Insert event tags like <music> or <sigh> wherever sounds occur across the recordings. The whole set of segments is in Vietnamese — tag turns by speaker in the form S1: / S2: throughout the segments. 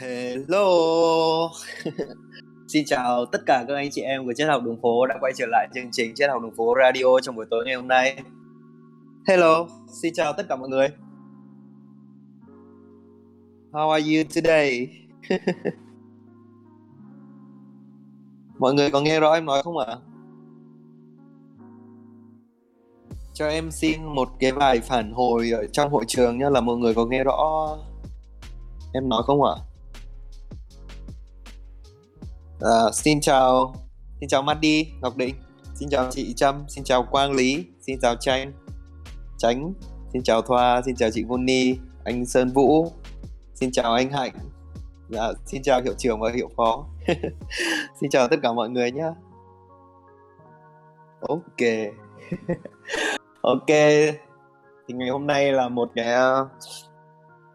S1: Hello <laughs> Xin chào tất cả các anh chị em của Triết học đường phố đã quay trở lại chương trình Triết học đường phố Radio trong buổi tối ngày hôm nay. Hello, xin chào tất cả mọi người. How are you today? <laughs> mọi người có nghe rõ em nói không ạ? À? Cho em xin một cái vài phản hồi ở trong hội trường nhé là mọi người có nghe rõ em nói không ạ? À? Ờ, xin chào xin chào Maddy, Ngọc Định. Xin chào chị Trâm xin chào Quang Lý xin chào Tranh Tránh xin chào Thoa xin chào chị Vuni, anh Sơn Vũ xin chào anh Hạnh. Dạ, xin chào hiệu trưởng và hiệu phó. <laughs> Xin chào tất cả mọi người nhé ok. <laughs> Ok thì ngày hôm nay là một cái ờ,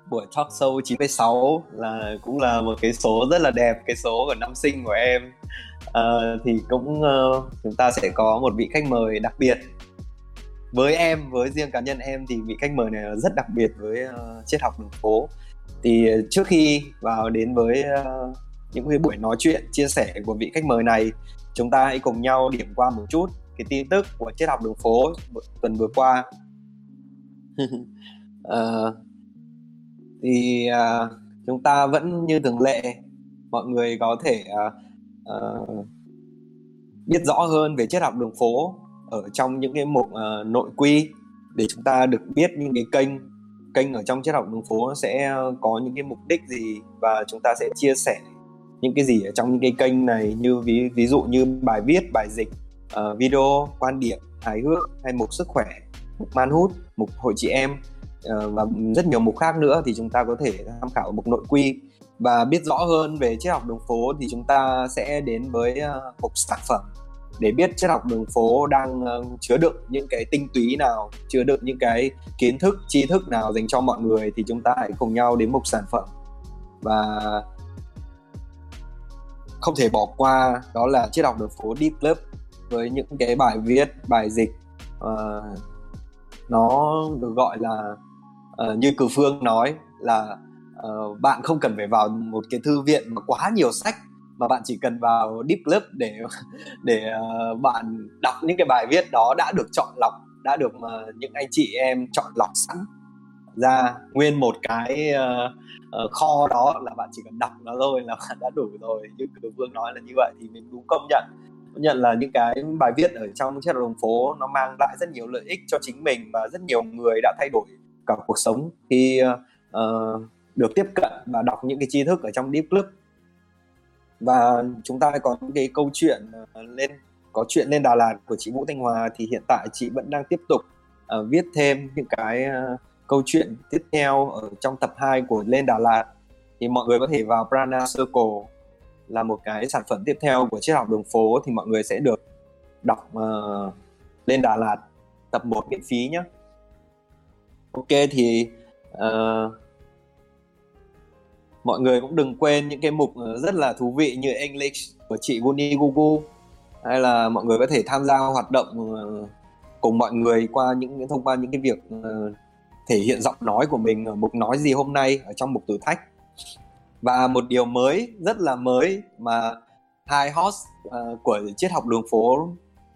S1: buổi talk show 96 là cũng là một cái số rất là đẹp cái số của năm sinh của em. À, thì cũng uh, chúng ta sẽ có một vị khách mời đặc biệt. Với em với riêng cá nhân em thì vị khách mời này là rất đặc biệt với uh, triết học đường phố. Thì trước khi vào đến với uh, những cái buổi nói chuyện chia sẻ của vị khách mời này chúng ta hãy cùng nhau điểm qua một chút cái tin tức của triết học đường phố tuần vừa qua. Uh, <laughs> thì uh, chúng ta vẫn như thường lệ mọi người có thể uh, uh, biết rõ hơn về triết học đường phố ở trong những cái mục uh, nội quy để chúng ta được biết những cái kênh kênh ở trong triết học đường phố sẽ có những cái mục đích gì và chúng ta sẽ chia sẻ những cái gì ở trong những cái kênh này như ví ví dụ như bài viết bài dịch uh, video quan điểm hài hước hay mục sức khỏe mục man hút mục hội chị em. Ờ, và rất nhiều mục khác nữa thì chúng ta có thể tham khảo mục nội quy. Và biết rõ hơn về triết học đường phố thì chúng ta sẽ đến với ờ, mục sản phẩm. Để biết triết học đường phố đang ờ, chứa đựng những cái tinh túy nào chứa đựng những cái kiến thức tri thức nào dành cho mọi người thì chúng ta hãy cùng nhau đến mục sản phẩm. Và không thể bỏ qua đó là triết học đường phố Deep Club với những cái bài viết bài dịch uh, nó được gọi là uh, như cử phương nói là uh, bạn không cần phải vào một cái thư viện mà quá nhiều sách mà bạn chỉ cần vào deep club để <laughs> để uh, bạn đọc những cái bài viết đó đã được chọn lọc đã được uh, những anh chị em chọn lọc sẵn. Ra nguyên một cái uh, uh, kho đó là bạn chỉ cần đọc nó thôi là bạn đã đủ rồi. Như cử vương nói là như vậy thì mình đúng công nhận. Công nhận là những cái bài viết ở trong triết đường phố nó mang lại rất nhiều lợi ích cho chính mình và rất nhiều người đã thay đổi cả cuộc sống khi uh, được tiếp cận và đọc những cái tri thức ở trong Deep Club. Và chúng ta có những cái câu chuyện ờ, lên có chuyện lên Đà Lạt của chị Vũ Thanh Hòa thì hiện tại chị vẫn đang tiếp tục uh, viết thêm những cái uh, câu chuyện tiếp theo ở trong tập 2 của lên Đà Lạt. Thì mọi người có thể vào Prana Circle là một cái sản phẩm tiếp theo của triết học đường phố thì mọi người sẽ được đọc uh, lên Đà Lạt tập 1 miễn phí nhé ok thì uh, mọi người cũng đừng quên những cái mục ờ, rất là thú vị như English của chị Guni Gugu hay là mọi người có thể tham gia hoạt động ờ, cùng mọi người qua những thông qua những cái việc uh, thể hiện giọng nói của mình ở mục nói gì hôm nay ở trong mục thử thách. Và một điều mới rất là mới mà hai host uh, của triết học đường phố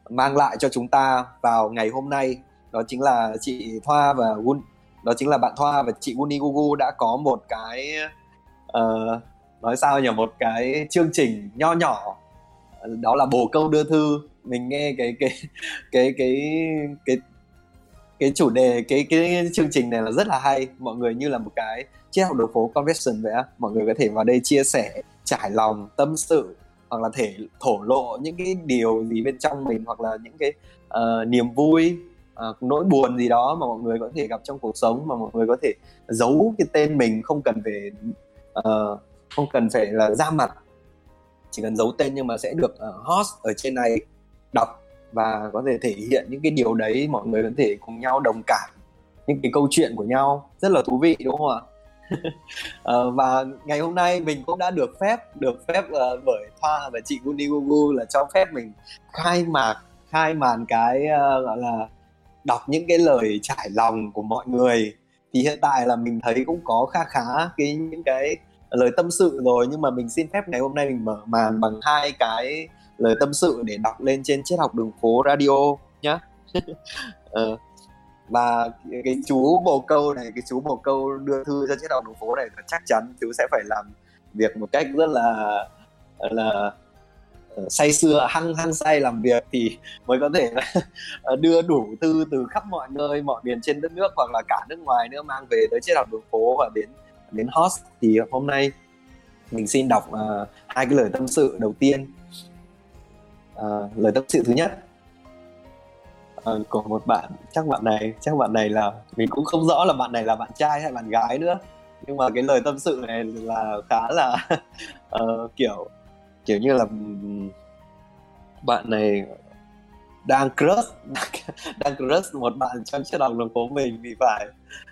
S1: mang lại cho chúng ta vào ngày hôm nay đó chính là chị Thoa và Gun đó chính là bạn Thoa và chị Guni Gugu đã có một cái uh, nói sao nhỉ? Một cái chương trình nho nhỏ. Đó là bồ câu đưa thư. Mình nghe cái cái cái cái cái cái chủ đề cái cái chương trình này là rất là hay. Mọi người như là một cái triết học đường phố conversation vậy á. Mọi người có thể vào đây chia sẻ trải lòng tâm sự hoặc là thể thổ lộ những cái điều gì bên trong mình hoặc là những cái uh, niềm vui uh, nỗi buồn gì đó mà mọi người có thể gặp trong cuộc sống mà mọi người có thể giấu cái tên mình không cần phải uh, không cần phải là ra mặt. Chỉ cần giấu tên nhưng mà sẽ được uh, host ở trên này đọc và có thể thể hiện những cái điều đấy mọi người có thể cùng nhau đồng cảm những cái câu chuyện của nhau. Rất là thú vị đúng không ạ? Uh, <laughs> và ngày hôm nay mình cũng đã được phép được phép uh, bởi Thoa và chị Guni Gugu là cho phép mình khai mạc khai màn cái uh, gọi là đọc những cái lời trải lòng của mọi người. Thì hiện tại là mình thấy cũng có kha khá cái những cái lời tâm sự rồi nhưng mà mình xin phép ngày hôm nay mình mở màn bằng hai cái lời tâm sự để đọc lên trên triết học đường phố radio nhá. <laughs> Ờ, và cái chú bồ câu này cái chú bồ câu đưa thư cho triết học đường phố này chắc chắn chú sẽ phải làm việc một cách rất là là Ờ, say sưa hăng hăng say làm việc thì mới có thể <laughs> ờ, đưa đủ thư từ khắp mọi nơi mọi miền trên đất nước hoặc là cả nước ngoài nữa mang về tới triết học đường phố và đến đến host thì hôm nay mình xin đọc uh, hai cái lời tâm sự đầu tiên. Uh, lời tâm sự thứ nhất uh, của một bạn chắc bạn này chắc bạn này là mình cũng không rõ là bạn này là bạn trai hay bạn gái nữa. Nhưng mà cái lời tâm sự này là khá là uh, <laughs> kiểu kiểu như là bạn này đang crush <laughs> đang crush một bạn trong chiếc đồng đường phố mình thì phải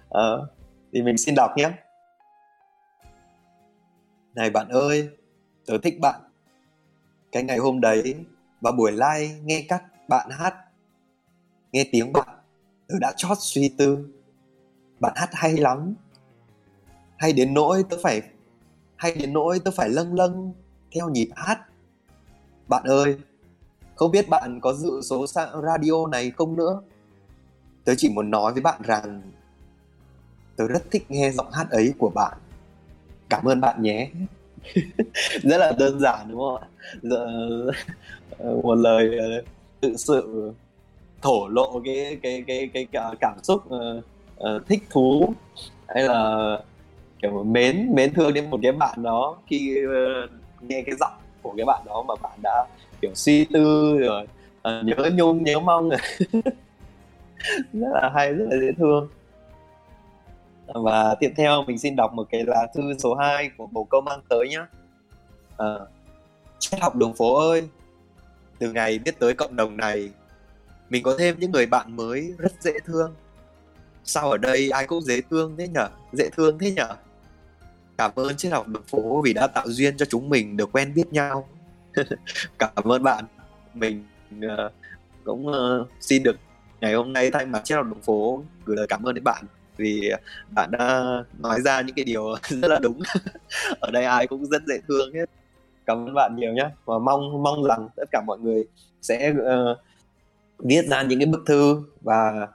S1: uh, thì mình xin đọc nhé. Này bạn ơi tớ thích bạn. Cái ngày hôm đấy và buổi live nghe các bạn hát nghe tiếng bạn tớ đã chót suy tư. Bạn hát hay lắm. Hay đến nỗi tớ phải hay đến nỗi tớ phải lâng lâng theo nhịp hát. Bạn ơi không biết bạn có dự số radio này không nữa? Tớ chỉ muốn nói với bạn rằng tớ rất thích nghe giọng hát ấy của bạn. Cảm ơn bạn nhé. <laughs> Rất là đơn giản đúng không ạ? Giờ, ờ, một lời ờ, tự sự thổ lộ cái cái cái cái, cái cảm xúc uh, uh, thích thú hay là kiểu mến mến thương đến một cái bạn đó khi uh, nghe cái giọng của cái bạn đó mà bạn đã kiểu suy tư rồi uh, nhớ nhung nhớ mong <laughs> rất là hay rất là dễ thương. Và tiếp theo mình xin đọc một cái lá thư số 2 của bồ câu mang tới nhé à, ờ, triết học đường phố ơi từ ngày biết tới cộng đồng này mình có thêm những người bạn mới rất dễ thương. Sao ở đây ai cũng dễ thương thế nhở? Dễ thương thế nhở? Cảm ơn triết học đường phố vì đã tạo duyên cho chúng mình được quen biết nhau. <laughs> Cảm ơn bạn. Mình uh, cũng uh, xin được ngày hôm nay thay mặt triết học đường phố gửi lời cảm ơn đến bạn vì bạn đã nói ra những cái điều <laughs> rất là đúng. <laughs> Ở đây ai cũng rất dễ thương hết. Cảm ơn bạn nhiều nhé và mong mong rằng tất cả mọi người sẽ uh, viết ra những cái bức thư và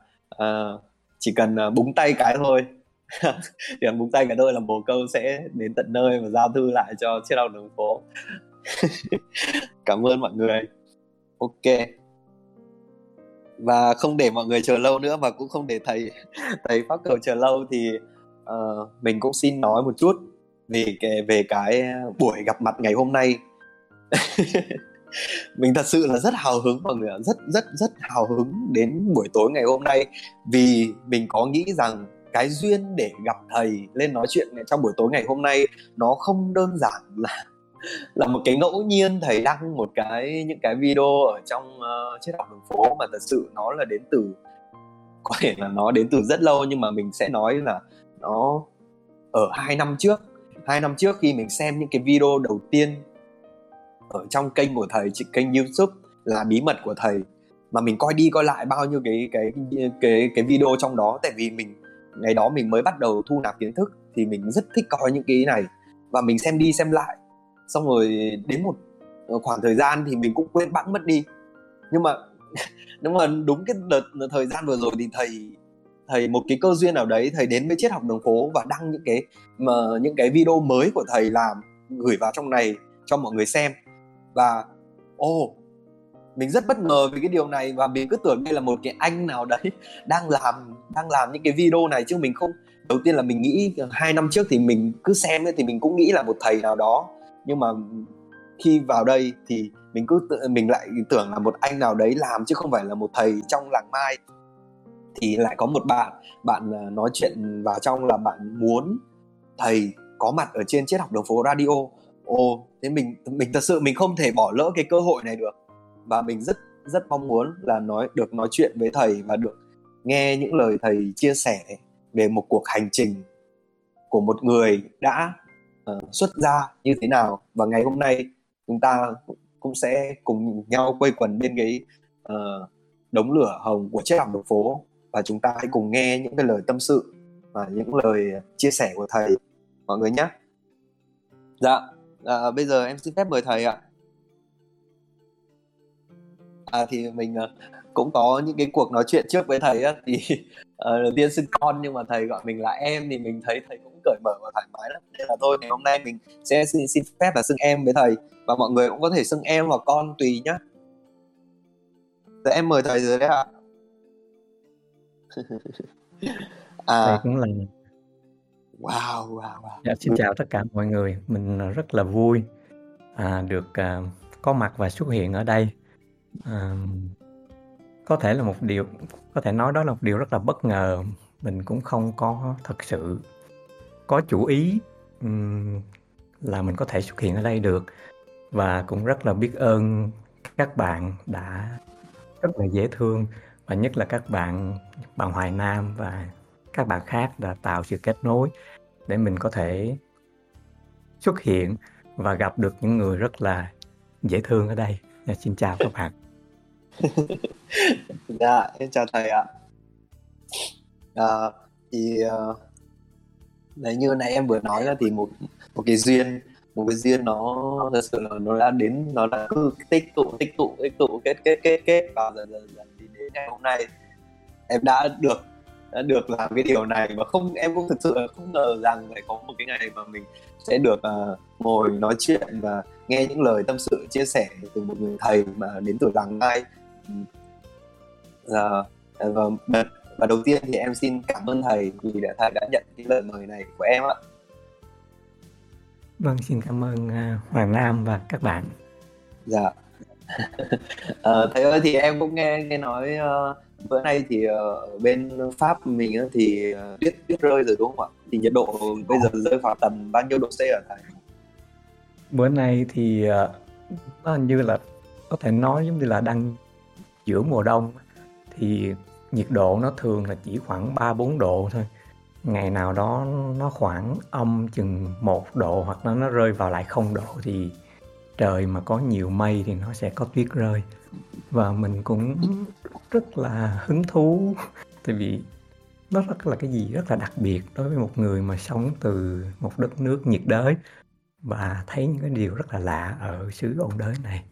S1: uh, chỉ cần uh, búng tay cái thôi. <laughs> điểm búng tay cả đôi là bồ câu sẽ đến tận nơi và giao thư lại cho chiếc đầu đường phố. <laughs> Cảm ơn mọi người. Ok. Và không để mọi người chờ lâu nữa và cũng không để thầy <laughs> thầy phát cầu chờ lâu thì uh, mình cũng xin nói một chút về cái về cái buổi gặp mặt ngày hôm nay. Mình thật sự là rất hào hứng mọi người rất rất rất hào hứng đến buổi tối ngày hôm nay vì mình có nghĩ rằng cái duyên để gặp thầy lên nói chuyện trong buổi tối ngày hôm nay nó không đơn giản là <laughs> là một cái ngẫu nhiên thầy đăng một cái những cái video ở trong uh, triết học đường phố mà thật sự nó là đến từ <laughs> có thể là nó đến từ rất lâu nhưng mà mình sẽ nói là nó ở hai năm trước. Hai năm trước khi mình xem những cái video đầu tiên ở trong kênh của thầy kênh youtube là bí mật của thầy mà mình coi đi coi lại bao nhiêu cái cái cái cái video trong đó. Tại vì mình ngày đó mình mới bắt đầu thu nạp kiến thức thì mình rất thích coi những cái này. Và mình xem đi xem lại. Xong rồi đến một ờ, khoảng thời gian thì mình cũng quên bẵng mất đi. Nhưng mà <laughs> nhưng mà đúng cái đợt thời gian vừa rồi thì thầy thầy một cái cơ duyên nào đấy thầy đến với triết học đường phố và đăng những cái mà những cái video mới của thầy làm gửi vào trong này cho mọi người xem. Và ô oh, mình rất bất ngờ vì cái điều này và mình cứ tưởng đây là một cái anh nào đấy <laughs> đang làm đang làm những cái video này chứ mình không. Đầu tiên là mình nghĩ hai năm trước thì mình cứ xem ấy, thì mình cũng nghĩ là một thầy nào đó. Nhưng mà khi vào đây thì mình cứ tự, mình lại tưởng là một anh nào đấy làm chứ không phải là một thầy trong làng mai. Thì lại có một bạn bạn à, nói chuyện vào trong là bạn muốn thầy có mặt ở trên triết học đường phố radio. Ồ thế mình mình thật sự mình không thể bỏ lỡ cái cơ hội này được và mình rất rất mong muốn là nói được nói chuyện với thầy và được nghe những lời thầy chia sẻ về một cuộc hành trình của một người đã uh, xuất ra như thế nào. Và ngày hôm nay chúng ta cũng sẽ cùng nhau quây quần bên cái uh, đống lửa hồng của chiếc học đường phố. Và chúng ta hãy cùng nghe những cái lời tâm sự và những lời chia sẻ của thầy mọi người nhé. Dạ, à, bây giờ em xin phép mời thầy ạ. À thì mình uh, cũng có những cái cuộc nói chuyện trước với thầy á thì uh, <laughs> đầu tiên xưng con nhưng mà thầy gọi mình là em thì mình thấy thầy cũng cởi mở và thoải mái lắm nên là thôi ngày hôm nay mình sẽ xin, xin phép là xưng em với thầy và mọi người cũng có thể xưng em hoặc con tùy nhá. Dạ em mời thầy rồi đấy ạ. <laughs>
S2: à. Thầy cũng là
S1: Wow, wow, wow.
S2: Dạ, xin chào tất cả mọi người. Mình rất là vui à, được à, có mặt và xuất hiện ở đây. À, có thể là một điều, có thể nói đó là một điều rất là bất ngờ. Mình cũng không có thật sự có chủ ý um, là mình có thể xuất hiện ở đây được và cũng rất là biết ơn các bạn đã rất là dễ thương và nhất là các bạn bạn Hoài Nam và các bạn khác đã tạo sự kết nối để mình có thể xuất hiện và gặp được những người rất là dễ thương ở đây. Dạ, xin chào các bạn
S1: dạ, em chào thầy ạ. À, thì uh, đấy như nãy em vừa nói là thì một một cái duyên một cái duyên nó thật sự là nó đã đến nó đã cứ tích tụ tích tụ tích tụ kết kết kết kết và dần dần dần thì đến ngày hôm nay em đã được đã được làm cái điều này và không em cũng thực sự không ngờ rằng lại có một cái ngày mà mình sẽ được uh, ngồi nói chuyện và nghe những lời tâm sự chia sẻ từ một người thầy mà đến từ làng ngay uh, và, và đầu tiên thì em xin cảm ơn thầy vì đã thầy đã nhận cái lời mời này của em ạ
S2: vâng xin cảm ơn uh, Hoàng Nam và các bạn
S1: dạ uh, <laughs> thầy ơi thì em cũng nghe nghe nói uh, bữa nay thì ở bên Pháp mình thì ờ, tuyết tuyết rơi rồi đúng không ạ? Thì nhiệt độ bây giờ rơi khoảng tầm bao nhiêu độ C ở thầy?
S2: Bữa nay thì ờ, nó hình như là có thể nói giống như là đang giữa mùa đông thì nhiệt độ nó thường là chỉ khoảng 3 4 độ thôi. Ngày nào đó nó khoảng âm chừng một độ hoặc là nó rơi vào lại không độ thì trời mà có nhiều mây thì nó sẽ có tuyết rơi và mình cũng rất là hứng thú, <laughs> tại vì nó rất là cái gì rất là đặc biệt đối với một người mà sống từ một đất nước nhiệt đới và thấy những cái điều rất là lạ ở xứ ôn đới này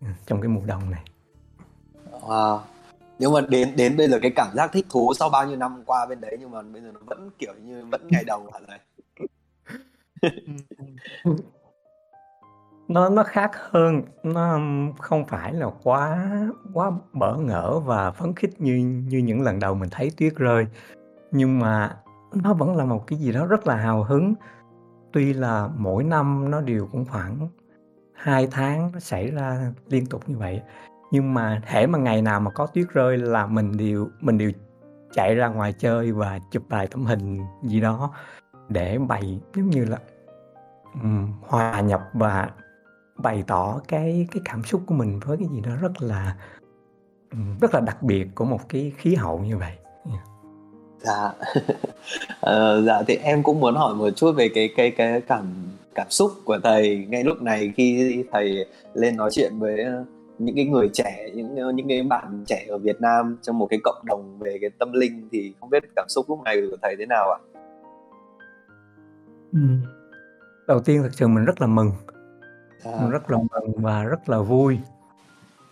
S2: ừ, trong cái mùa đông này.
S1: Wow. Nhưng mà đến đến bây giờ cái cảm giác thích thú sau bao nhiêu năm qua bên đấy nhưng mà bây giờ nó vẫn kiểu như vẫn ngày đầu hả này. <laughs>
S2: Nó nó khác hơn, nó không phải là quá quá bỡ ngỡ và phấn khích như như những lần đầu mình thấy tuyết rơi, nhưng mà nó vẫn là một cái gì đó rất là hào hứng. Tuy là mỗi năm nó đều cũng khoảng hai tháng nó xảy ra liên tục như vậy, nhưng mà thể mà ngày nào mà có tuyết rơi là mình đều mình đều chạy ra ngoài chơi và chụp vài tấm hình gì đó để bày giống như là, um, hòa nhập và bày tỏ cái cái cảm xúc của mình với cái gì đó rất là rất là đặc biệt của một cái khí hậu như vậy.
S1: Dạ. <laughs> ờ, dạ thì em cũng muốn hỏi một chút về cái cái cái cảm cảm xúc của thầy ngay lúc này khi thầy lên nói chuyện với những cái người trẻ những những cái bạn trẻ ở Việt Nam trong một cái cộng đồng về cái tâm linh thì không biết cảm xúc lúc này của thầy thế nào ạ?
S2: Ừ. Đầu tiên thật sự mình rất là mừng À. Rất là mừng và rất là vui.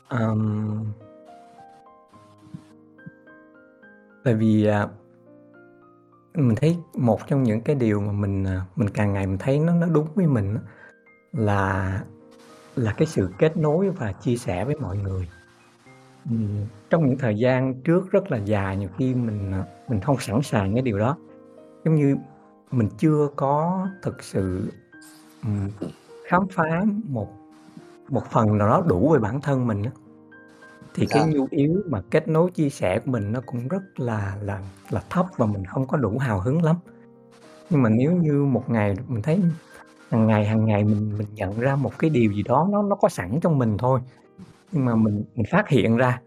S2: Ờm. Tại vì, à mình thấy một trong những cái điều mà mình, à, mình càng ngày mình thấy nó nó đúng với mình là là cái sự kết nối và chia sẻ với mọi người. Trong những thời gian trước rất là dài nhiều khi mình, à, mình không sẵn sàng cái điều đó. Giống như mình chưa có thực sự, khám phá một một phần nào đó đủ về bản thân mình thì cái dạ. nhu yếu mà kết nối chia sẻ của mình nó cũng rất là là là thấp và mình không có đủ hào hứng lắm. Nhưng mà nếu như một ngày mình thấy hàng ngày, hàng ngày mình mình nhận ra một cái điều gì đó nó nó có sẵn trong mình thôi, nhưng mà mình mình phát hiện ra,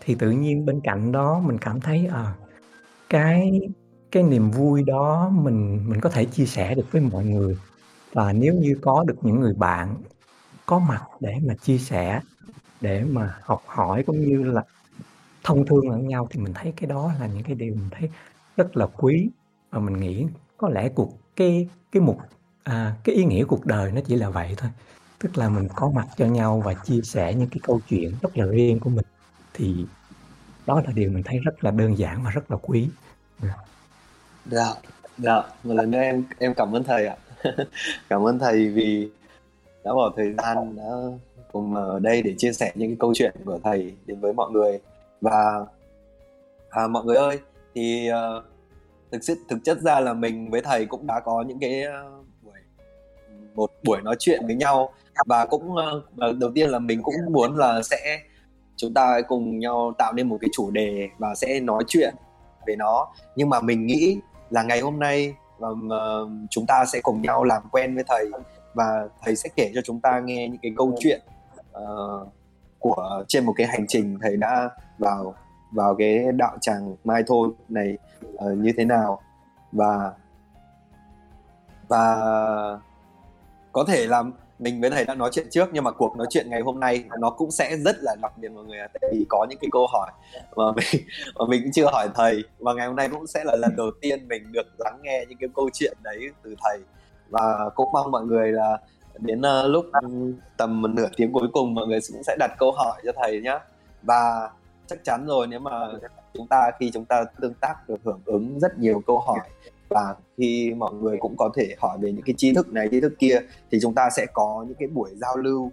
S2: thì tự nhiên bên cạnh đó mình cảm thấy, à cái cái niềm vui đó mình mình có thể chia sẻ được với mọi người. Và nếu như có được những người bạn có mặt để mà chia sẻ, để mà học hỏi cũng như là thông thương lẫn nhau thì mình thấy cái đó là những cái điều mình thấy rất là quý. Và mình nghĩ có lẽ cuộc cái cái mục à, cái ý nghĩa cuộc đời nó chỉ là vậy thôi. Tức là mình có mặt cho nhau và chia sẻ những cái câu chuyện rất là riêng của mình. Thì đó là điều mình thấy rất là đơn giản và rất là quý. Ừ.
S1: Dạ dạ một lần nữa em em cảm ơn thầy ạ. <laughs> Cảm ơn thầy vì đã bỏ thời gian đã cùng ở đây để chia sẻ những cái câu chuyện của thầy đến với mọi người. Và à, mọi người ơi thì uh, thực sự thực chất ra là mình với thầy cũng đã có những cái uh, một buổi nói chuyện với nhau. Và cũng ờ, ờ, đầu tiên là mình cũng muốn là sẽ chúng ta cùng nhau tạo nên một cái chủ đề và sẽ nói chuyện về nó. Nhưng mà mình nghĩ là ngày hôm nay ờ, chúng ta sẽ cùng nhau làm quen với thầy và thầy sẽ kể cho chúng ta nghe những cái câu chuyện uh, của trên một cái hành trình thầy đã vào vào cái đạo tràng mai thôi này uh, như thế nào. Và và có thể là mình với thầy đã nói chuyện trước nhưng mà cuộc nói chuyện ngày hôm nay nó cũng sẽ rất là đặc biệt mọi người tại vì có những cái câu hỏi mà mình mà mình cũng chưa hỏi thầy. Và ngày hôm nay cũng sẽ là lần đầu tiên mình được lắng nghe những cái câu chuyện đấy từ thầy. Và cũng mong mọi người là đến uh, lúc tầm một nửa tiếng cuối cùng mọi người cũng sẽ đặt câu hỏi cho thầy nhé và chắc chắn rồi nếu mà chúng ta khi chúng ta tương tác được hưởng ứng rất nhiều câu hỏi và khi mọi người cũng có thể hỏi về những cái tri thức này tri thức kia thì chúng ta sẽ có những cái buổi giao lưu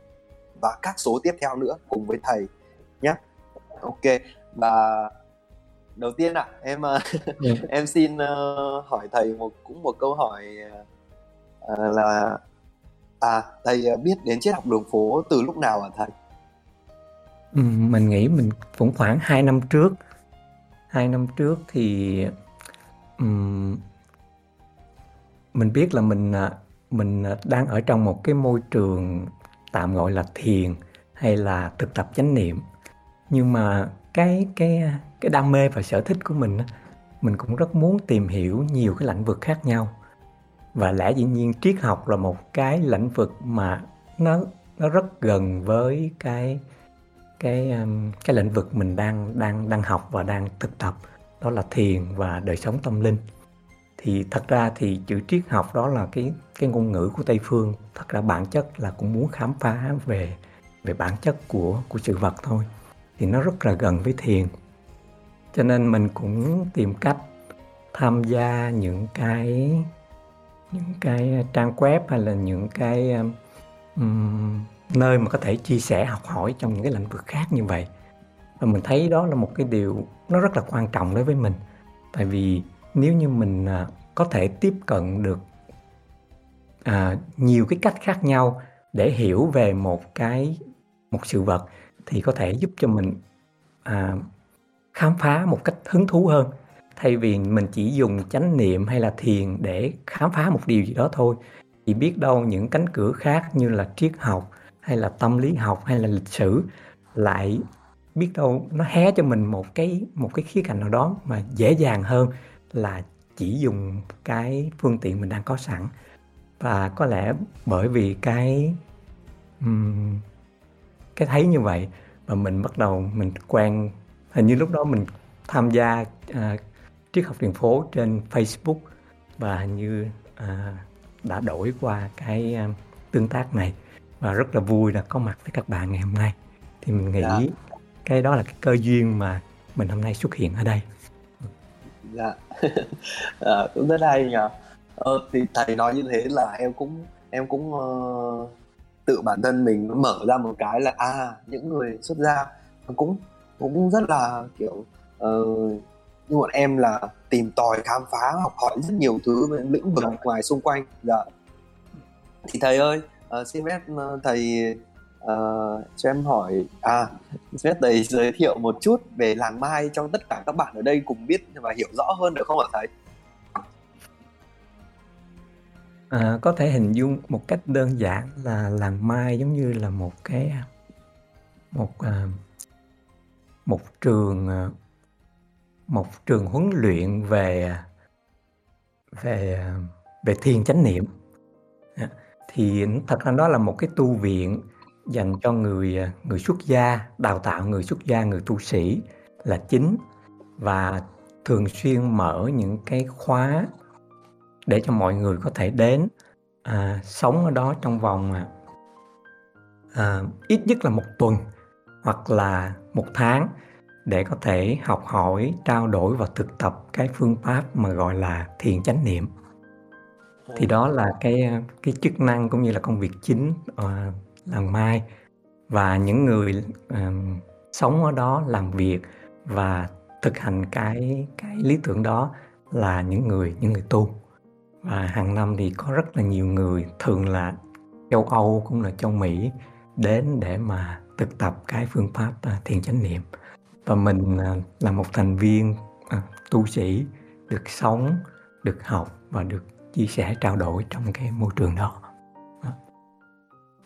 S1: và các số tiếp theo nữa cùng với thầy nhé ok và đầu tiên ạ à, em yeah. Dạ. <laughs> em xin uh, hỏi thầy một cũng một câu hỏi uh, là à thầy biết đến triết học đường phố từ lúc nào hả thầy
S2: ừ, mình nghĩ mình cũng khoảng 2 năm trước hai năm trước thì um, mình biết là mình à, mình à, đang ở trong một cái môi trường tạm gọi là thiền hay là thực tập chánh niệm. Nhưng mà cái cái à, cái đam mê và sở thích của mình mình cũng rất muốn tìm hiểu nhiều cái lĩnh vực khác nhau. Và lẽ dĩ nhiên triết học là một cái lĩnh vực mà nó nó rất gần với cái cái cái lĩnh vực mình đang đang đang học và đang thực tập. Đó là thiền và đời sống tâm linh thì thật ra thì chữ triết học đó là cái cái ngôn ngữ của tây phương. Thật ra bản chất là cũng muốn khám phá về về bản chất của của sự vật thôi. Thì nó rất là gần với thiền. Cho nên mình cũng tìm cách tham gia những cái những cái trang web hay là những cái um, um nơi mà có thể chia sẻ học hỏi trong những cái lĩnh vực khác như vậy. Và mình thấy đó là một cái điều nó rất là quan trọng đối với mình. Tại vì nếu như mình à, có thể tiếp cận được à, nhiều cái cách khác nhau để hiểu về một cái một sự vật thì có thể giúp cho mình à, khám phá một cách hứng thú hơn. Thay vì mình chỉ dùng chánh niệm hay là thiền để khám phá một điều gì đó thôi thì biết đâu những cánh cửa khác như là triết học hay là tâm lý học hay là lịch sử lại biết đâu nó hé cho mình một cái một cái khía cạnh nào đó mà dễ dàng hơn là chỉ dùng cái phương tiện mình đang có sẵn. Và có lẽ bởi vì cái um, cái thấy như vậy và mình bắt đầu mình quen. Hình như lúc đó mình tham gia uh, triết học đường phố trên Facebook và hình như uh, đã đổi qua cái uh, tương tác này. Và rất là vui là có mặt với các bạn ngày hôm nay. Thì mình nghĩ dạ. cái đó là cái cơ duyên mà mình hôm nay xuất hiện ở đây
S1: dạ. À, <laughs> cũng rất hay nhỉ ờ, thì thầy nói như thế là em cũng em cũng uh, tự bản thân mình mở ra một cái là à những người xuất gia cũng cũng rất là kiểu uh, như bọn em là tìm tòi khám phá học hỏi rất nhiều thứ về lĩnh vực ngoài xung quanh. Dạ. Thì thầy ơi uh, xin phép uh, thầy uh, cho em hỏi à phép thầy giới thiệu một chút về làng mai cho tất cả các bạn ở đây cùng biết và hiểu rõ hơn được không ạ thầy?
S2: À, có thể hình dung một cách đơn giản là làng mai giống như là một cái một à, một trường à, một trường huấn luyện về à, về về thiền chánh niệm. Thì thật ra đó là một cái tu viện dành cho người à, người xuất gia, đào tạo người xuất gia, người tu sĩ là chính. Và thường xuyên mở những cái khóa để cho mọi người có thể đến à, sống ở đó trong vòng à, à, ít nhất là một tuần hoặc là một tháng để có thể học hỏi trao đổi và thực tập cái phương pháp mà gọi là thiền chánh niệm. Thì đó là cái cái chức năng cũng như là công việc chính uh, làng mai. Và những người um, sống ở đó làm việc và thực hành cái cái lý tưởng đó là những người những người tu. Và hàng năm thì có rất là nhiều người thường là châu Âu cũng là châu Mỹ đến để mà thực tập cái phương pháp uh, thiền chánh niệm. Và mình uh, là một thành viên uh, tu sĩ được sống được học và được chia sẻ trao đổi trong cái môi trường đó.
S1: Dạ.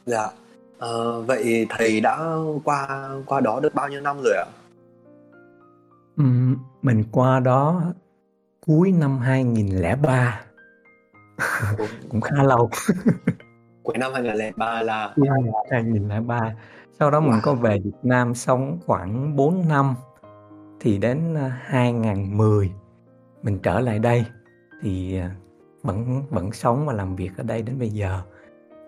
S1: dạ à, vậy thầy đã qua qua đó được bao nhiêu năm rồi ạ?
S2: Ừ, mình qua đó cuối năm 2003 cũng, <laughs> cũng khá lâu.
S1: Cuối năm 2003 là
S2: yeah, 2003 sau đó wow. mình có về Việt Nam sống khoảng 4 năm thì đến 2010 à, mình trở lại đây. Thì à, vẫn vẫn sống và làm việc ở đây đến bây giờ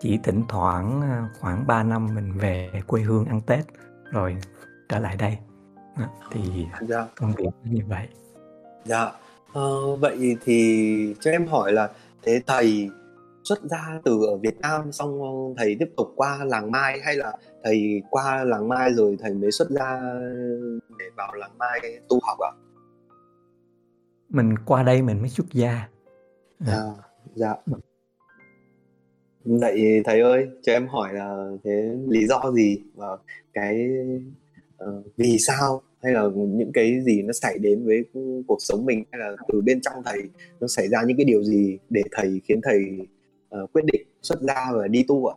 S2: chỉ thỉnh thoảng à, khoảng 3 năm mình về quê hương ăn Tết rồi trở lại đây thì dạ. công việc như vậy
S1: dạ ờ, vậy thì cho em hỏi là thế thầy xuất ra từ ở Việt Nam xong thầy tiếp tục qua làng Mai hay là thầy qua làng Mai rồi thầy mới xuất ra để vào làng Mai tu học ạ? À?
S2: Mình qua đây mình mới xuất gia
S1: À, dạ. Vậy thầy ơi, cho em hỏi là thế lý do gì và cái uh, vì sao hay là những cái gì nó xảy đến với cuộc sống mình hay là từ bên trong thầy nó xảy ra những cái điều gì để thầy khiến thầy uh, quyết định xuất gia và đi tu ạ?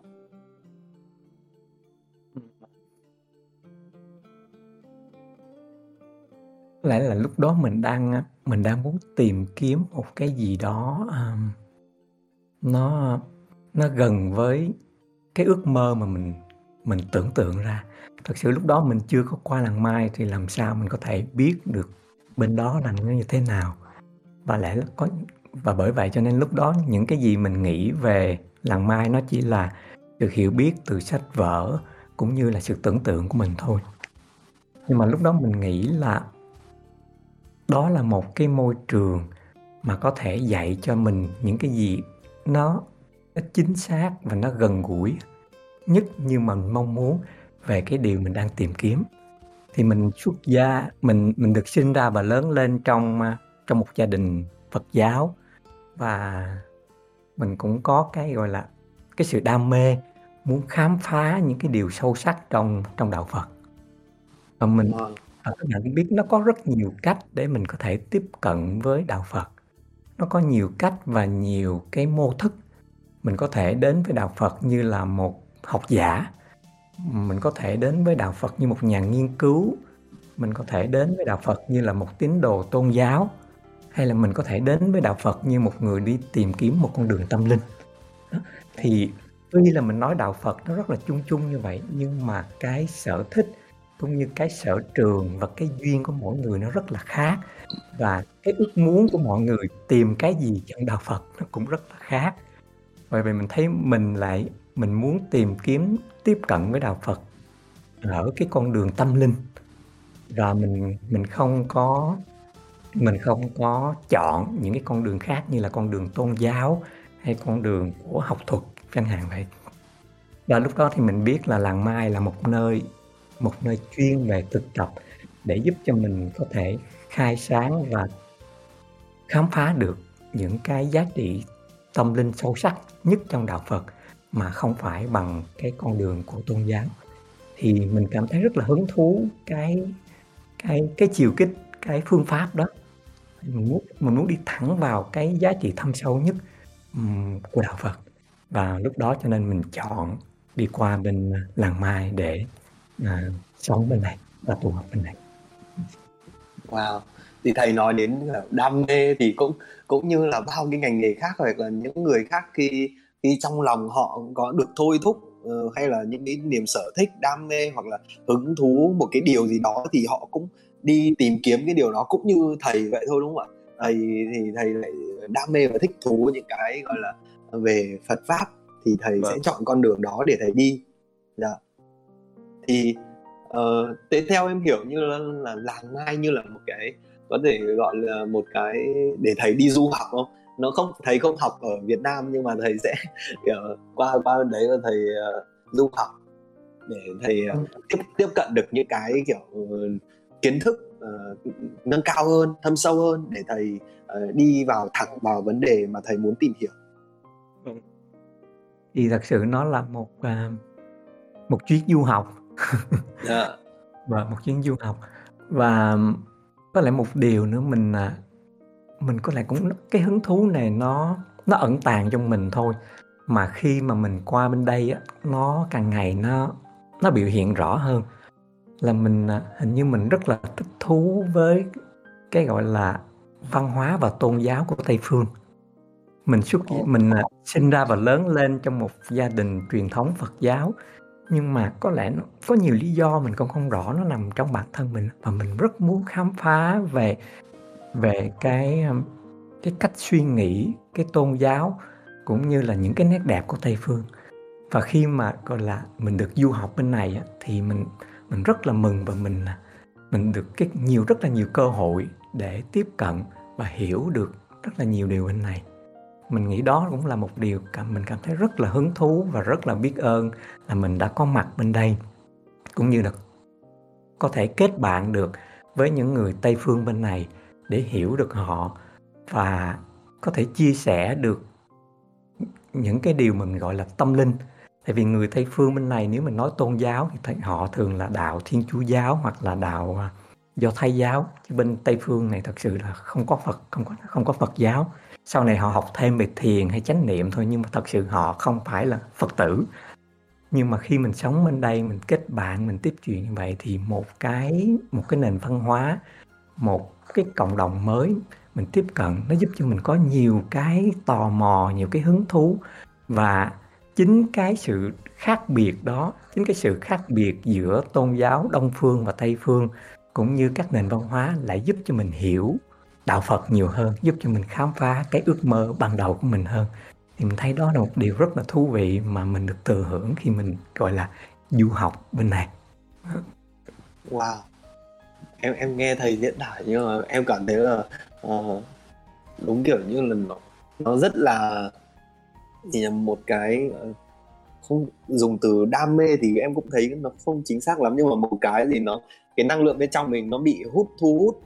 S2: lẽ là lúc đó mình đang mình đang muốn tìm kiếm một cái gì đó um, nó nó gần với cái ước mơ mà mình mình tưởng tượng ra. Thật sự lúc đó mình chưa có qua làng mai thì làm sao mình có thể biết được bên đó là nó như thế nào. Và lẽ là có và bởi vậy cho nên lúc đó những cái gì mình nghĩ về làng mai nó chỉ là được hiểu biết từ sách vở cũng như là sự tưởng tượng của mình thôi. Nhưng mà lúc đó mình nghĩ là đó là một cái môi trường mà có thể dạy cho mình những cái gì nó, nó chính xác và nó gần gũi nhất như mình mong muốn về cái điều mình đang tìm kiếm thì mình xuất gia mình mình được sinh ra và lớn lên trong trong một gia đình Phật giáo và mình cũng có cái gọi là cái sự đam mê muốn khám phá những cái điều sâu sắc trong trong đạo Phật và mình. Và các bạn biết nó có rất nhiều cách để mình có thể tiếp cận với đạo Phật. Nó có nhiều cách và nhiều cái mô thức. Mình có thể đến với đạo Phật như là một học giả. Mình có thể đến với đạo Phật như một nhà nghiên cứu. Mình có thể đến với đạo Phật như là một tín đồ tôn giáo. Hay là mình có thể đến với đạo Phật như một người đi tìm kiếm một con đường tâm linh. Thì tuy là mình nói đạo Phật nó rất là chung chung như vậy, nhưng mà cái sở thích cũng như cái sở trường và cái duyên của mỗi người nó rất là khác và cái ước muốn của mọi người tìm cái gì trong đạo Phật nó cũng rất là khác bởi vì mình thấy mình lại, mình muốn tìm kiếm, tiếp cận với đạo Phật ở cái con đường tâm linh. Và mình mình không có, mình không có chọn những cái con đường khác như là con đường tôn giáo hay con đường của học thuật, chẳng hạn vậy. Và lúc đó thì mình biết là làng mai là một nơi một nơi chuyên về thực tập để giúp cho mình có thể khai sáng và khám phá được những cái giá trị tâm linh sâu sắc nhất trong đạo Phật mà không phải bằng cái con đường của tôn giáo. Thì mình cảm thấy rất là hứng thú cái cái cái chiều kích cái phương pháp đó. Mình muốn mình muốn đi thẳng vào cái giá trị thâm sâu nhất um, của đạo Phật. Và lúc đó cho nên mình chọn đi qua bên làng Mai để uh, sống bên này và tu học bên này.
S1: Wow thì thầy nói đến đam mê thì cũng cũng như là bao cái ngành nghề khác hoặc là những người khác khi khi trong lòng họ có được thôi thúc uh, hay là những cái niềm sở thích đam mê hoặc là hứng thú một cái điều gì đó thì họ cũng đi tìm kiếm cái điều đó. Cũng như thầy vậy thôi đúng không ạ? Thầy thì thầy lại đam mê và thích thú những cái gọi là về Phật pháp thì thầy
S3: Vâng.
S1: sẽ chọn con đường đó để thầy đi. Dạ. Thì uh, thế theo em hiểu như là, là làng mai như là một cái có thể gọi là một cái để thầy đi du học không? Nó không thầy không học ở Việt Nam nhưng mà thầy sẽ <laughs> kiểu qua qua bên đấy và thầy ờ, du học để thầy ờ, tiếp tiếp cận được những cái kiểu ờ, kiến thức ờ, nâng cao hơn thâm sâu hơn để thầy ờ, đi vào thẳng vào vấn đề mà thầy muốn tìm hiểu.
S2: Thì thật sự nó là một à, một chuyến du học.
S1: Dạ. <laughs>
S2: Và một chuyến du học. Và có lẽ một điều nữa mình à, mình có lẽ cũng cái hứng thú này nó nó ẩn tàng trong mình thôi. Mà khi mà mình qua bên đây á nó càng ngày nó nó biểu hiện rõ hơn. Là mình à, hình như mình rất là thích thú với cái gọi là văn hóa và tôn giáo của Tây phương. Mình xuất mình à, sinh ra và lớn lên trong một gia đình truyền thống Phật giáo nhưng mà có lẽ nó có nhiều lý do mình cũng không rõ nó nằm trong bản thân mình. Và mình rất muốn khám phá về về cái um, cái cách suy nghĩ cái tôn giáo cũng như là những cái nét đẹp của Tây phương. Và khi mà gọi là mình được du học bên này á, thì mình mình rất là mừng và mình mình được cái nhiều rất là nhiều cơ hội để tiếp cận và hiểu được rất là nhiều điều bên này mình nghĩ đó cũng là một điều cảm mình cảm thấy rất là hứng thú và rất là biết ơn là mình đã có mặt bên đây, cũng như là có thể kết bạn được với những người Tây phương bên này để hiểu được họ và có thể chia sẻ được những cái điều mình gọi là tâm linh. Tại vì người Tây phương bên này nếu mình nói tôn giáo thì họ thường là đạo Thiên Chúa giáo hoặc là đạo à, do Thái giáo. Chứ bên Tây phương này thật sự là không có Phật, không có không có Phật giáo sau này họ học thêm về thiền hay chánh niệm thôi, nhưng mà thật sự họ không phải là Phật tử. Nhưng mà khi mình sống bên đây, mình kết bạn, mình tiếp chuyện như vậy thì một cái một cái nền văn hóa, một cái cộng đồng mới mình tiếp cận, nó giúp cho mình có nhiều cái tò mò, nhiều cái hứng thú. Và chính cái sự khác biệt đó, chính cái sự khác biệt giữa tôn giáo đông phương và tây phương cũng như các nền văn hóa lại giúp cho mình hiểu đạo phật nhiều hơn giúp cho mình khám phá cái ước mơ ban đầu của mình hơn. Thì mình thấy đó là một điều rất là thú vị mà mình được thừa hưởng khi mình gọi là du học bên này.
S1: Wow. Em em nghe thầy diễn tả nhưng mà em cảm thấy là uh, đúng kiểu như là nó, nó rất là thì là một cái ờ, không dùng từ đam mê thì em cũng thấy nó không chính xác lắm nhưng mà một cái gì nó cái năng lượng bên trong mình nó bị hút thu hút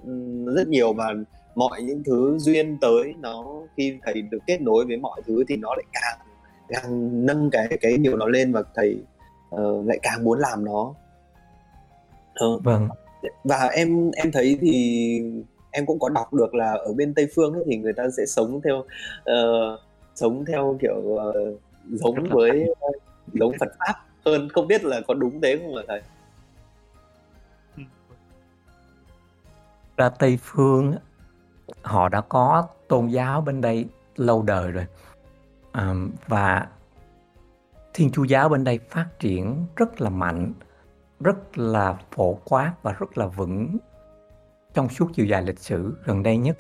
S1: rất nhiều và mọi những thứ duyên tới nó khi thầy được kết nối với mọi thứ thì nó lại càng càng nâng cái cái điều nó lên và thầy ờ, lại càng muốn làm nó. Ờ,
S2: vâng.
S1: Và em em thấy thì em cũng có đọc được là ở bên Tây phương ấy, thì người ta sẽ sống theo ờ, sống theo kiểu ờ, giống với giống Phật pháp hơn. Không biết là có đúng thế không hả thầy?
S2: ra Tây phương họ đã có tôn giáo bên đây lâu đời rồi. À, và Thiên Chúa giáo bên đây phát triển rất là mạnh rất là phổ quát và rất là vững trong suốt chiều dài lịch sử gần đây nhất.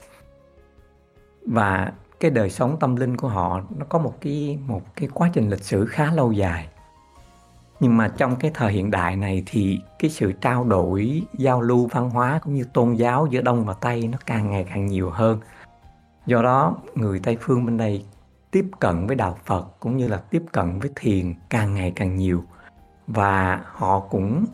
S2: Và cái đời sống tâm linh của họ nó có một cái một cái quá trình lịch sử khá lâu dài nhưng mà trong cái thời hiện đại này thì cái sự trao đổi, giao lưu văn hóa cũng như tôn giáo giữa đông và tây nó càng ngày càng nhiều hơn. Do đó, người tây phương bên đây tiếp cận với đạo phật cũng như là tiếp cận với thiền càng ngày càng nhiều. Và họ cũng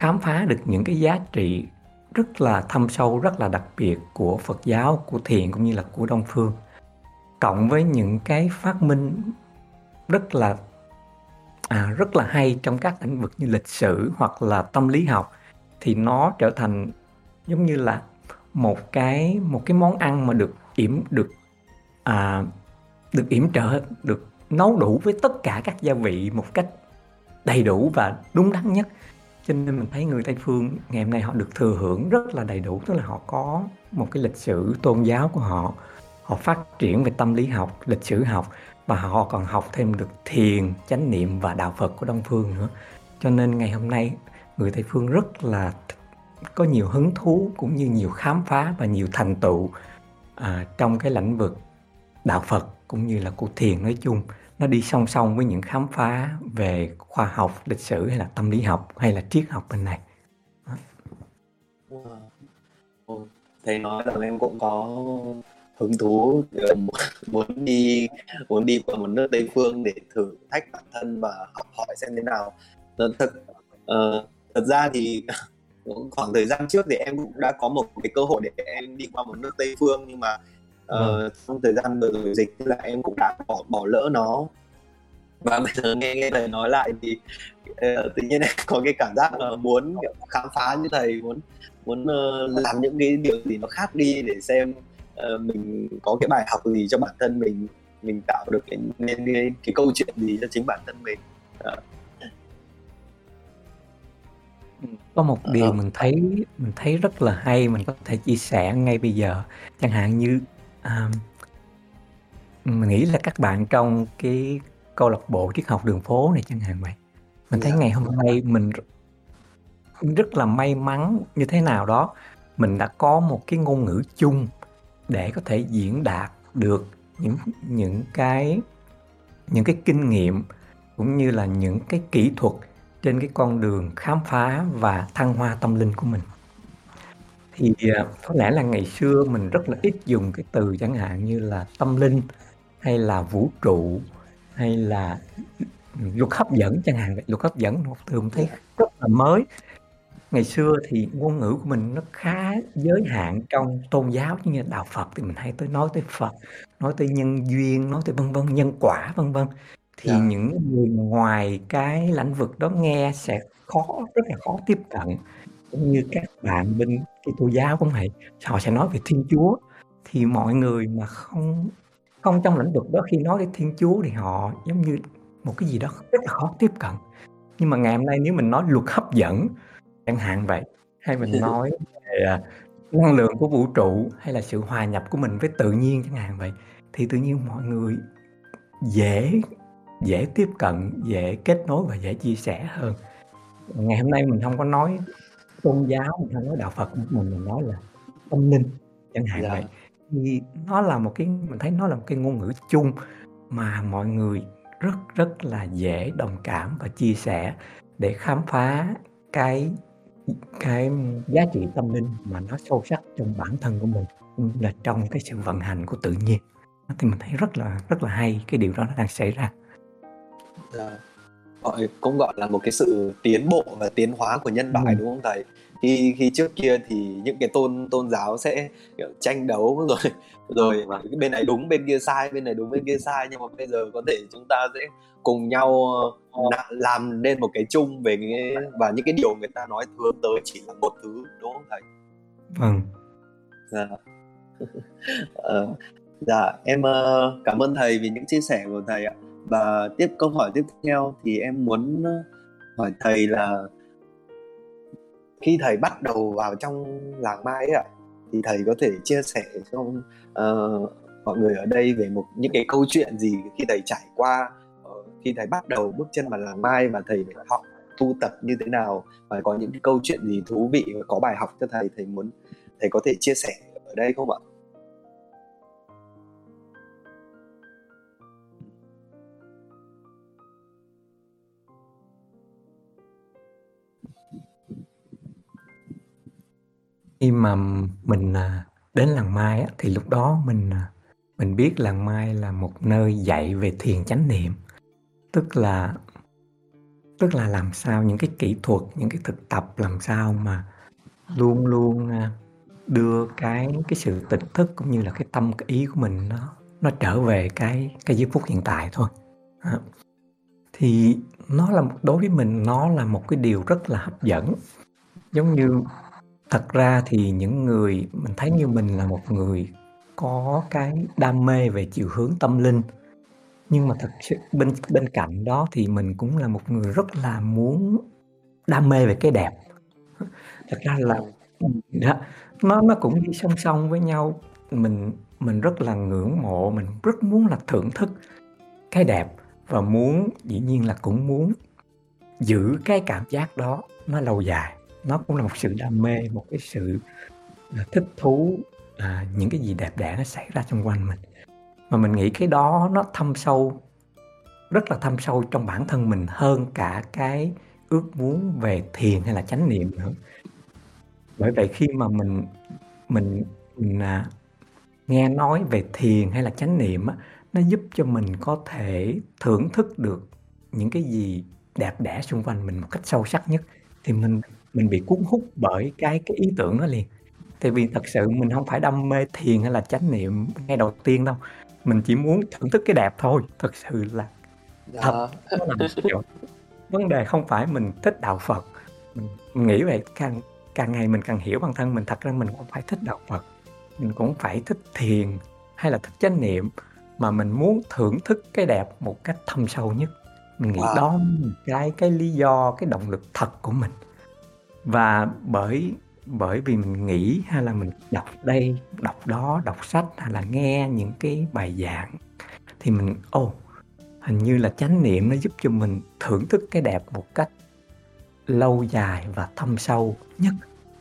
S2: khám phá được những cái giá trị rất là thâm sâu, rất là đặc biệt của phật giáo, của thiền cũng như là của đông phương. Cộng với những cái phát minh rất là à, rất là hay trong các lĩnh vực như lịch sử hoặc là tâm lý học thì nó trở thành giống như là một cái một cái món ăn mà được yểm được à, được yểm trợ được nấu đủ với tất cả các gia vị một cách đầy đủ và đúng đắn nhất. Cho nên mình thấy người Tây phương ngày hôm nay họ được thừa hưởng rất là đầy đủ tức là họ có một cái lịch sử tôn giáo của họ. Họ phát triển về tâm lý học lịch sử học và họ còn học thêm được thiền chánh niệm và đạo Phật của Đông phương nữa. Cho nên ngày hôm nay người Tây phương rất là có nhiều hứng thú cũng như nhiều khám phá và nhiều thành tựu à, trong cái lĩnh vực đạo Phật cũng như là của thiền nói chung. Nó đi song song với những khám phá về khoa học lịch sử hay là tâm lý học hay là triết học bên này.
S1: Thầy nói là em cũng có hứng thú <laughs> muốn đi muốn đi vào một nước tây phương để thử thách bản thân và học hỏi xem thế nào. Thật uh, thật ra thì <laughs> khoảng thời gian trước thì em cũng đã có một cái cơ hội để em đi qua một nước tây phương nhưng mà uh, trong thời gian vừa rồi dịch là em cũng đã bỏ bỏ lỡ nó. Và bây giờ nghe nghe thầy nói lại thì uh, tự nhiên em có cái cảm giác là muốn khám phá như thầy muốn muốn uh, làm những cái điều gì nó khác đi để xem uh, mình có cái bài học gì cho bản thân mình mình tạo được cái nên cái, cái câu chuyện gì cho chính bản thân mình? Uh.
S2: có một điều mình thấy mình thấy rất là hay mình có thể chia sẻ ngay bây giờ. Chẳng hạn như à, mình nghĩ là các bạn trong cái câu lạc bộ triết học đường phố này chẳng hạn vậy. Mình thấy dạ. ngày hôm nay mình rất là may mắn như thế nào đó. Mình đã có một cái ngôn ngữ chung để có thể diễn đạt được những những cái những cái kinh nghiệm cũng như là những cái kỹ thuật trên cái con đường khám phá và thăng hoa tâm linh của mình. Thì à, có lẽ là ngày xưa mình rất là ít dùng cái từ chẳng hạn như là tâm linh hay là vũ trụ hay là luật hấp dẫn chẳng hạn. Luật hấp dẫn một từ mình thấy rất là mới ngày xưa thì ngôn ngữ của mình nó khá giới hạn trong tôn giáo như đạo Phật thì mình hay tới nói tới Phật nói tới nhân duyên nói tới vân vân nhân quả vân vân thì yeah. Dạ. những người ngoài cái lĩnh vực đó nghe sẽ khó rất là khó tiếp cận cũng như các bạn bên cái tôn giáo cũng vậy họ sẽ nói về thiên chúa thì mọi người mà không không trong lĩnh vực đó khi nói đến thiên chúa thì họ giống như một cái gì đó rất là khó tiếp cận nhưng mà ngày hôm nay nếu mình nói luật hấp dẫn chẳng hạn vậy. Hay mình <laughs> nói về à, năng lượng của vũ trụ hay là sự hòa nhập của mình với tự nhiên chẳng hạn vậy thì tự nhiên mọi người dễ dễ tiếp cận dễ kết nối và dễ chia sẻ hơn. Ngày hôm nay mình không có nói tôn giáo mình không nói đạo phật mình mình nói là tâm linh chẳng hạn dạ. vậy. Thì nó là một cái mình thấy nó là một cái ngôn ngữ chung mà mọi người rất rất là dễ đồng cảm và chia sẻ để khám phá cái cái giá trị tâm linh mà nó sâu sắc trong bản thân của mình là trong cái sự vận hành của tự nhiên thì mình thấy rất là rất là hay cái điều đó nó đang xảy ra
S1: Dạ. gọi cũng gọi là một cái sự tiến bộ và tiến hóa của nhân loại ừ. đúng không thầy khi khi trước kia thì những cái tôn tôn giáo sẽ kiểu tranh đấu <laughs> rồi rồi mà bên này đúng bên kia sai bên này đúng bên kia sai nhưng mà bây giờ có thể chúng ta sẽ cùng nhau ờ, làm nên một cái chung về cái và những cái điều người ta nói hướng tới chỉ là một thứ đúng không thầy?
S2: Vâng.
S1: Dạ. <laughs> Ờ, dạ em ờ, cảm ơn thầy vì những chia sẻ của thầy ạ. Và tiếp câu hỏi tiếp theo thì em muốn hỏi thầy là khi thầy bắt đầu vào trong làng mai ấy ạ thì thầy có thể chia sẻ cho uh, mọi người ở đây về một những cái câu chuyện gì khi thầy trải qua uh, khi thầy bắt đầu bước chân vào làng mai và thầy phải học tu tập như thế nào và có những cái câu chuyện gì thú vị và có bài học cho thầy thầy muốn thầy có thể chia sẻ ở đây không ạ?
S2: Khi mà mình, à, đến làng Mai á, thì lúc đó mình, à, mình biết làng Mai là một nơi dạy về thiền chánh niệm. Tức là tức là làm sao những cái kỹ thuật, những cái thực tập làm sao mà luôn luôn, à, đưa cái cái sự tỉnh thức cũng như là cái tâm, cái ý của mình nó nó trở về cái cái giây phút hiện tại thôi. Thì nó là đối với mình nó là một cái điều rất là hấp dẫn. Giống như Thật ra thì những người mình thấy như mình là một người có cái đam mê về chiều hướng tâm linh. Nhưng mà thật sự bên bên cạnh đó thì mình cũng là một người rất là muốn đam mê về cái đẹp. Thật ra là đó, nó nó cũng đi song song với nhau. Mình mình rất là ngưỡng mộ, mình rất muốn là thưởng thức cái đẹp và muốn dĩ nhiên là cũng muốn giữ cái cảm giác đó nó lâu dài nó cũng là một sự đam mê một cái sự à, thích thú à, những cái gì đẹp đẽ nó xảy ra xung quanh mình. Mà mình nghĩ cái đó nó thâm sâu rất là thâm sâu trong bản thân mình hơn cả cái ước muốn về thiền hay là chánh niệm nữa. Bởi vậy khi mà mình mình, mình à, nghe nói về thiền hay là chánh niệm á, nó giúp cho mình có thể thưởng thức được những cái gì đẹp đẽ xung quanh mình một cách sâu sắc nhất thì mình mình bị cuốn hút bởi cái cái ý tưởng đó liền. Tại vì thật sự mình không phải đam mê thiền hay là chánh niệm ngay đầu tiên đâu. Mình chỉ muốn thưởng thức cái đẹp thôi thật sự là
S1: dạ.
S2: thật. Là kiểu vấn đề không phải mình thích đạo phật. Mình, mình nghĩ vậy càng càng ngày mình càng hiểu bản thân mình thật ra mình không phải thích đạo phật. Mình cũng phải thích thiền hay là thích chánh niệm mà mình muốn thưởng thức cái đẹp một cách thâm sâu nhất. Mình nghĩ
S1: Wow.
S2: đó là cái cái lý do cái động lực thật của mình và bởi bởi vì mình nghĩ hay là mình đọc đây, đọc đó, đọc sách hay là nghe những cái bài giảng thì mình, ô, hình như là chánh niệm nó giúp cho mình thưởng thức cái đẹp một cách lâu dài và thâm sâu nhất.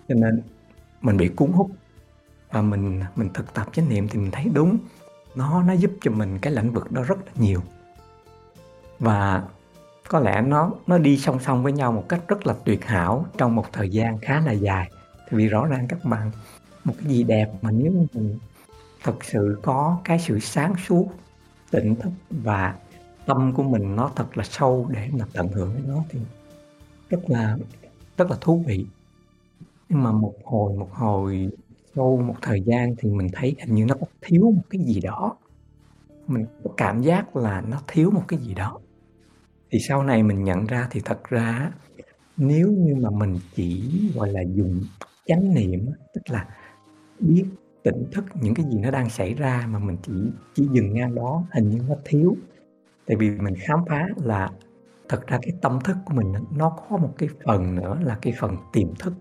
S2: Cho nên mình bị cuốn hút và mình mình thực tập chánh niệm thì mình thấy đúng. Nó nó giúp cho mình cái lĩnh vực đó rất là nhiều. Và có lẽ nó nó đi song song với nhau một cách rất là tuyệt hảo trong một thời gian khá là dài. Thì vì rõ ràng các bạn, một cái gì đẹp mà nếu mình thực sự có cái sự sáng suốt, tỉnh thức và tâm của mình nó thật là sâu để mà tận hưởng với nó thì rất là rất là thú vị. Nhưng mà một hồi một hồi sau một thời gian thì mình thấy hình như nó có thiếu một cái gì đó. Mình có cảm giác là nó thiếu một cái gì đó thì sau này mình nhận ra thì thật ra nếu như mà mình chỉ, gọi là, dùng chánh niệm tức là biết, tỉnh thức những cái gì nó đang xảy ra mà mình chỉ chỉ dừng ngang đó, hình như nó thiếu. Tại vì mình khám phá là thật ra cái tâm thức của mình nó có một cái phần nữa là cái phần tiềm thức.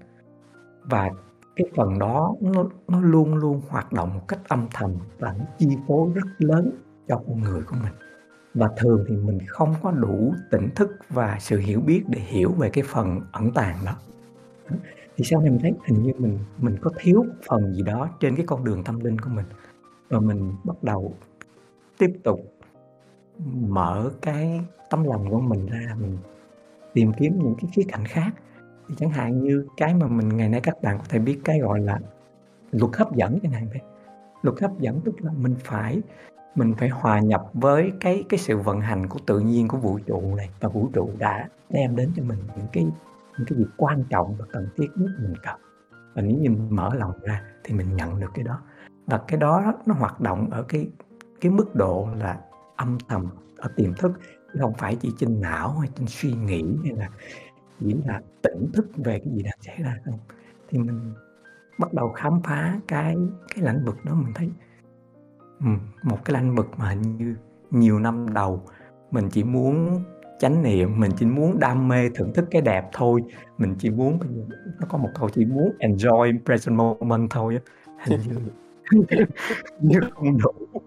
S2: Và cái phần đó nó nó luôn luôn hoạt động một cách âm thầm và nó chi phối rất lớn cho con người của mình và thường thì mình không có đủ tỉnh thức và sự hiểu biết để hiểu về cái phần ẩn tàng đó. Thì sau này mình thấy hình như mình mình có thiếu phần gì đó trên cái con đường tâm linh của mình. Và mình bắt đầu tiếp tục mở cái tấm lòng của mình ra, mình tìm kiếm những cái khía cạnh khác. Thì chẳng hạn như cái mà mình ngày nay các bạn có thể biết cái gọi là luật hấp dẫn chẳng hạn vậy. Luật hấp dẫn tức là mình phải mình phải hòa nhập với cái cái sự vận hành của tự nhiên của vũ trụ này, và vũ trụ đã đem đến cho mình những cái những cái việc quan trọng và cần thiết nhất mình cần. Và nếu như mình mở lòng ra thì mình nhận được cái đó. Và cái đó nó hoạt động ở cái cái mức độ là âm thầm, ở tiềm thức, chứ không phải chỉ trên não hay trên suy nghĩ hay là chỉ là tỉnh thức về cái gì đang xảy ra không. Thì mình bắt đầu khám phá cái cái lĩnh vực đó, mình thấy ừ, một cái lĩnh vực mà hình như nhiều năm đầu mình chỉ muốn chánh niệm mình chỉ muốn đam mê thưởng thức cái đẹp thôi. Mình chỉ muốn nó có một câu chỉ muốn enjoy present moment thôi á. Hình như <laughs> như không đủ.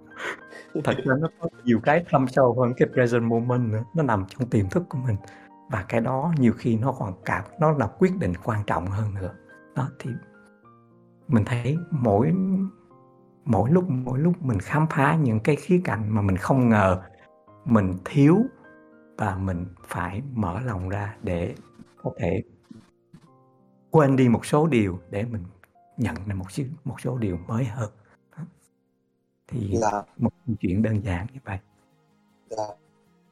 S2: Thật ra nó có nhiều cái thâm sâu hơn cái present moment nữa nó nằm trong tiềm thức của mình. Và cái đó nhiều khi nó còn cả nó là quyết định quan trọng hơn nữa. Đó thì mình thấy mỗi mỗi lúc mỗi lúc mình khám phá những cái khía cạnh mà mình không ngờ mình thiếu và mình phải mở lòng ra để có thể quên đi một số điều để mình nhận ra một số một số điều mới hơn. Thì
S1: dạ.
S2: một chuyện đơn giản như vậy.
S1: Dạ.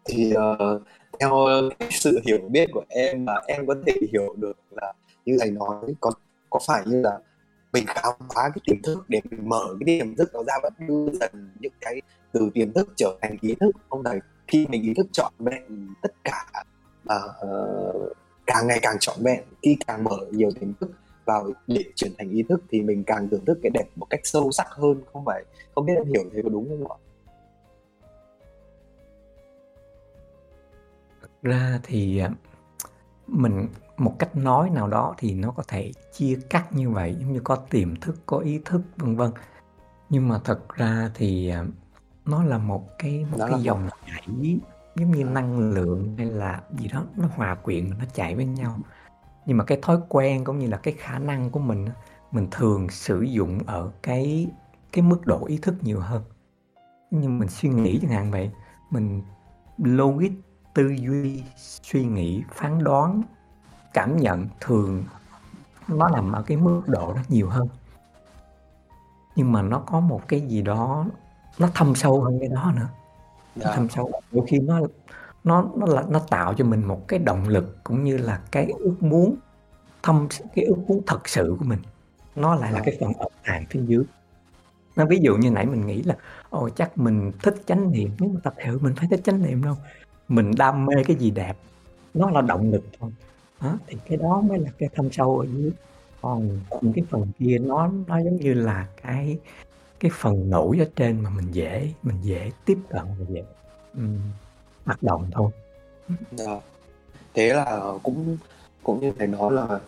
S1: Thì ờ, theo cái sự hiểu biết của em mà em có thể hiểu được là như thầy nói có có phải như là mình khám phá cái tiềm thức để mình mở cái tiềm thức đó ra và đưa dần những cái từ tiềm thức trở thành ý thức. Không thầy khi mình ý thức chọn vẹn tất cả uh, càng ngày càng trọn vẹn khi càng mở nhiều tiềm thức vào để chuyển thành ý thức thì mình càng thưởng thức cái đẹp một cách sâu sắc hơn không phải không biết em hiểu thế có đúng không ạ?
S2: Ra thì à, mình một cách nói nào đó thì nó có thể chia cắt như vậy giống như có tiềm thức có ý thức vân vân. Nhưng mà thật ra thì à, nó là một cái một
S1: đó
S2: cái dòng chảy giống như năng lượng hay là gì đó nó hòa quyện nó chạy với nhau. Nhưng mà cái thói quen cũng như là cái khả năng của mình mình thường sử dụng ở cái cái mức độ ý thức nhiều hơn. Nhưng mình suy nghĩ chẳng hạn vậy mình logic tư duy suy nghĩ phán đoán cảm nhận thường nó nằm ở cái mức độ đó nhiều hơn. Nhưng mà nó có một cái gì đó nó thâm sâu hơn cái đó nữa. Nó thâm sâu. Đôi khi nó nó nó là nó tạo cho mình một cái động lực cũng như là cái ước muốn thâm cái ước muốn thật sự của mình. Nó lại là cái phần ẩn tàng phía dưới. Nó ví dụ như nãy mình nghĩ là ồ chắc mình thích chánh niệm. Nhưng mà thật sự mình phải thích chánh niệm đâu. Mình đam mê cái gì đẹp nó là động lực thôi đó, thì cái đó mới là cái thâm sâu ở dưới còn những cái phần kia nó nó giống như là cái cái phần nổi ở trên mà mình dễ mình dễ tiếp cận và dễ um, hoạt động thôi
S1: dạ. thế là cũng cũng như thầy nói là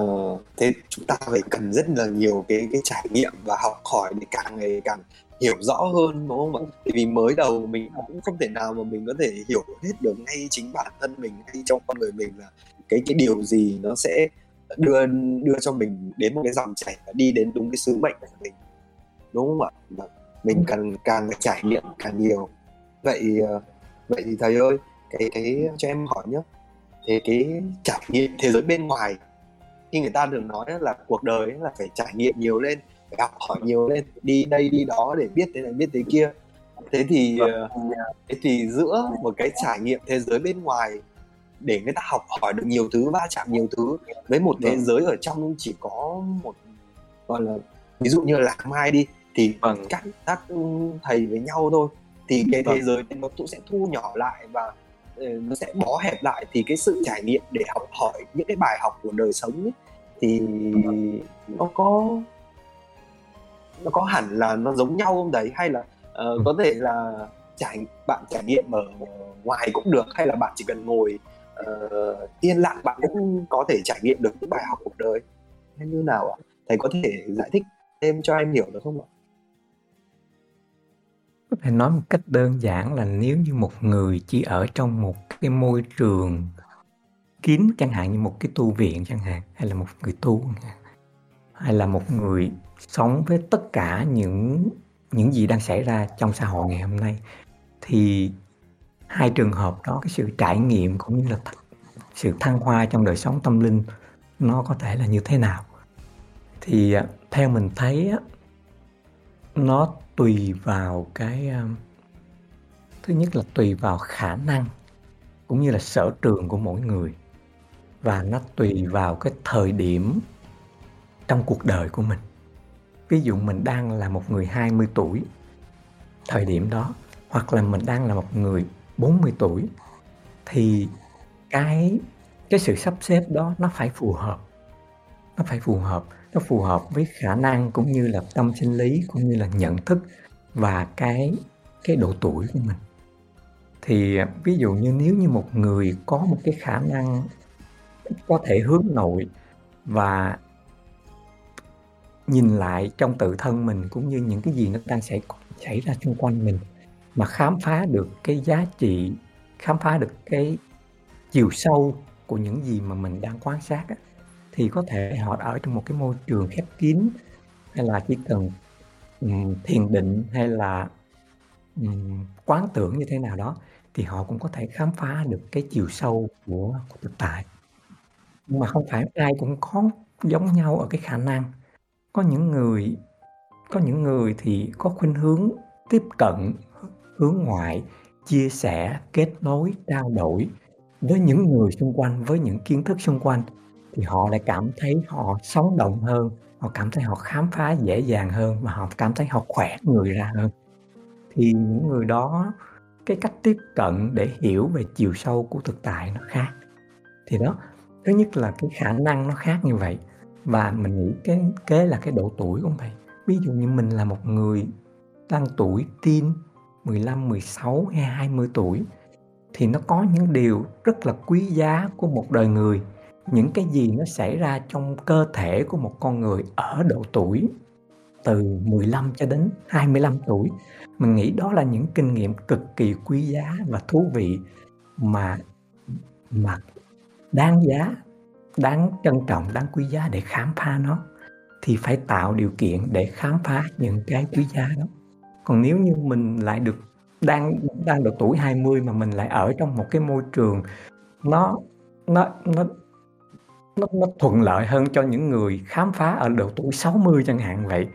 S1: uh, thế chúng ta phải cần rất là nhiều cái cái trải nghiệm và học hỏi để càng ngày càng hiểu rõ hơn đúng không ạ? Tại vì mới đầu mình cũng không thể nào mà mình có thể hiểu hết được ngay chính bản thân mình hay trong con người mình là cái cái điều gì nó sẽ đưa đưa cho mình đến một cái dòng chảy và đi đến đúng cái sứ mệnh của mình đúng không ạ? Mình cần càng trải nghiệm càng nhiều. Vậy uh, vậy thì thầy ơi, cái cái cho em hỏi nhé. Thế cái trải nghiệm thế giới bên ngoài khi người ta thường nói là cuộc đời là phải trải nghiệm nhiều lên phải học hỏi nhiều lên đi đây đi đó để biết thế này biết thế kia thế thì vâng. ờ, thế thì giữa một cái trải nghiệm thế giới bên ngoài để người ta học hỏi được nhiều thứ va chạm nhiều thứ với một thế vâng. giới ở trong chỉ có một gọi là ví dụ như là mai đi thì vâng. các các thầy với nhau thôi thì cái vâng. thế giới nó cũng sẽ thu nhỏ lại và ờ, nó sẽ bó hẹp lại thì cái sự trải nghiệm để học hỏi những cái bài học của đời sống ấy, thì nó có nó có hẳn là nó giống nhau không đấy hay là uh, có thể là trải bạn trải nghiệm ở ngoài cũng được hay là bạn chỉ cần ngồi uh, yên lặng bạn cũng có thể trải nghiệm được những bài học cuộc đời. Hay như nào ạ? Thầy có thể giải thích thêm cho em hiểu được không ạ?
S2: Có thể nói một cách đơn giản là nếu như một người chỉ ở trong một cái môi trường kín chẳng hạn như một cái tu viện chẳng hạn hay là một người tu hay là một người sống với tất cả những những gì đang xảy ra trong xã hội ngày hôm nay thì hai trường hợp đó, cái sự trải nghiệm cũng như là sự thăng hoa trong đời sống tâm linh nó có thể là như thế nào. Thì à, theo mình thấy nó tùy vào cái à, thứ nhất là tùy vào khả năng cũng như là sở trường của mỗi người và nó tùy vào cái thời điểm trong cuộc đời của mình. Ví dụ mình đang là một người 20 tuổi thời điểm đó, hoặc là mình đang là một người 40 tuổi, thì cái cái sự sắp xếp đó nó phải phù hợp. Nó phải phù hợp, nó phù hợp với khả năng cũng như là tâm sinh lý cũng như là nhận thức và cái cái độ tuổi của mình. Thì à, ví dụ như nếu như một người có một cái khả năng có thể hướng nội và nhìn lại trong tự thân mình cũng như những cái gì nó đang xảy xảy ra xung quanh mình mà khám phá được cái giá trị khám phá được cái chiều sâu của những gì mà mình đang quan sát á, thì có thể họ ở trong một cái môi trường khép kín hay là chỉ cần um, thiền định hay là um, quán tưởng như thế nào đó thì họ cũng có thể khám phá được cái chiều sâu của, của thực tại. Nhưng mà không phải ai cũng có giống nhau ở cái khả năng. Có những người có những người thì có khuynh hướng tiếp cận hướng ngoại, chia sẻ, kết nối, trao đổi với những người xung quanh, với những kiến thức xung quanh, thì họ lại cảm thấy họ sống động hơn, họ cảm thấy họ khám phá dễ dàng hơn và họ cảm thấy họ khỏe người ra hơn. Thì những người đó, cái cách tiếp cận để hiểu về chiều sâu của thực tại nó khác. Thì đó, thứ nhất là cái khả năng nó khác như vậy. Và mình nghĩ cái kế là cái độ tuổi cũng vậy ví dụ như mình là một người đang tuổi teen 15, 16 hay 20 tuổi thì nó có những điều rất là quý giá của một đời người. Những cái gì nó xảy ra trong cơ thể của một con người ở độ tuổi từ 15 cho đến 25 tuổi mình nghĩ đó là những kinh nghiệm cực kỳ quý giá và thú vị mà mà đáng giá đáng trân trọng đáng quý giá để khám phá nó. Thì phải tạo điều kiện để khám phá những cái quý giá đó còn nếu như mình lại được đang đang độ tuổi 20 mà mình lại ở trong một cái môi trường nó nó nó nó nó thuận lợi hơn cho những người khám phá ở độ tuổi 60 chẳng hạn vậy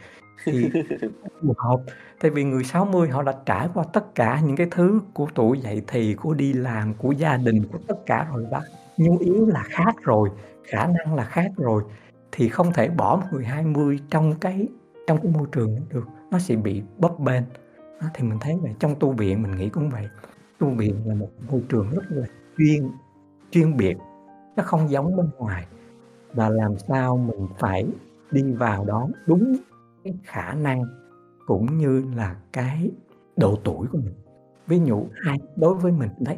S2: thì <laughs> phù hợp. Tại vì người 60 họ đã trải qua tất cả những cái thứ của tuổi dậy thì của đi làm của gia đình của tất cả rồi đó. Nhu yếu là khác rồi khả năng là khác rồi thì không thể bỏ một người 20 trong cái trong cái môi trường được nó sẽ bị bấp bênh. Đó, thì mình thấy vậy trong tu viện mình nghĩ cũng vậy. Tu viện là một môi trường rất là chuyên chuyên biệt nó không giống bên ngoài. Và làm sao mình phải đi vào đó đúng cái khả năng cũng như là cái độ tuổi của mình. Ví dụ hai đối với mình đấy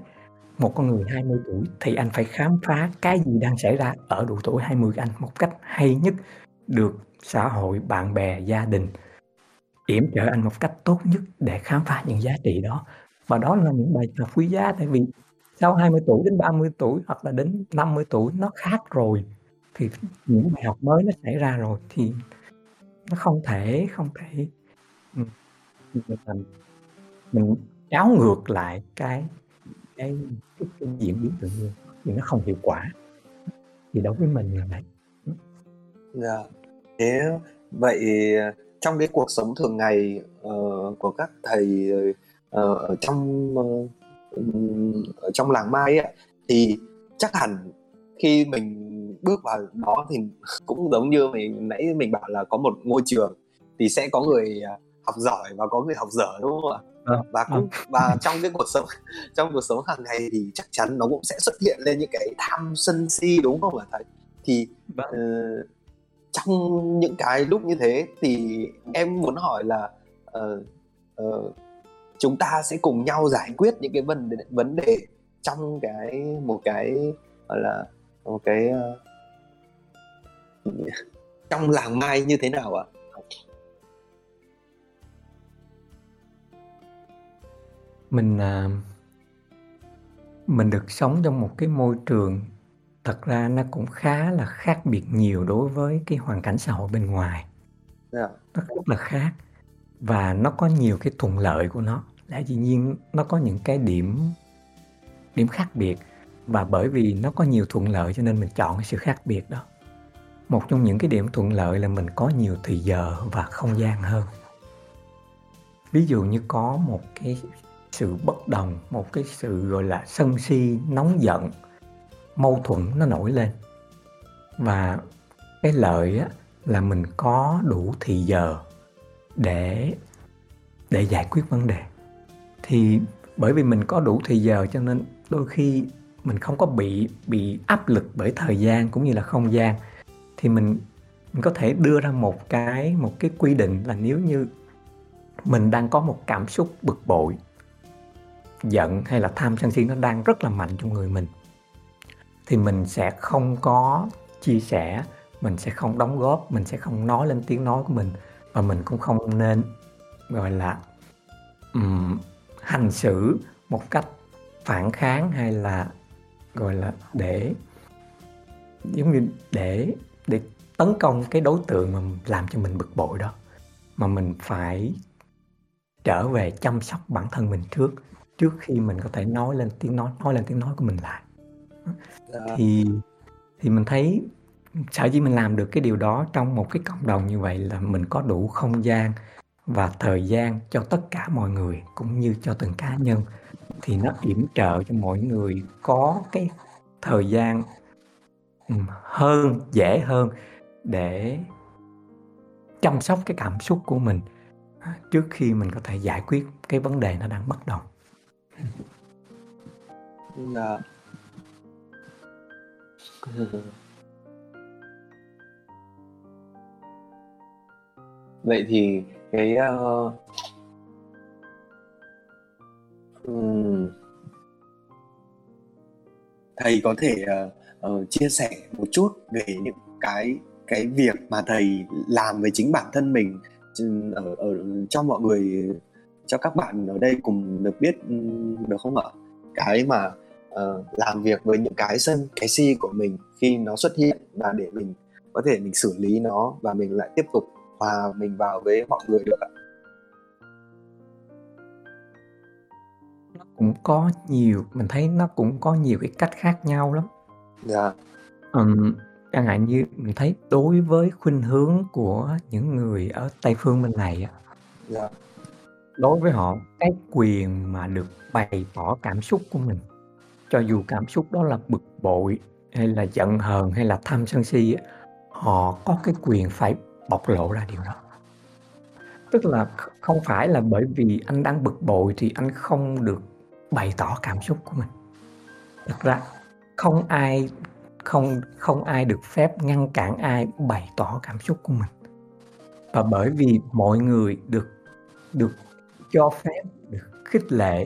S2: một con người 20 tuổi thì anh phải khám phá cái gì đang xảy ra ở độ tuổi 20 của anh một cách hay nhất được xã hội, bạn bè, gia đình yểm trợ anh một cách tốt nhất để khám phá những giá trị đó. Và đó là những bài học quý giá tại vì sau 20 tuổi đến 30 tuổi hoặc là đến 50 tuổi nó khác rồi thì những bài học mới nó xảy ra rồi thì nó không thể không thể ừ, mình mình áo ngược lại cái cái cái, cái diễn biến tự nhiên thì nó không hiệu quả. Thì đối với mình là vậy.
S1: Dạ. Thế vậy trong cái cuộc sống thường ngày uh, của các thầy uh, ở trong uh, ở trong làng mai ấy, thì chắc hẳn khi mình bước vào đó thì <laughs> cũng giống như mình nãy mình bảo là có một ngôi trường thì sẽ có người học giỏi và có người học dở đúng không ạ? À, và cũng à. và trong cái cuộc sống <laughs> trong cuộc sống hàng ngày thì chắc chắn nó cũng sẽ xuất hiện lên những cái tham sân si đúng không ạ thầy? Thì uh, trong những cái lúc như thế thì em muốn hỏi là uh, uh, chúng ta sẽ cùng nhau giải quyết những cái vấn đề, vấn đề trong cái một cái gọi là một cái uh, trong làng mai như thế nào ạ?
S2: Mình uh, mình được sống trong một cái môi trường thật ra nó cũng khá là khác biệt nhiều đối với cái hoàn cảnh xã hội bên ngoài. Yeah. Nó rất là khác và nó có nhiều cái thuận lợi của nó. Lẽ dĩ nhiên nó có những cái điểm điểm khác biệt và bởi vì nó có nhiều thuận lợi cho nên mình chọn cái sự khác biệt đó. Một trong những cái điểm thuận lợi là mình có nhiều thời giờ và không gian hơn. Ví dụ như có một cái sự bất đồng, một cái sự gọi là sân si, nóng giận mâu thuẫn nó nổi lên. Và cái lợi á, là mình có đủ thì giờ để để giải quyết vấn đề. Thì bởi vì mình có đủ thì giờ cho nên đôi khi mình không có bị bị áp lực bởi thời gian cũng như là không gian. Thì mình mình có thể đưa ra một cái một cái quy định là nếu như mình đang có một cảm xúc bực bội giận hay là tham sân si nó đang rất là mạnh trong người mình thì mình sẽ không có chia sẻ mình sẽ không đóng góp mình sẽ không nói lên tiếng nói của mình và mình cũng không nên gọi là um, hành xử một cách phản kháng hay là gọi là để giống như để để tấn công cái đối tượng mà làm cho mình bực bội đó. Mà mình phải trở về chăm sóc bản thân mình trước trước khi mình có thể nói lên tiếng nói nói lên tiếng nói của mình lại thì thì mình thấy sở dĩ mình làm được cái điều đó trong một cái cộng đồng như vậy là mình có đủ không gian và thời gian cho tất cả mọi người cũng như cho từng cá nhân thì nó yểm trợ cho mọi người có cái thời gian hơn dễ hơn để chăm sóc cái cảm xúc của mình trước khi mình có thể giải quyết cái vấn đề nó đang bắt đầu.
S1: Dạ. <laughs> vậy thì cái uh, thầy có thể uh, uh, chia sẻ một chút về những cái cái việc mà thầy làm với chính bản thân mình ở ở cho mọi người cho các bạn ở đây cùng được biết được không ạ? Cái mà uh, làm việc với những cái sân cái si của mình khi nó xuất hiện và để mình có thể mình xử lý nó và mình lại tiếp tục hòa mình vào với mọi người được ạ
S2: cũng có nhiều mình thấy nó cũng có nhiều cái cách khác nhau lắm.
S1: Dạ.
S2: Ừm, chẳng hạn như mình thấy đối với khuynh hướng của những người ở Tây phương bên này á
S1: Dạ.
S2: đối với họ cái quyền mà được bày tỏ cảm xúc của mình, cho dù cảm xúc đó là bực bội, hay là giận hờn, hay là tham sân si họ có cái quyền phải bộc lộ ra điều đó. Tức là không phải là bởi vì anh đang bực bội thì anh không được bày tỏ cảm xúc của mình. Thật ra không ai không không ai được phép ngăn cản ai bày tỏ cảm xúc của mình. Và bởi vì mọi người được được cho phép, được khích lệ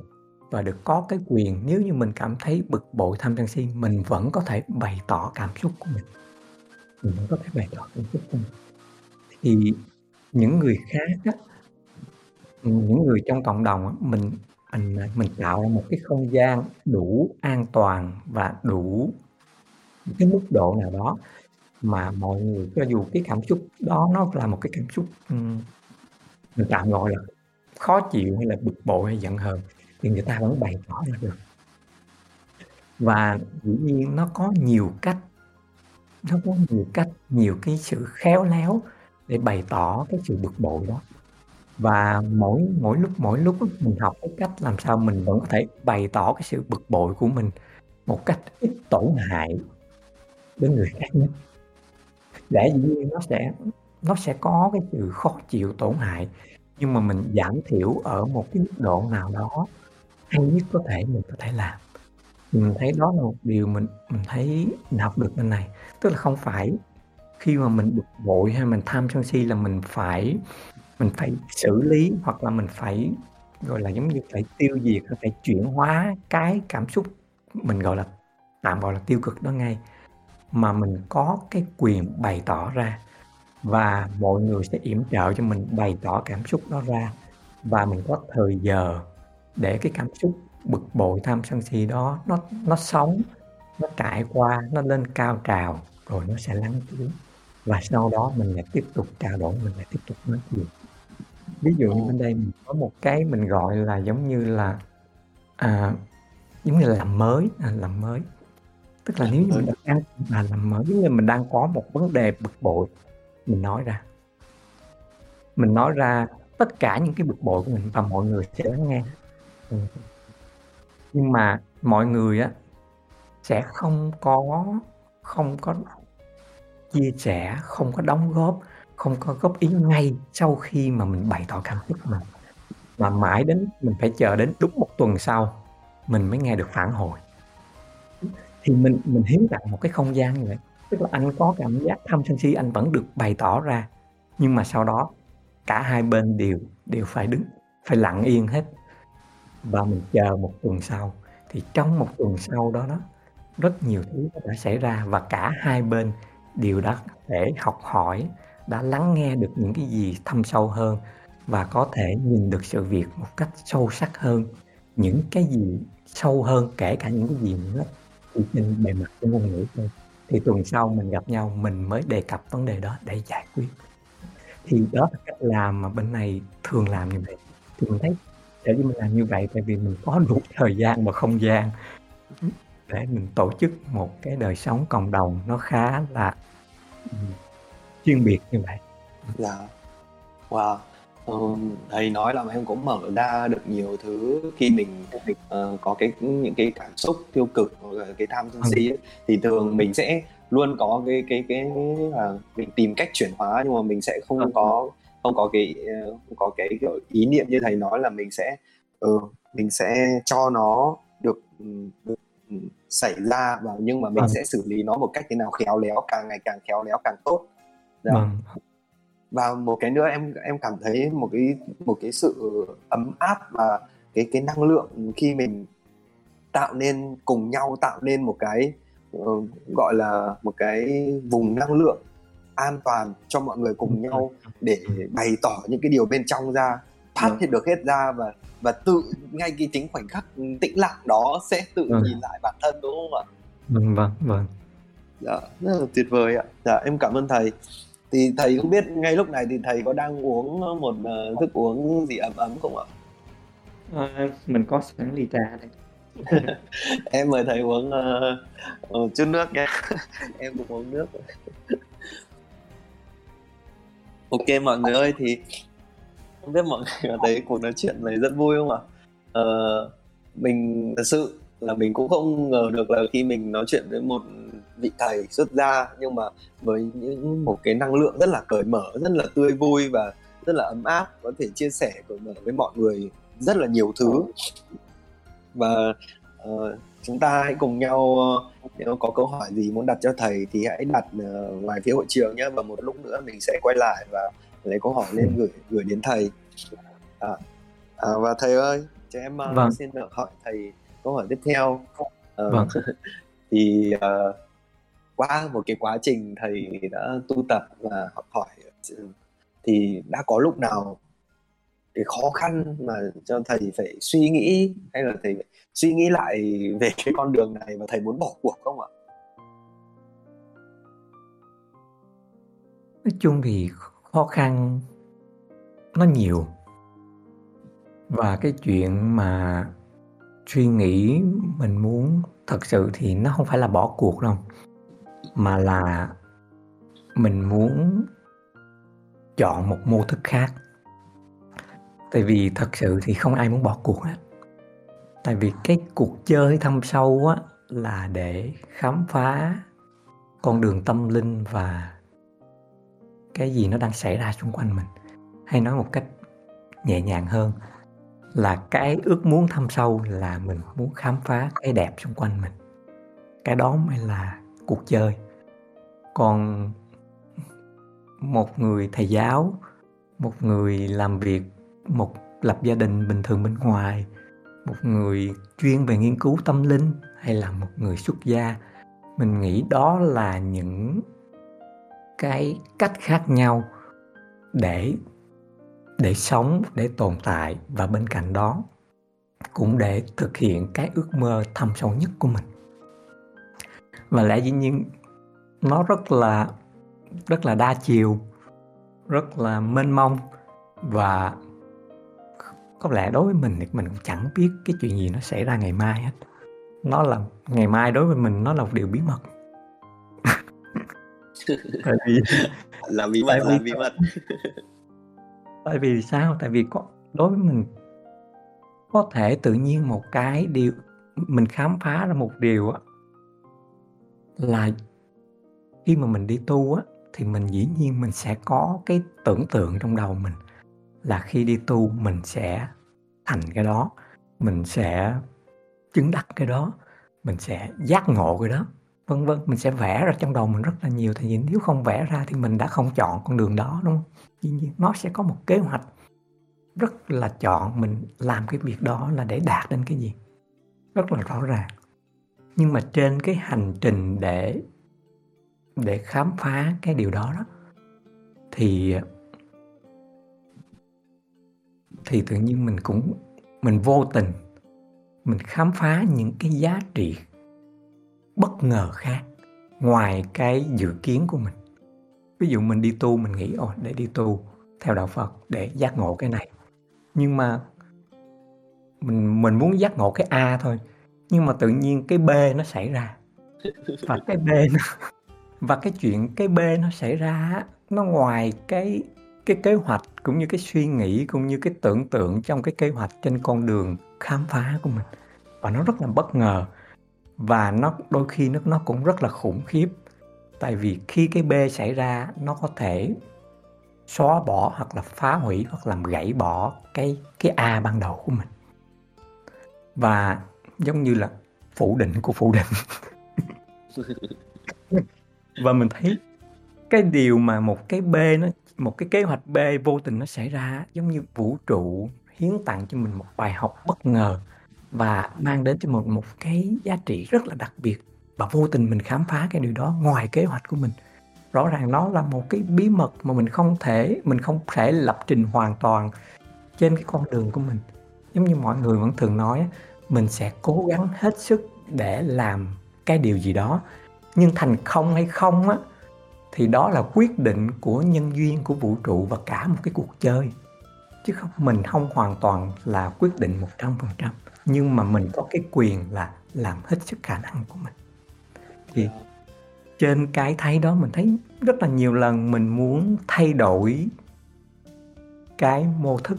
S2: và được có cái quyền nếu như mình cảm thấy bực bội, tham sân si, mình vẫn có thể bày tỏ cảm xúc của mình. Mình vẫn có thể bày tỏ cảm xúc của mình. Thì những người khác á, những người trong cộng đồng á, mình mình mình tạo ra một cái không gian đủ an toàn và đủ cái mức độ nào đó mà mọi người cho dù cái cảm xúc đó nó là một cái cảm xúc mình tạm gọi là khó chịu hay là bực bội hay giận hờn thì người ta vẫn bày tỏ ra được. Và dĩ nhiên nó có nhiều cách, nó có nhiều cách, nhiều cái sự khéo léo để bày tỏ cái sự bực bội đó. Và mỗi mỗi lúc mỗi lúc mình học cái cách làm sao mình vẫn có thể bày tỏ cái sự bực bội của mình một cách ít tổn hại đến người khác nhất để dĩ nhiên nó sẽ nó sẽ có cái sự khó chịu tổn hại, nhưng mà mình giảm thiểu ở một cái mức độ nào đó hay nhất có thể mình có thể làm. Mình thấy đó là một điều mình mình thấy mình học được bên này. Tức là không phải khi mà mình bực bội hay mình tham sân si là mình phải mình phải xử lý hoặc là mình phải, gọi là giống như phải tiêu diệt phải chuyển hóa cái cảm xúc mình gọi là, tạm gọi là tiêu cực đó ngay. Mà mình có cái quyền bày tỏ ra và mọi người sẽ yểm trợ cho mình bày tỏ cảm xúc đó ra. Và mình có thời giờ để cái cảm xúc bực bội tham sân si đó nó nó sống nó trải qua nó lên cao trào rồi nó sẽ lắng xuống. Và sau đó mình lại tiếp tục trao đổi mình lại tiếp tục nói chuyện. Ví dụ như bên đây mình có một cái mình gọi là giống như là à, giống như là làm mới à, làm mới. Tức là nếu như mình đang à, làm mới giống như mình đang có một vấn đề bực bội mình nói ra. Mình nói ra tất cả những cái bực bội của mình và mọi người sẽ lắng nghe ừ. nhưng mà mọi người á, sẽ không có không có chia sẻ, không có đóng góp, không có góp ý ngay sau khi mà mình bày tỏ cảm xúc của mình. Mà mãi đến, mình phải chờ đến đúng một tuần sau, mình mới nghe được phản hồi. Thì mình mình hiến tặng một cái không gian như vậy. Tức là anh có cảm giác tham sân si, anh vẫn được bày tỏ ra. Nhưng mà sau đó, cả hai bên đều đều phải đứng, phải lặng yên hết và mình chờ một tuần sau. Thì trong một tuần sau đó đó, rất nhiều thứ đã xảy ra và cả hai bên đều đã thể học hỏi, đã lắng nghe được những cái gì thâm sâu hơn và có thể nhìn được sự việc một cách sâu sắc hơn. Những cái gì sâu hơn kể cả những cái gì nó trên bề mặt của ngôn ngữ thôi. Thì tuần sau mình gặp nhau, mình mới đề cập vấn đề đó để giải quyết. Thì đó là cách làm mà bên này thường làm như vậy. Thì mình thấy để dĩ mình làm như vậy tại vì mình có đủ thời gian và không gian để mình tổ chức một cái đời sống cộng đồng nó khá là chuyên biệt như vậy.
S1: Dạ. Wow. Um, thầy nói là em cũng mở ra được nhiều thứ khi mình uh, có cái những cái cảm xúc tiêu cực hoặc là cái tham sân si ấy, thì thường mình sẽ luôn có cái cái cái uh, mình tìm cách chuyển hóa nhưng mà mình sẽ không có không có cái không có cái kiểu ý niệm như thầy nói là mình sẽ ừ, mình sẽ cho nó được, được xảy ra và nhưng mà mình vâng. sẽ xử lý nó một cách thế nào khéo léo càng ngày càng khéo léo càng tốt vâng. và một cái nữa em em cảm thấy một cái một cái sự ấm áp và cái cái năng lượng khi mình tạo nên cùng nhau tạo nên một cái uh, gọi là một cái vùng năng lượng an toàn cho mọi người cùng nhau để bày tỏ những cái điều bên trong ra phát hiện được hết ra và và tự ngay cái chính khoảnh khắc tĩnh lặng đó sẽ tự vâng. nhìn lại bản thân đúng không ạ?
S2: Vâng vâng vâng.
S1: Dạ, rất là tuyệt vời ạ. Dạ, em cảm ơn thầy. Thì thầy không biết ngay lúc này thì thầy có đang uống một uh, thức uống gì ấm ấm không ạ?
S2: Ờ, mình có sẵn ly trà đây. <laughs>
S1: Em mời thầy uống, ơ, ờ, chút nước nha. <laughs> Em cũng uống nước. OK mọi người ơi, thì không biết mọi người có thấy cuộc nói chuyện này rất vui không ạ? Ờ, mình thật sự là mình cũng không ngờ được là khi mình nói chuyện với một vị thầy xuất gia, nhưng mà với những một cái năng lượng rất là cởi mở, rất là tươi vui và rất là ấm áp, có thể chia sẻ cởi mở với mọi người rất là nhiều thứ. Và, uh, chúng ta hãy cùng nhau, ơ, nếu có câu hỏi gì muốn đặt cho thầy thì hãy đặt, ờ, ngoài phía hội trường nhá, và một lúc nữa mình sẽ quay lại và lấy câu hỏi lên gửi gửi đến thầy. À, à, và thầy ơi, cho em, a,
S2: Vâng.
S1: xin được hỏi thầy câu hỏi tiếp theo. Ờ,
S2: Vâng. <laughs>
S1: thì, ờ, qua một cái quá trình thầy đã tu tập và học hỏi thì đã có lúc nào cái khó khăn mà cho thầy phải suy nghĩ hay là thầy phải suy nghĩ lại về cái con đường này và thầy muốn bỏ cuộc không ạ?
S2: Nói chung thì khó khăn nó nhiều. Và cái chuyện mà suy nghĩ mình muốn thật sự thì nó không phải là bỏ cuộc đâu, mà là mình muốn chọn một mô thức khác. Tại vì thật sự thì không ai muốn bỏ cuộc hết. Tại vì cái cuộc chơi thâm sâu á là để khám phá con đường tâm linh và cái gì nó đang xảy ra xung quanh mình. Hay nói một cách nhẹ nhàng hơn là cái ước muốn thâm sâu là mình muốn khám phá cái đẹp xung quanh mình. Cái đó mới là cuộc chơi. Còn một người thầy giáo, một người làm việc, một lập gia đình bình thường bên ngoài, một người chuyên về nghiên cứu tâm linh hay là một người xuất gia, mình nghĩ đó là những cái cách khác nhau để để sống, để tồn tại. Và bên cạnh đó cũng để thực hiện cái ước mơ thâm sâu nhất của mình. Và lẽ dĩ nhiên nó rất là rất là đa chiều, rất là mênh mông. Và có lẽ đối với mình thì mình cũng chẳng biết cái chuyện gì nó xảy ra ngày mai hết. Nó là ngày mai đối với mình nó là một điều bí mật. <laughs> Tại vì
S1: Là bí mật, là bí mật. <laughs>
S2: Tại vì sao? Tại vì có đối với mình có thể tự nhiên một cái điều mình khám phá ra một điều á là khi mà mình đi tu á thì mình dĩ nhiên mình sẽ có cái tưởng tượng trong đầu mình là khi đi tu mình sẽ thành cái đó, mình sẽ chứng đắc cái đó, mình sẽ giác ngộ cái đó, vân vân. Mình sẽ vẽ ra trong đầu mình rất là nhiều, tại vì nếu không vẽ ra thì mình đã không chọn con đường đó, đúng không? Dĩ nhiên nó sẽ có một kế hoạch rất là chọn mình làm cái việc đó là để đạt đến cái gì, rất là rõ ràng. Nhưng mà trên cái hành trình để để khám phá cái điều đó đó, thì thì tự nhiên mình cũng mình vô tình mình khám phá những cái giá trị bất ngờ khác ngoài cái dự kiến của mình. Ví dụ mình đi tu mình nghĩ ồ để đi tu theo đạo Phật để giác ngộ cái này. Nhưng mà mình mình muốn giác ngộ cái A thôi, nhưng mà tự nhiên cái B nó xảy ra. Và cái B nó và cái chuyện cái B nó xảy ra nó ngoài cái cái kế hoạch cũng như cái suy nghĩ, cũng như cái tưởng tượng trong cái kế hoạch trên con đường khám phá của mình. Và nó rất là bất ngờ và nó đôi khi nó nó cũng rất là khủng khiếp. Tại vì khi cái B xảy ra nó có thể xóa bỏ hoặc là phá hủy hoặc làm gãy bỏ cái cái A ban đầu của mình. Và giống như là phủ định của phủ định. <laughs> Và mình thấy cái điều mà một cái B nó một cái kế hoạch B vô tình nó xảy ra giống như vũ trụ hiến tặng cho mình một bài học bất ngờ và mang đến cho mình một cái giá trị rất là đặc biệt và vô tình mình khám phá cái điều đó ngoài kế hoạch của mình. Rõ ràng nó là một cái bí mật mà mình không thể mình không thể lập trình hoàn toàn trên cái con đường của mình. Giống như mọi người vẫn thường nói mình sẽ cố gắng hết sức để làm cái điều gì đó, nhưng thành công hay không á thì đó là quyết định của nhân duyên, của vũ trụ và cả một cái cuộc chơi. chứ không, mình không hoàn toàn là quyết định 100% nhưng mà mình có cái quyền là làm hết sức khả năng của mình thì trên cái thấy đó, mình thấy rất là nhiều lần mình muốn thay đổi cái mô thức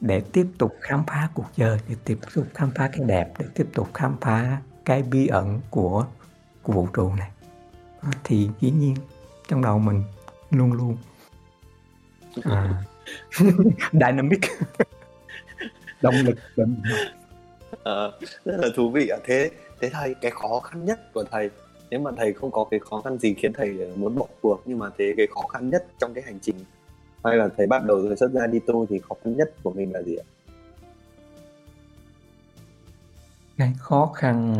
S2: để tiếp tục khám phá cuộc chơi, để tiếp tục khám phá cái đẹp, để tiếp tục khám phá cái bí ẩn của của vũ trụ này thì dĩ nhiên trong đầu mình luôn luôn. À, <laughs> dynamic. Động lực
S1: đậm à, rất là thú vị ạ. Thế thế thầy cái khó khăn nhất của thầy nếu mà thầy không có cái khó khăn gì khiến thầy muốn bỏ cuộc nhưng mà thế cái khó khăn nhất trong cái hành trình hay là thầy bắt đầu rồi xuất ra đi tu thì khó khăn nhất của mình là gì ạ?
S2: Cái khó khăn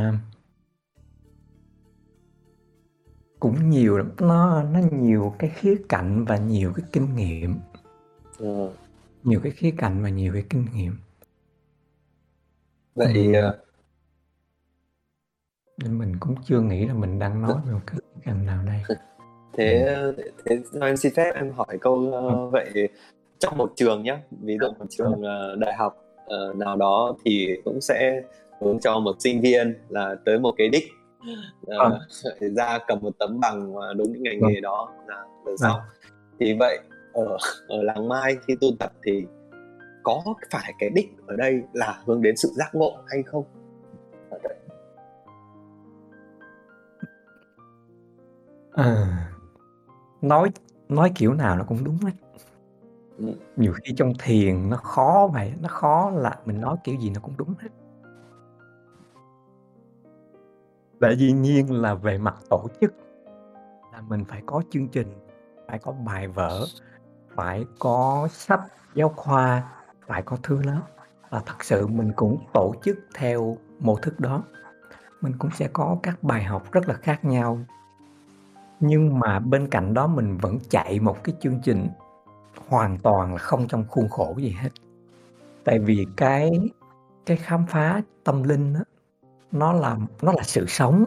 S2: cũng nhiều lắm. Nó nó nhiều cái khía cạnh và nhiều cái kinh nghiệm. Ừ. nhiều cái khía cạnh và nhiều cái kinh nghiệm.
S1: Vậy ừ.
S2: nên mình cũng chưa nghĩ là mình đang nói về một cái khía cạnh nào đây.
S1: Thế thế em xin phép em hỏi câu uh, vậy trong một trường nhé ví dụ một trường uh, đại học uh, nào đó thì cũng sẽ hướng cho một sinh viên là tới một cái đích uh, ra cầm một tấm bằng đúng cái ngành nghề đó là xong thì vậy ở ở làng mai khi tu tập thì có phải cái đích ở đây là hướng đến sự giác ngộ hay không?
S2: À nói nói kiểu nào nó cũng đúng hết nhiều khi trong thiền nó khó vậy nó khó là mình nói kiểu gì nó cũng đúng hết Tại dĩ nhiên là về mặt tổ chức là mình phải có chương trình, phải có bài vở, phải có sách giáo khoa, phải có thư lớp và thật sự mình cũng tổ chức theo mô thức đó. Mình cũng sẽ có các bài học rất là khác nhau nhưng mà bên cạnh đó mình vẫn chạy một cái chương trình hoàn toàn là không trong khuôn khổ gì hết. Tại vì cái cái khám phá tâm linh đó nó là nó là sự sống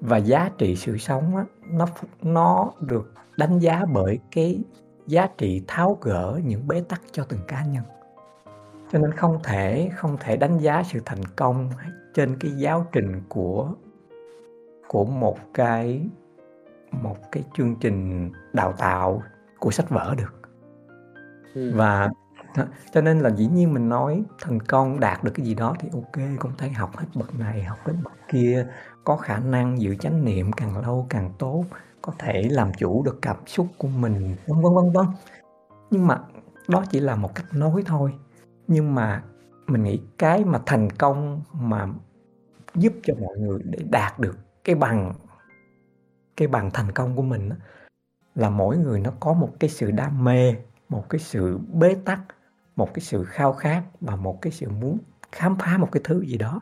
S2: và giá trị sự sống á, nó nó được đánh giá bởi cái giá trị tháo gỡ những bế tắc cho từng cá nhân. Cho nên không thể không thể đánh giá sự thành công trên cái giáo trình của của một cái một cái chương trình đào tạo của sách vở được ừ. và cho nên là dĩ nhiên mình nói thành công đạt được cái gì đó thì ok, cũng thấy học hết bậc này, học hết bậc kia. Có khả năng giữ chánh niệm càng lâu càng tốt, có thể làm chủ được cảm xúc của mình, vân vân vân vân. Nhưng mà đó chỉ là một cách nói thôi. Nhưng mà mình nghĩ cái mà thành công mà giúp cho mọi người để đạt được cái bằng cái bằng thành công của mình là mỗi người nó có một cái sự đam mê, một cái sự bế tắc một cái sự khao khát và một cái sự muốn khám phá một cái thứ gì đó.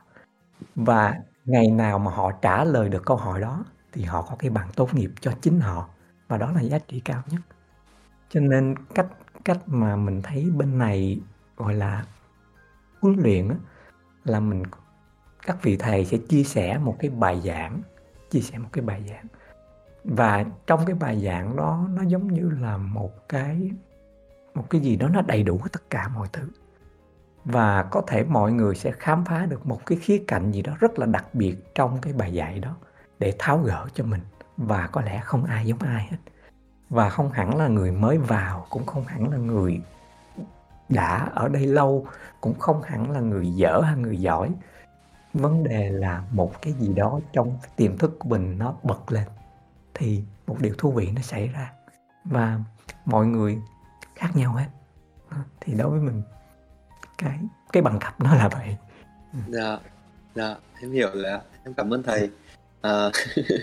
S2: Và ngày nào mà họ trả lời được câu hỏi đó, thì họ có cái bằng tốt nghiệp cho chính họ. Và đó là giá trị cao nhất. Cho nên cách cách mà mình thấy bên này gọi là huấn luyện là mình, các vị thầy sẽ chia sẻ một cái bài giảng, chia sẻ một cái bài giảng. Và trong cái bài giảng đó, nó giống như là một cái một cái gì đó nó đầy đủ tất cả mọi thứ. Và có thể mọi người sẽ khám phá được một cái khía cạnh gì đó rất là đặc biệt trong cái bài dạy đó để tháo gỡ cho mình. Và có lẽ không ai giống ai hết. Và không hẳn là người mới vào, cũng không hẳn là người đã ở đây lâu, cũng không hẳn là người dở hay người giỏi. Vấn đề là một cái gì đó trong tiềm thức của mình nó bật lên, thì một điều thú vị nó xảy ra. Và mọi người khác nhau hết. Thì đối với mình cái cái bằng cấp nó là vậy.
S1: Dạ dạ em hiểu rồi ạ. Em cảm ơn thầy. À,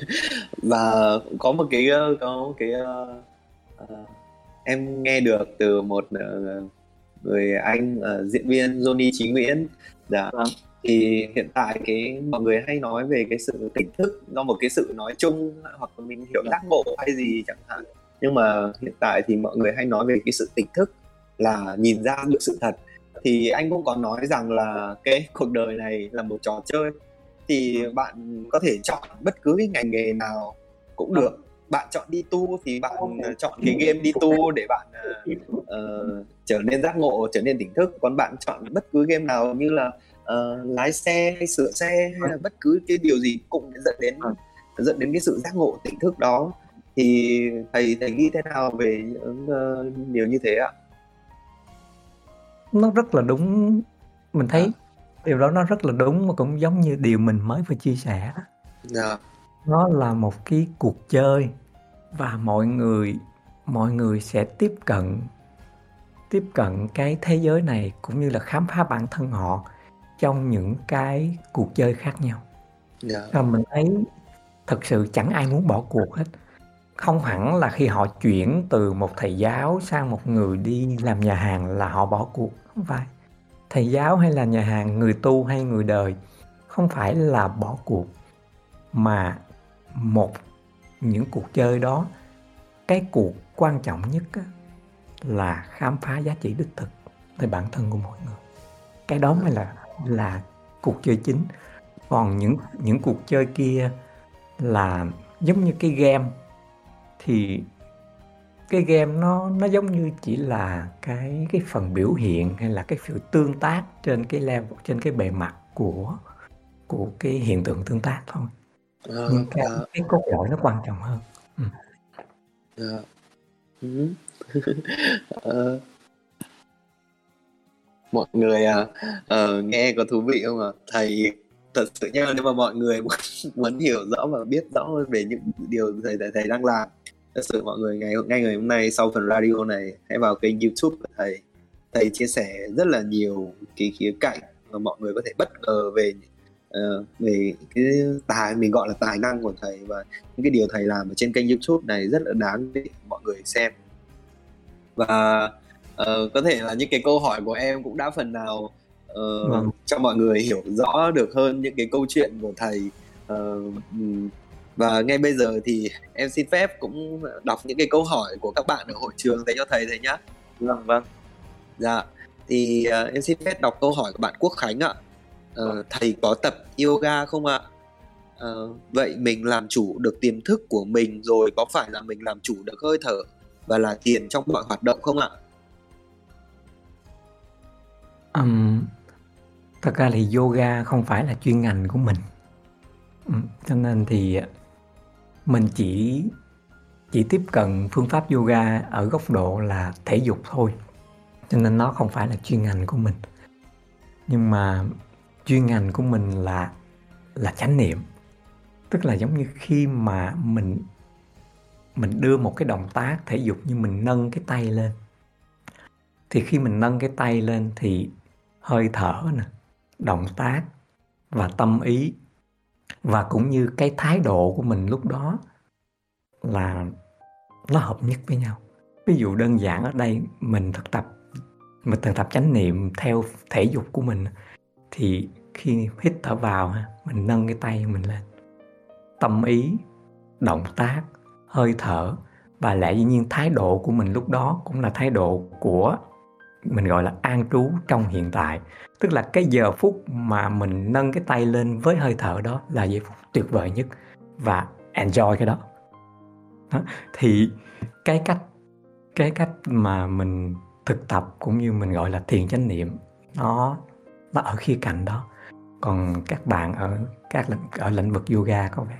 S1: <laughs> và có một cái có một cái uh, uh, em nghe được từ một uh, người anh uh, diễn viên Johnny Chí Nguyễn. Dạ vâng. thì hiện tại cái mọi người hay nói về cái sự tỉnh thức do một cái sự nói chung hoặc là mình hiểu giác ngộ hay gì chẳng hạn nhưng mà hiện tại thì mọi người hay nói về cái sự tỉnh thức là nhìn ra được sự thật. Thì anh cũng có nói rằng là cái <laughs> cuộc đời này là một trò chơi. Thì bạn có thể chọn bất cứ cái ngành nghề nào cũng được. Bạn chọn đi tu thì bạn uh, chọn cái game đi tu để bạn uh, uh, trở nên giác ngộ trở nên tỉnh thức. Còn bạn chọn bất cứ game nào như là uh, lái xe hay sửa xe hay là bất cứ cái điều gì cũng dẫn đến dẫn đến cái sự giác ngộ tỉnh thức đó thì thầy thầy nghĩ thế nào về những uh, điều như thế ạ
S2: nó rất là đúng mình thấy à. điều đó nó rất là đúng mà cũng giống như điều mình mới vừa chia sẻ
S1: dạ.
S2: nó là một cái cuộc chơi và mọi người mọi người sẽ tiếp cận tiếp cận cái thế giới này cũng như là khám phá bản thân họ trong những cái cuộc chơi khác nhau
S1: yeah.
S2: và mình thấy thật sự chẳng ai muốn bỏ cuộc hết không hẳn là khi họ chuyển từ một thầy giáo sang một người đi làm nhà hàng là họ bỏ cuộc, không phải. Thầy giáo hay là nhà hàng, người tu hay người đời, không phải là bỏ cuộc, mà một, những cuộc chơi đó, cái cuộc quan trọng nhất là khám phá giá trị đích thực về bản thân của mỗi người. Cái đó mới là là cuộc chơi chính. Còn những những cuộc chơi kia là giống như cái game thì cái game nó nó giống như chỉ là cái cái phần biểu hiện hay là cái sự tương tác trên cái level trên cái bề mặt của của cái hiện tượng tương tác thôi à, nhưng cái, à. cái cốt lõi nó quan trọng hơn ừ.
S1: à. ừ. <laughs> mọi người à, uh, nghe có thú vị không ạ thầy thật sự nhá nếu mà mọi người <laughs> muốn, muốn hiểu rõ và biết rõ hơn về những điều thầy thầy, thầy đang làm thật sự mọi người ngày ngay ngày hôm nay sau phần radio này hãy vào kênh youtube của thầy. Thầy chia sẻ rất là nhiều cái khía cạnh mà mọi người có thể bất ngờ về uh, về cái tài mình gọi là tài năng của thầy và những cái điều thầy làm ở trên kênh youtube này rất là đáng để mọi người xem. Và uh, có thể là những cái câu hỏi của em cũng đã phần nào uh, vâng. cho mọi người hiểu rõ được hơn những cái câu chuyện của thầy. Uh, và ngay bây giờ thì em xin phép cũng đọc những cái câu hỏi của các bạn ở hội trường thầy cho thầy thầy nhé
S2: vâng vâng.
S1: Dạ thì uh, em xin phép đọc câu hỏi của bạn Quốc Khánh ạ. Uh, thầy có tập yoga không ạ? Uh, vậy mình làm chủ được tiềm thức của mình rồi có phải là mình làm chủ được hơi thở và là thiền trong mọi hoạt động không ạ?
S2: Um, thật ra thì yoga không phải là chuyên ngành của mình. Cho nên thì mình chỉ chỉ tiếp cận phương pháp yoga ở góc độ là thể dục thôi, cho nên nó không phải là chuyên ngành của mình. Nhưng mà chuyên ngành của mình là là chánh niệm. Tức là giống như khi mà mình mình đưa một cái động tác thể dục như mình nâng cái tay lên. Thì khi mình nâng cái tay lên thì hơi thở nè, động tác và tâm ý và cũng như cái thái độ của mình lúc đó là nó hợp nhất với nhau. Ví dụ đơn giản ở đây, mình thực tập, mình thực tập chánh niệm theo thể dục của mình, thì khi hít thở vào mình nâng cái tay mình lên. Tâm ý, động tác, hơi thở và lẽ dĩ nhiên thái độ của mình lúc đó cũng là thái độ của mình gọi là an trú trong hiện tại tức là cái giờ phút mà mình nâng cái tay lên với hơi thở đó là giây phút tuyệt vời nhất và enjoy cái đó, đó. thì cái cách cái cách mà mình thực tập cũng như mình gọi là thiền chánh niệm nó nó ở khía cạnh đó. Còn các bạn ở các ở lĩnh vực yoga có vẻ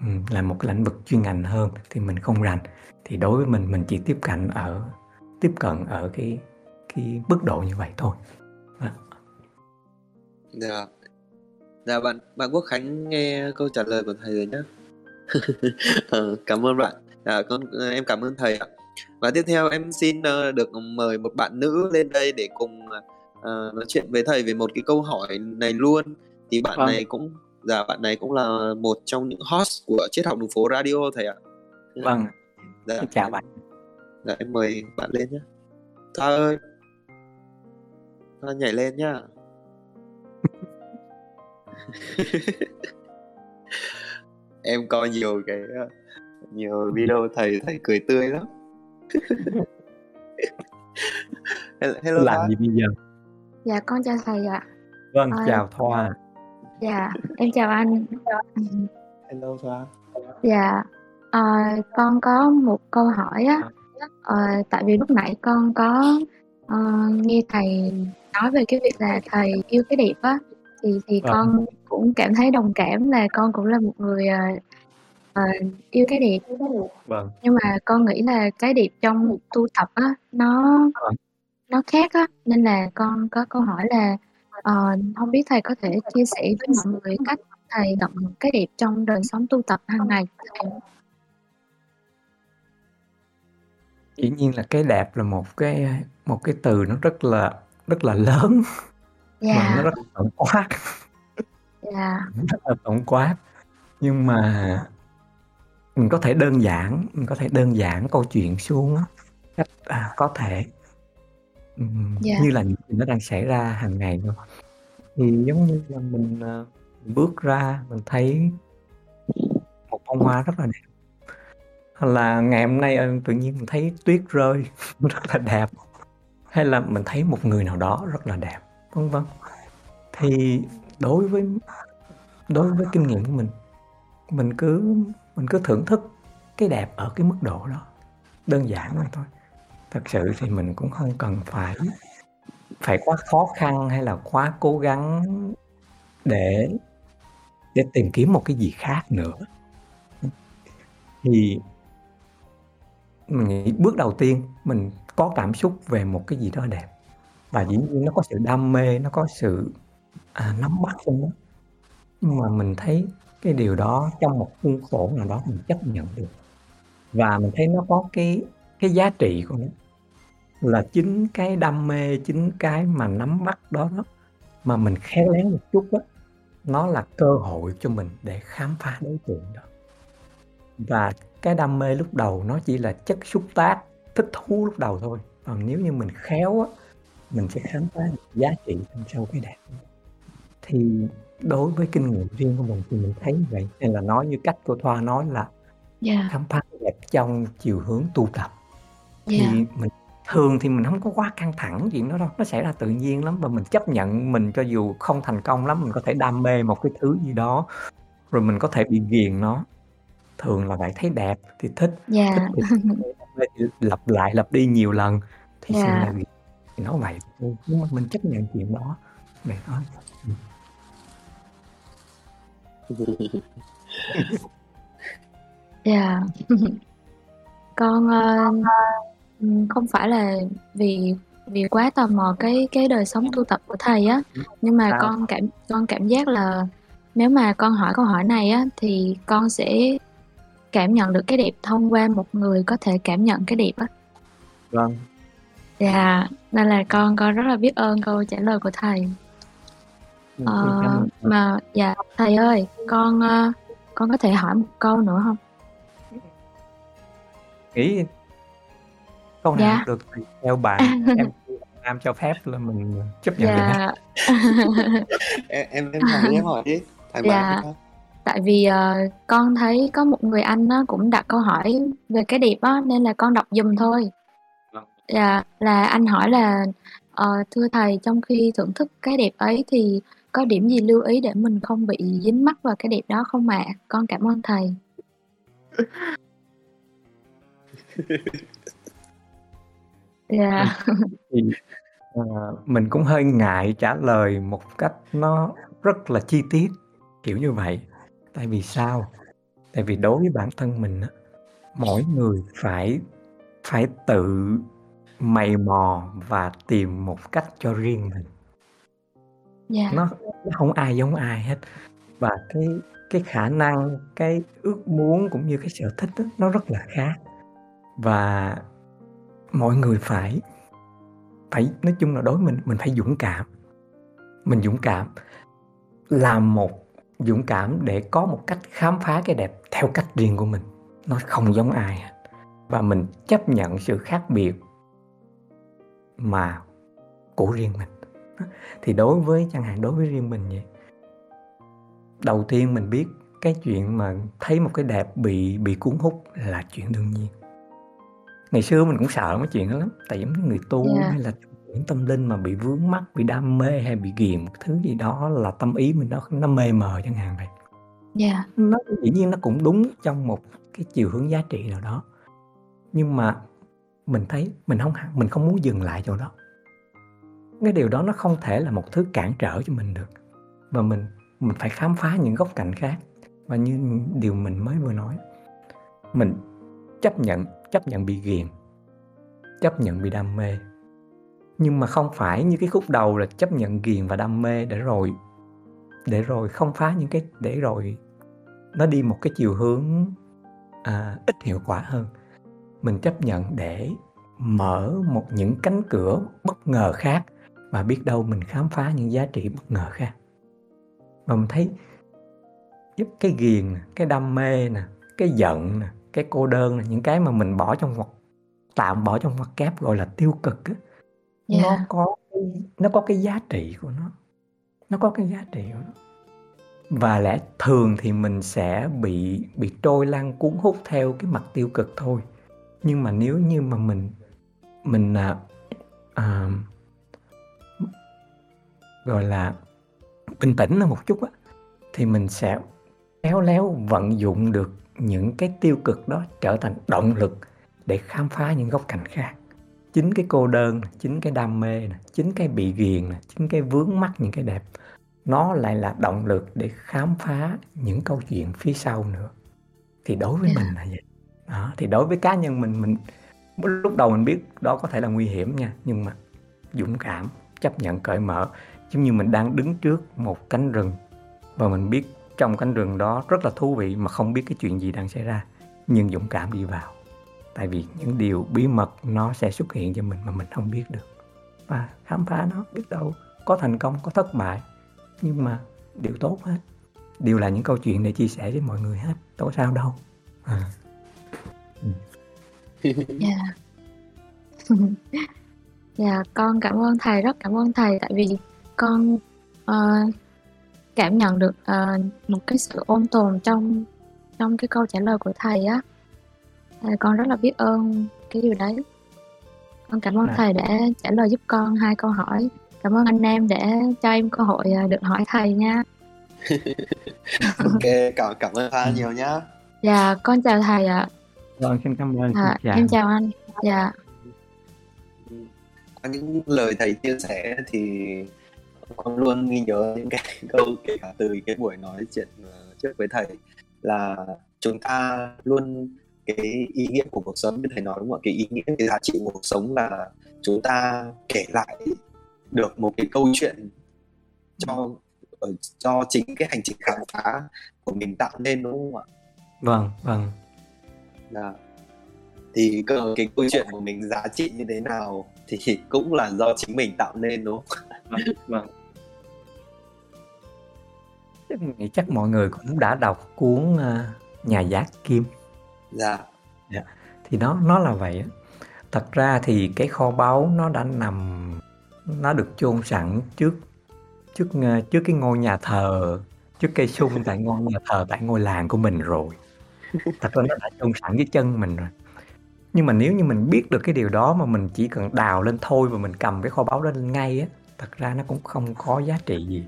S2: ừ, là một lĩnh vực chuyên ngành hơn thì mình không rành. Thì đối với mình mình chỉ tiếp cận ở tiếp cận ở cái cái mức độ như vậy thôi.
S1: Dạ. Dạ bạn bạn Quốc Khánh nghe câu trả lời của thầy rồi nhé. <laughs> ờ, cảm ơn bạn. Dạ, con em cảm ơn thầy ạ. Và tiếp theo em xin uh, được mời một bạn nữ lên đây để cùng uh, nói chuyện với thầy về một cái câu hỏi này luôn. Thì bạn vâng. này cũng dạ bạn này cũng là một trong những host của triết học đường phố radio thầy ạ.
S2: Vâng. Dạ. Chào bạn.
S1: Dạ em mời bạn lên nhé. Thoa ơi. Nhảy lên nhá. <laughs> em coi nhiều cái nhiều video thầy thầy cười tươi lắm. <laughs>
S2: Hello làm gì bây giờ?
S3: Dạ con chào thầy ạ.
S2: Vâng à, chào Thoa.
S3: dạ em chào anh.
S1: Hello Thoa.
S3: Dạ Ờ, con có một câu hỏi á, ờ, tại vì lúc nãy con có, ờ, nghe thầy nói về cái việc là thầy yêu cái đẹp á, thì thì
S2: Vâng.
S3: con cũng cảm thấy đồng cảm là con cũng là một người, ờ, yêu cái đẹp.
S2: Vâng.
S3: Nhưng mà con nghĩ là cái đẹp trong tu tập á, nó
S2: Vâng.
S3: nó khác á, nên là con có câu hỏi là, ờ, hông biết thầy có thể chia sẻ với mọi người cách thầy nhận cái đẹp trong đời sống tu tập hàng ngày?
S2: Dĩ nhiên là cái đẹp là một cái, một cái từ nó rất là rất là lớn và nó
S3: Yeah.
S2: rất là tổng quát.
S3: Yeah.
S2: Rất là tổng quát. Nhưng mà mình có thể đơn giản mình có thể đơn giản câu chuyện xuống cách, à, có thể.
S3: Yeah.
S2: như là những gì nó đang xảy ra hàng ngày thôi. Thì giống như là mình, ờ, mình bước ra mình thấy một bông hoa rất là đẹp. Hoặc là ngày hôm nay, ờ, tự nhiên mình thấy tuyết rơi <laughs> rất là đẹp. Hay là mình thấy một người nào đó rất là đẹp, vân vân. Thì đối với đối với kinh nghiệm của mình, mình cứ mình cứ thưởng thức cái đẹp ở cái mức độ đó, đơn giản mà thôi. Thật sự thì mình cũng không cần phải phải quá khó khăn hay là quá cố gắng để để tìm kiếm một cái gì khác nữa. Thì mình nghĩ bước đầu tiên mình có cảm xúc về một cái gì đó đẹp và dĩ nhiên nó có sự đam mê, nó có sự, à, nắm bắt trong đó. Nhưng mà mình thấy cái điều đó trong một khuôn khổ nào đó mình chấp nhận được. Và mình thấy nó có cái cái giá trị của nó. Là chính cái đam mê, chính cái mà nắm bắt đó đó, mà mình khéo léo một chút đó nó là cơ hội cho mình để khám phá đối tượng đó. Và cái đam mê lúc đầu nó chỉ là chất xúc tác, thích thú lúc đầu thôi. Còn nếu như mình khéo á, mình sẽ khám phá được giá trị đằng sau cái đẹp. Thì đối với kinh nghiệm riêng của mình thì mình thấy như vậy, hay là nói như cách cô Thoa nói là
S3: Yeah.
S2: khám phá đẹp trong chiều hướng tu tập.
S3: Yeah.
S2: Thì mình thường thì mình hông có quá căng thẳng chuyện đó đâu, nó xảy ra tự nhiên lắm và mình chấp nhận mình cho dù không thành công lắm, mình có thể đam mê một cái thứ gì đó, rồi mình có thể bị ghiền nó. Thường là vậy, thấy đẹp thì thích, thích
S3: Yeah.
S2: thì đam mê thì lặp lại, lặp đi nhiều lần thì sẽ là
S3: Yeah.
S2: ghiền. Thì nó vậy thôi, mình chấp nhận chuyện đó, thôi. Ừm. <laughs>
S3: Yeah. <laughs> Con, ừm, không phải là vì vì quá tò mò cái cái đời sống tu tập của thầy á, nhưng mà
S2: Sao?
S3: con cảm con cảm giác là nếu mà con hỏi câu hỏi này á, thì con sẽ cảm nhận được cái đẹp thông qua một người có thể cảm nhận cái đẹp á.
S2: Vâng.
S3: Yeah, nên là con con rất là biết ơn câu trả lời của thầy.
S2: Cảm
S3: Ờ,
S2: thầy.
S3: mà dạ, thầy ơi, con, ơ, con có thể hỏi một câu nữa hông?
S2: Nghĩ câu nào
S3: Dạ.
S2: được theo bạn, <laughs> em Nam cho phép là mình, ờ, chấp nhận.
S3: Dạ.
S1: Em <laughs> <laughs> em em hỏi em hỏi đi, mái
S3: Dạ.
S1: thôi.
S3: Tại vì, ờ, con thấy có một người anh á cũng đặt câu hỏi về cái đẹp á, nên là con đọc giùm thôi. Dạ, là anh hỏi là, ờ, thưa thầy, trong khi thưởng thức cái đẹp ấy thì có điểm gì lưu ý để mình không bị dính mắc vào cái đẹp đó không ạ? Con cảm ơn thầy. <laughs> Dạ.
S2: Thì, ờ, mình cũng hơi ngại trả lời một cách nó rất là chi tiết, kiểu như vậy. Tại vì sao? Tại vì đối với bản thân mình á, mỗi người phải phải tự mày mò và tìm một cách cho riêng mình.
S3: Dạ.
S2: Nó nó hông ai giống ai hết. Và cái cái khả năng, cái ước muốn cũng như cái sở thích á, nó rất là khác. Và mọi người phải phải nói chung là đối mình, mình phải dũng cảm. Mình dũng cảm làm một dũng cảm để có một cách khám phá cái đẹp theo cách riêng của mình, nó không giống ai hết. Và mình chấp nhận sự khác biệt mà của riêng mình. Thì đối với chẳng hạn đối với riêng mình vậy đầu tiên mình biết cái chuyện mà thấy một cái đẹp bị bị cuốn hút là chuyện đương nhiên. Ngày xưa mình cũng sợ mấy chuyện đó lắm, tại giống như người tu
S3: Dạ.
S2: hay là chuyện tâm linh mà bị vướng mắc, bị đam mê hay bị ghiền một thứ gì đó là tâm ý mình nó nó mê mờ chẳng hạn vậy.
S3: Yeah.
S2: Nó dĩ nhiên nó cũng đúng trong một cái chiều hướng giá trị nào đó. Nhưng mà mình thấy mình không mình không muốn dừng lại chỗ đó. Cái điều đó nó không thể là một thứ cản trở cho mình được. Và mình mình phải khám phá những góc cạnh khác. Và như điều mình mới vừa nói, mình chấp nhận chấp nhận bị ghiền, chấp nhận bị đam mê. Nhưng mà không phải như cái khúc đầu là chấp nhận ghiền và đam mê để rồi để rồi không phá những cái để rồi nó đi một cái chiều hướng à, ít hiệu quả hơn mình chấp nhận để mở một những cánh cửa bất ngờ khác và biết đâu mình khám phá những giá trị bất ngờ khác. Và mình thấy giúp cái ghiền cái đam mê nè cái giận nè cái cô đơn nè những cái mà mình bỏ trong ngoặc tạm bỏ trong ngoặc kép gọi là tiêu cực á yeah. nó có nó có cái giá trị của nó. Nó có cái giá trị của nó. Và lẽ thường thì mình sẽ bị bị trôi lăn cuốn hút theo cái mặt tiêu cực thôi nhưng mà nếu như mà mình mình à, à, gọi là bình tĩnh hơn một chút á thì mình sẽ khéo léo vận dụng được những cái tiêu cực đó trở thành động lực để khám phá những góc cạnh khác. Chính cái cô đơn chính cái đam mê chính cái bị ghiền chính cái vướng mắc những cái đẹp nó lại là động lực để khám phá những câu chuyện phía sau nữa. Thì đối với yeah. mình là vậy đó, thì đối với cá nhân mình mình lúc đầu mình biết đó có thể là nguy hiểm nha, nhưng mà dũng cảm, chấp nhận, cởi mở. Giống như mình đang đứng trước một cánh rừng và mình biết trong cánh rừng đó rất là thú vị mà không biết cái chuyện gì đang xảy ra, nhưng dũng cảm đi vào. Tại vì những điều bí mật nó sẽ xuất hiện cho mình mà mình không biết được. Và khám phá nó, biết đâu có thành công, có thất bại. Nhưng mà điều tốt hết, đều là những câu chuyện để chia sẻ với mọi người hết tối sao đâu. À
S3: dạ. <laughs> Dạ con cảm ơn thầy rất cảm ơn thầy. Tại vì con uh, cảm nhận được uh, một cái sự ôn tồn trong trong cái câu trả lời của thầy á. Con rất là biết ơn cái điều đấy. Con cảm ơn à. thầy đã trả lời giúp con hai câu hỏi. Cảm ơn anh em để cho em cơ hội à, được hỏi thầy nha. <laughs>
S1: Ok cảm cảm ơn Pha nhiều nhá.
S3: Dạ con chào thầy ạ
S2: vâng xin cảm ơn
S3: à, chào. em chào anh dạ
S1: qua những lời thầy chia sẻ thì con luôn ghi nhớ những cái <laughs> câu kể cả từ cái buổi nói chuyện à, trước với thầy là chúng ta luôn cái ý nghĩa của cuộc sống như thầy nói đúng không ạ cái ý nghĩa cái giá trị của cuộc sống là chúng ta kể lại được một cái câu chuyện cho ở cho chính cái hành trình khám phá của mình tạo nên đúng không ạ?
S2: Vâng, vâng.
S1: Dạ. Thì cơ cái câu chuyện của mình giá trị như thế nào thì cũng là do chính mình tạo nên đúng không? Vâng. vâng.
S2: Chắc nghĩ chắc mọi người cũng đã đọc cuốn uh, Nhà giá Kim.
S1: Dạ.
S2: Dạ. Thì nó nó là vậy Thật ra thì cái kho báu nó đã nằm nó được chôn sẵn trước trước ờ, trước cái ngôi nhà thờ, trước cây sung tại ngôi nhà thờ tại ngôi làng của mình rồi. Thật ra nó đã chôn sẵn dưới chân mình rồi. Nhưng mà nếu như mình biết được cái điều đó mà mình chỉ cần đào lên thôi và mình cầm cái kho báu đó lên ngay á, thật ra nó cũng không có giá trị gì.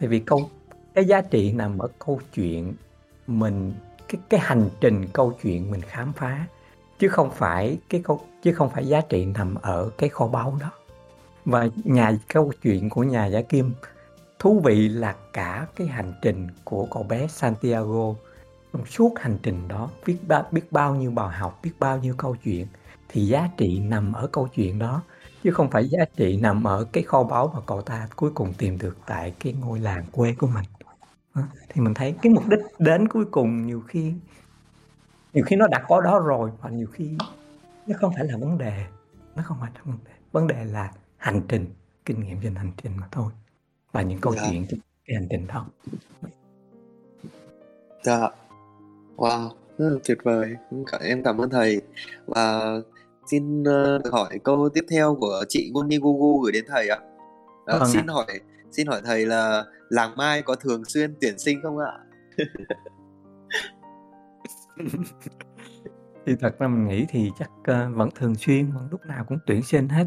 S2: Tại vì câu cái giá trị nằm ở câu chuyện mình cái cái hành trình câu chuyện mình khám phá chứ không phải cái câu chứ không phải giá trị nằm ở cái kho báu đó và nhà câu chuyện của nhà giả kim thú vị là cả cái hành trình của cậu bé Santiago trong suốt hành trình đó biết ba, biết bao nhiêu bài học biết bao nhiêu câu chuyện thì giá trị nằm ở câu chuyện đó chứ không phải giá trị nằm ở cái kho báu mà cậu ta cuối cùng tìm được tại cái ngôi làng quê của mình. Thì mình thấy cái mục đích đến cuối cùng nhiều khi nhiều khi nó đã có đó rồi và nhiều khi nó không phải là vấn đề nó không phải là vấn đề. Vấn đề là hành trình kinh nghiệm trên hành trình mà thôi và những câu dạ. chuyện trên cái hành trình đó.
S1: Dạ wow rất là tuyệt vời. Em cảm ơn thầy. Và xin uh, được hỏi câu tiếp theo của chị Guni Gugu gửi đến thầy ạ. Uh, vâng xin ạ. hỏi xin hỏi thầy là làng mai có thường xuyên tuyển sinh không ạ? <laughs>
S2: Thì thật ra mình nghĩ thì chắc uh, vẫn thường xuyên vẫn lúc nào cũng tuyển sinh hết.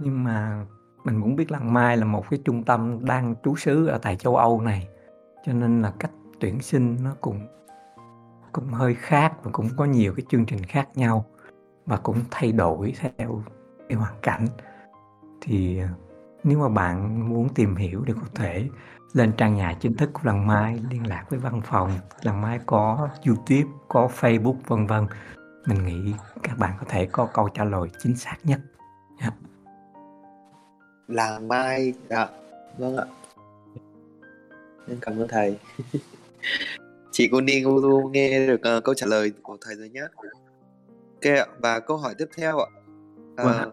S2: Nhưng mà mình cũng biết Lăng Mai là một cái trung tâm đang trú xứ ở tại châu Âu này, cho nên là cách tuyển sinh nó cũng cũng hơi khác và cũng có nhiều cái chương trình khác nhau và cũng thay đổi theo cái hoàn cảnh. Thì ờ, nếu mà bạn muốn tìm hiểu thì có thể lên trang nhà chính thức của Làng Mai, liên lạc với văn phòng, Làng Mai có YouTube, có Facebook, vân vân, mình nghĩ các bạn có thể có câu trả lời chính xác nhất. Yeah.
S1: Làng Mai dạ vâng ạ. Em cảm ơn thầy. <laughs> chị cô Ni Ngô nghe được uh, câu trả lời của thầy rồi nhé ok ạ và câu hỏi tiếp theo ạ. Uh, vâng.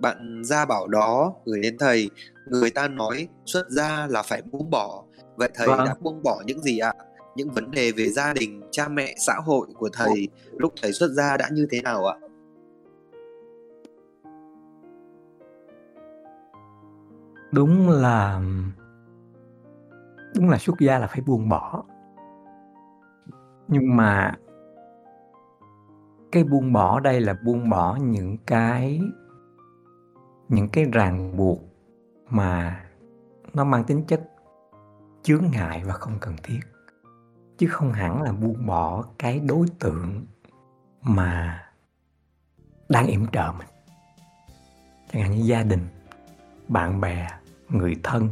S1: bạn gia bảo đó gửi đến thầy người ta nói xuất gia là phải buông bỏ. Vậy thầy vâng. đã buông bỏ những gì ạ? Những vấn đề về gia đình cha mẹ xã hội của thầy lúc thầy xuất gia đã như thế nào ạ?
S2: Đúng là đúng là xuất gia là phải buông bỏ nhưng mà cái buông bỏ đây là buông bỏ những cái những cái ràng buộc mà nó mang tính chất chướng ngại và không cần thiết. Chứ không hẳn là buông bỏ cái đối tượng mà đang yểm trợ mình. Chẳng hạn như gia đình, bạn bè, người thân,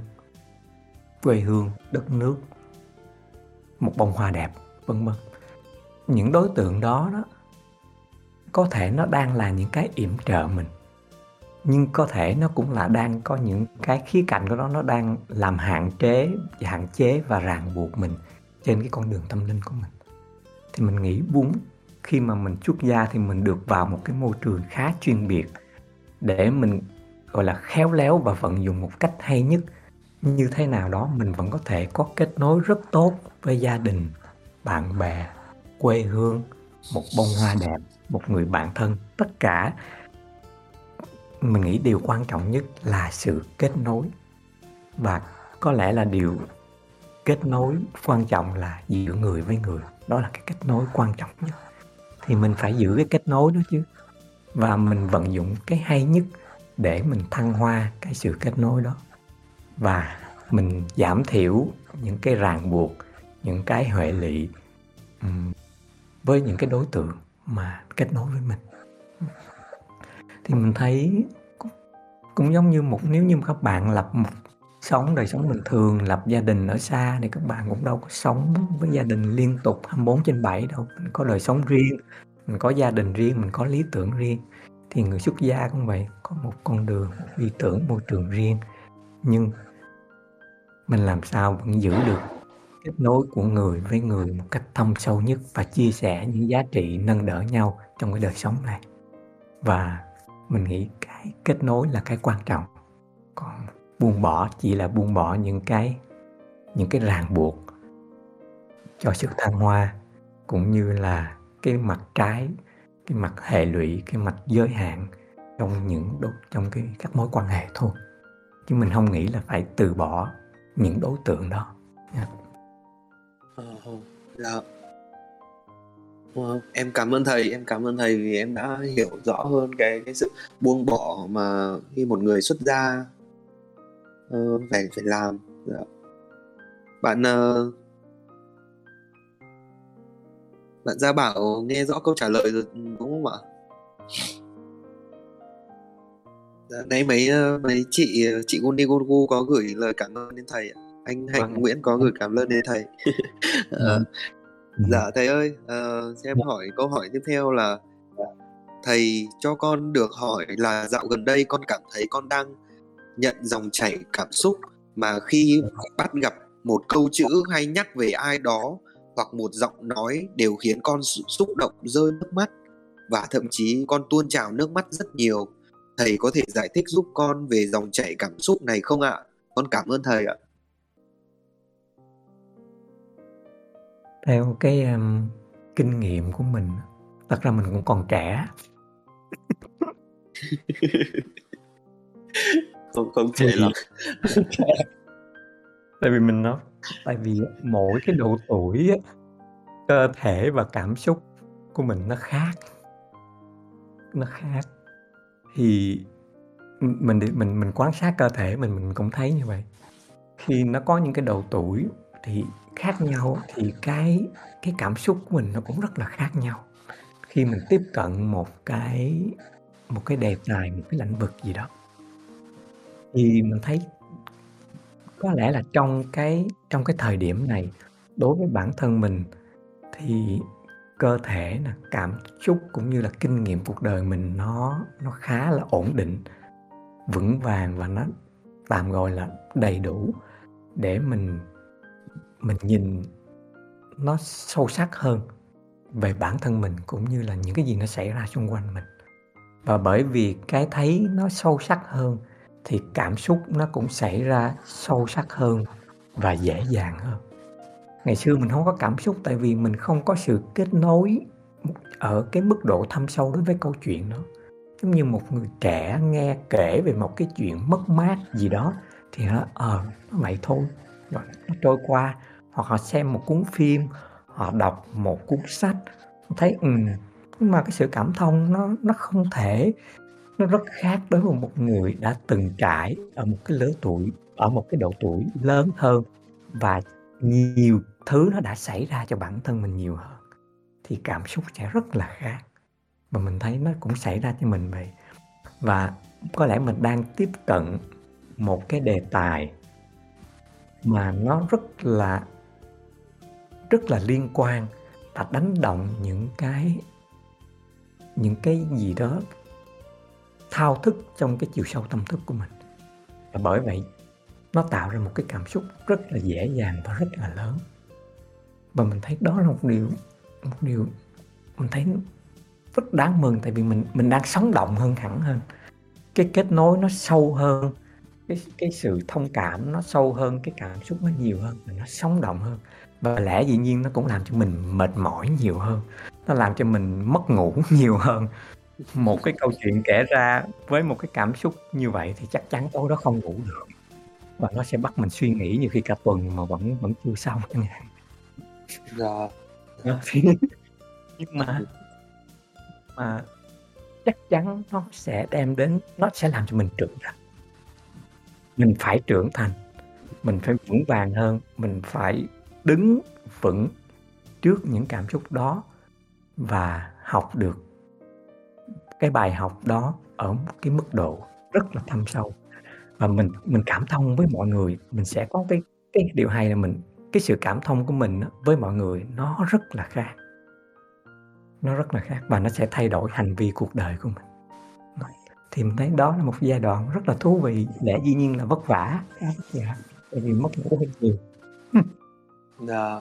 S2: quê hương, đất nước, một bông hoa đẹp vân vân. Những đối tượng đó đó, có thể nó đang là những cái yểm trợ mình, nhưng có thể nó cũng là đang có những cái khía cạnh của nó nó đang làm hạn chế hạn chế và ràng buộc mình trên cái con đường tâm linh của mình. Thì mình nghĩ bún khi mà mình xuất gia thì mình được vào một cái môi trường khá chuyên biệt để mình, gọi là, khéo léo và vận dụng một cách hay nhất. Như thế nào đó, mình vẫn có thể có kết nối rất tốt với gia đình bạn bè, quê hương, một bông hoa đẹp, một người bạn thân, tất cả mình nghĩ điều quan trọng nhất là sự kết nối. Và có lẽ là điều kết nối quan trọng là giữa người với người, đó là cái kết nối quan trọng nhất. Thì mình phải giữ cái kết nối đó chứ. Và mình vận dụng cái hay nhất để mình thăng hoa cái sự kết nối đó. Và mình giảm thiểu những cái ràng buộc những cái huệ lụy um, với những cái đối tượng mà kết nối với mình. Thì mình thấy cũng, cũng giống như một nếu như các bạn lập một sống đời sống bình thường lập gia đình ở xa thì các bạn cũng đâu có sống với gia đình liên tục 24 trên 7 đâu. Mình có đời sống riêng mình có gia đình riêng mình có lý tưởng riêng. Thì người xuất gia cũng vậy có một con đường một lý tưởng môi trường riêng. Nhưng mình làm sao vẫn giữ được kết nối của người với người một cách thâm sâu nhất và chia sẻ những giá trị nâng đỡ nhau trong cái đời sống này. Và mình nghĩ cái kết nối là cái quan trọng. Còn buông bỏ, chỉ là buông bỏ những cái những cái ràng buộc cho sự thăng hoa, cũng như là cái mặt trái, cái mặt hệ lụy, cái mặt giới hạn trong những đốt trong cái các mối quan hệ thôi. Chứ mình không nghĩ là phải từ bỏ những đối tượng đó. Yeah. Ờ, ờ.
S1: dạ Wow, em cảm ơn thầy, em cảm ơn thầy vì em đã hiểu rõ hơn cái cái sự buông bỏ mà khi một người xuất gia uh, phải phải làm. Dạ. Bạn uh, bạn Gia Bảo nghe rõ câu trả lời rồi đúng không ạ? Dạ, nãy mấy mấy chị chị Gundi Gu có gửi lời cảm ơn đến thầy ạ anh Hạnh vâng. Nguyễn có gửi cảm ơn đến thầy. uh, <laughs> Dạ thầy ơi, uh, cho em hỏi câu hỏi tiếp theo là thầy cho con được hỏi là dạo gần đây con cảm thấy con đang nhận dòng chảy cảm xúc mà khi bắt gặp một câu chữ hay nhắc về ai đó hoặc một giọng nói đều khiến con xúc động rơi nước mắt và thậm chí con tuôn trào nước mắt rất nhiều. Thầy có thể giải thích giúp con về dòng chảy cảm xúc này không ạ? Con cảm ơn thầy ạ.
S2: Theo cái, ờm, kinh nghiệm của mình thật ra mình cũng còn trẻ. <laughs>
S1: Không không trẻ lắm.
S2: Tại vì mình nói tại vì mỗi cái độ tuổi á, cơ thể và cảm xúc của mình nó khác. Nó khác. Thì, mình mình mình quan sát cơ thể mình mình cũng thấy như vậy. Khi nó có những cái độ tuổi thì khác nhau thì cái cái cảm xúc của mình nó cũng rất là khác nhau. Khi mình tiếp cận một cái một cái đề tài, một cái lĩnh vực gì đó. Thì mình thấy có lẽ là trong cái trong cái thời điểm này, đối với bản thân mình thì cơ thể nè, cảm xúc cũng như là kinh nghiệm cuộc đời mình nó nó khá là ổn định, vững vàng và nó tạm gọi là đầy đủ để mình mình nhìn nó sâu sắc hơn về bản thân mình cũng như là những cái gì nó xảy ra xung quanh mình. Và bởi vì cái thấy nó sâu sắc hơn thì cảm xúc nó cũng xảy ra sâu sắc hơn và dễ dàng hơn. Ngày xưa mình không có cảm xúc tại vì mình không có sự kết nối ở cái mức độ thâm sâu đối với câu chuyện đó. Giống như một người trẻ nghe kể về một cái chuyện mất mát gì đó thì nó ờ nó vậy thôi. Rồi nó trôi qua hoặc họ xem một cuốn phim, họ đọc một cuốn sách thấy ừ nhưng mà cái sự cảm thông nó nó không thể, nó rất khác đối với một người đã từng trải ở một cái lứa tuổi, ở một cái độ tuổi lớn hơn và nhiều thứ nó đã xảy ra cho bản thân mình nhiều hơn, thì cảm xúc sẽ rất là khác. Và mình thấy nó cũng xảy ra cho mình vậy. Và có lẽ mình đang tiếp cận một cái đề tài mà nó rất là rất là liên quan. Và đánh động những cái những cái gì đó thao thức trong cái chiều sâu tâm thức của mình. Và bởi vậy, nó tạo ra một cái cảm xúc rất là dễ dàng và rất là lớn. Và mình thấy đó là một điều một điều mình thấy rất đáng mừng, tại vì mình mình đang sống động hơn hẳn hơn. Cái kết nối nó sâu hơn, cái cái sự thông cảm nó sâu hơn, cái cảm xúc nó nhiều hơn và nó sống động hơn và lẽ dĩ nhiên nó cũng làm cho mình mệt mỏi nhiều hơn. Nó làm cho mình mất ngủ <laughs> nhiều hơn. Một cái câu chuyện kể ra với một cái cảm xúc như vậy thì chắc chắn tối đó không ngủ được. Và nó sẽ bắt mình suy nghĩ nhiều khi cả tuần mà vẫn vẫn chưa xong chẳng hạn.
S1: Dạ. <laughs>
S2: Nhưng mà mà chắc chắn nó sẽ đem đến nó sẽ làm cho mình trưởng thành. Mình phải trưởng thành. Mình phải vững vàng hơn. Mình phải đứng vững trước những cảm xúc đó và học được cái bài học đó ở một cái mức độ rất là thâm sâu. Và mình mình cảm thông với mọi người. Mình sẽ có cái cái điều hay là mình cái sự cảm thông của mình với mọi người nó rất là khác. Nó rất là khác và nó sẽ thay đổi hành vi cuộc đời của mình. Thì mình thấy đó là một giai đoạn rất là thú vị lẽ dĩ nhiên là vất vả. Vả tại vì mất ngủ hơi nhiều
S1: dạ.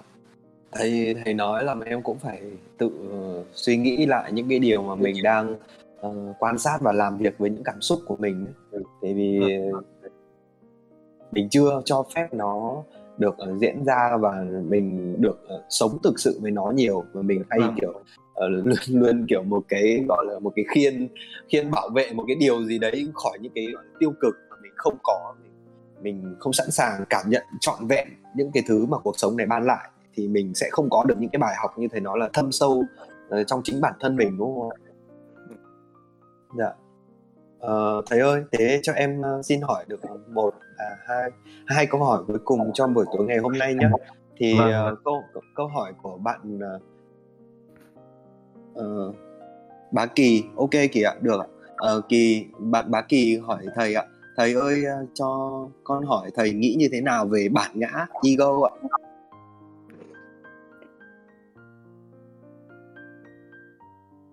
S1: Thầy thầy nói là em cũng phải tự suy nghĩ lại những cái điều mà mình đang uh, quan sát và làm việc với những cảm xúc của mình tại vì mình chưa cho phép nó được uh, diễn ra và mình được uh, sống thực sự với nó nhiều. Và mình hay kiểu uh, <laughs> luôn luôn kiểu một cái gọi là một cái khiên khiên bảo vệ một cái điều gì đấy khỏi những cái tiêu cực mà mình không có mình, mình không sẵn sàng cảm nhận trọn vẹn những cái thứ mà cuộc sống này ban lại thì mình sẽ không có được những cái bài học như thầy nói là thâm sâu uh, trong chính bản thân mình đúng không ạ? Dạ. Uh, thầy ơi thế cho em uh, xin hỏi được một à, hai hai câu hỏi cuối cùng trong buổi tối ngày hôm nay nhé thì uh, câu câu hỏi của bạn uh, bá kỳ. Ok kỳ ạ được ạ. Uh, kỳ bạn bá kỳ hỏi thầy ạ thầy ơi uh, cho con hỏi thầy nghĩ như thế nào về bản ngã ego ạ?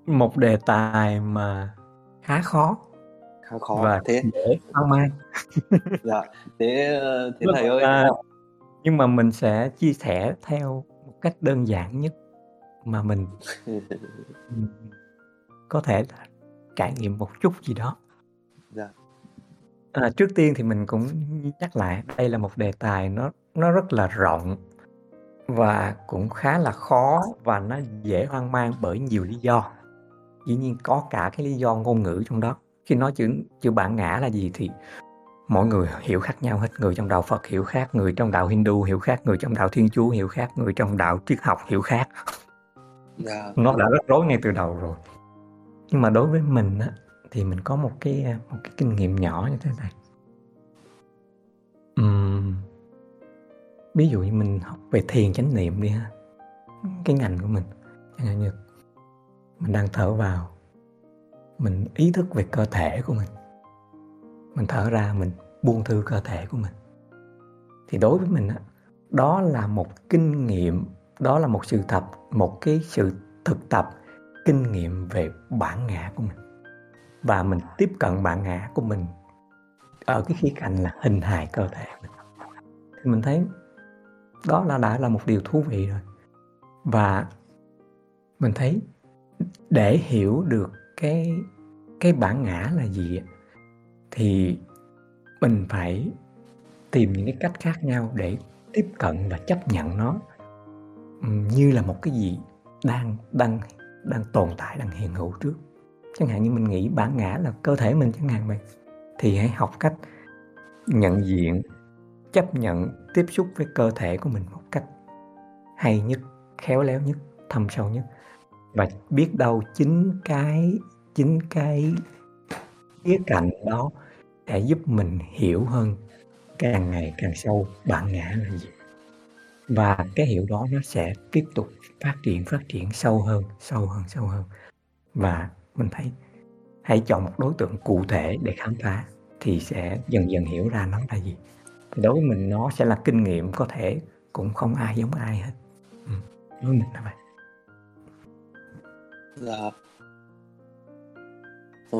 S2: Một đề tài mà khá khó
S1: khá khó
S2: và
S1: thế
S2: dễ hoang mang. <laughs>
S1: Dạ thế ờ, thế thầy ơi
S2: là- nhưng mà mình sẽ chia sẻ theo một cách đơn giản nhất mà mình <laughs> có thể trải nghiệm một chút gì đó.
S1: Dạ
S2: à, trước tiên thì mình cũng nhắc lại đây là một đề tài nó nó rất là rộng và cũng khá là khó và nó dễ hoang mang bởi nhiều lý do. Dĩ nhiên có cả cái lý do ngôn ngữ trong đó. Khi nói chữ chữ bản ngã là gì thì mỗi người hiểu khác nhau hết. Người trong đạo Phật hiểu khác người trong đạo Hindu hiểu khác người trong đạo Thiên Chúa hiểu khác người trong đạo triết học hiểu khác.
S1: Dạ.
S2: Nó đã rất rối ngay từ đầu rồi. Nhưng mà đối với mình á, thì mình có một cái à, một cái kinh nghiệm nhỏ như thế này. Uhm, ví dụ như mình học về thiền chánh niệm đi ha cái ngành của mình chẳng hạn như mình đang thở vào mình ý thức về cơ thể của mình mình thở ra mình buông thư cơ thể của mình thì đối với mình đó là một kinh nghiệm đó là một sự tập một cái sự thực tập kinh nghiệm về bản ngã của mình và mình tiếp cận bản ngã của mình ở cái khía cạnh là hình hài cơ thể mình. Thì mình thấy đó là đã là một điều thú vị rồi. Và mình thấy để hiểu được cái cái bản ngã là gì thì mình phải tìm những cái cách khác nhau để tiếp cận và chấp nhận nó như là một cái gì đang đang đang tồn tại, đang hiện hữu trước chẳng hạn như mình nghĩ bản ngã là cơ thể mình chẳng hạn vậy, thì hãy học cách nhận diện, chấp nhận, tiếp xúc với cơ thể của mình một cách hay nhất, khéo léo nhất, thâm sâu nhất. Và biết đâu chính cái chính cái khía cạnh đó sẽ giúp mình hiểu hơn càng ngày càng sâu bản ngã là gì. Và cái hiểu đó nó sẽ tiếp tục phát triển phát triển sâu hơn sâu hơn sâu hơn. Và mình thấy hãy chọn một đối tượng cụ thể để khám phá thì sẽ dần dần hiểu ra nó là gì thì đối với mình nó sẽ là kinh nghiệm có thể cũng không ai giống ai hết ừ. đối với mình là vậy
S1: là ừ,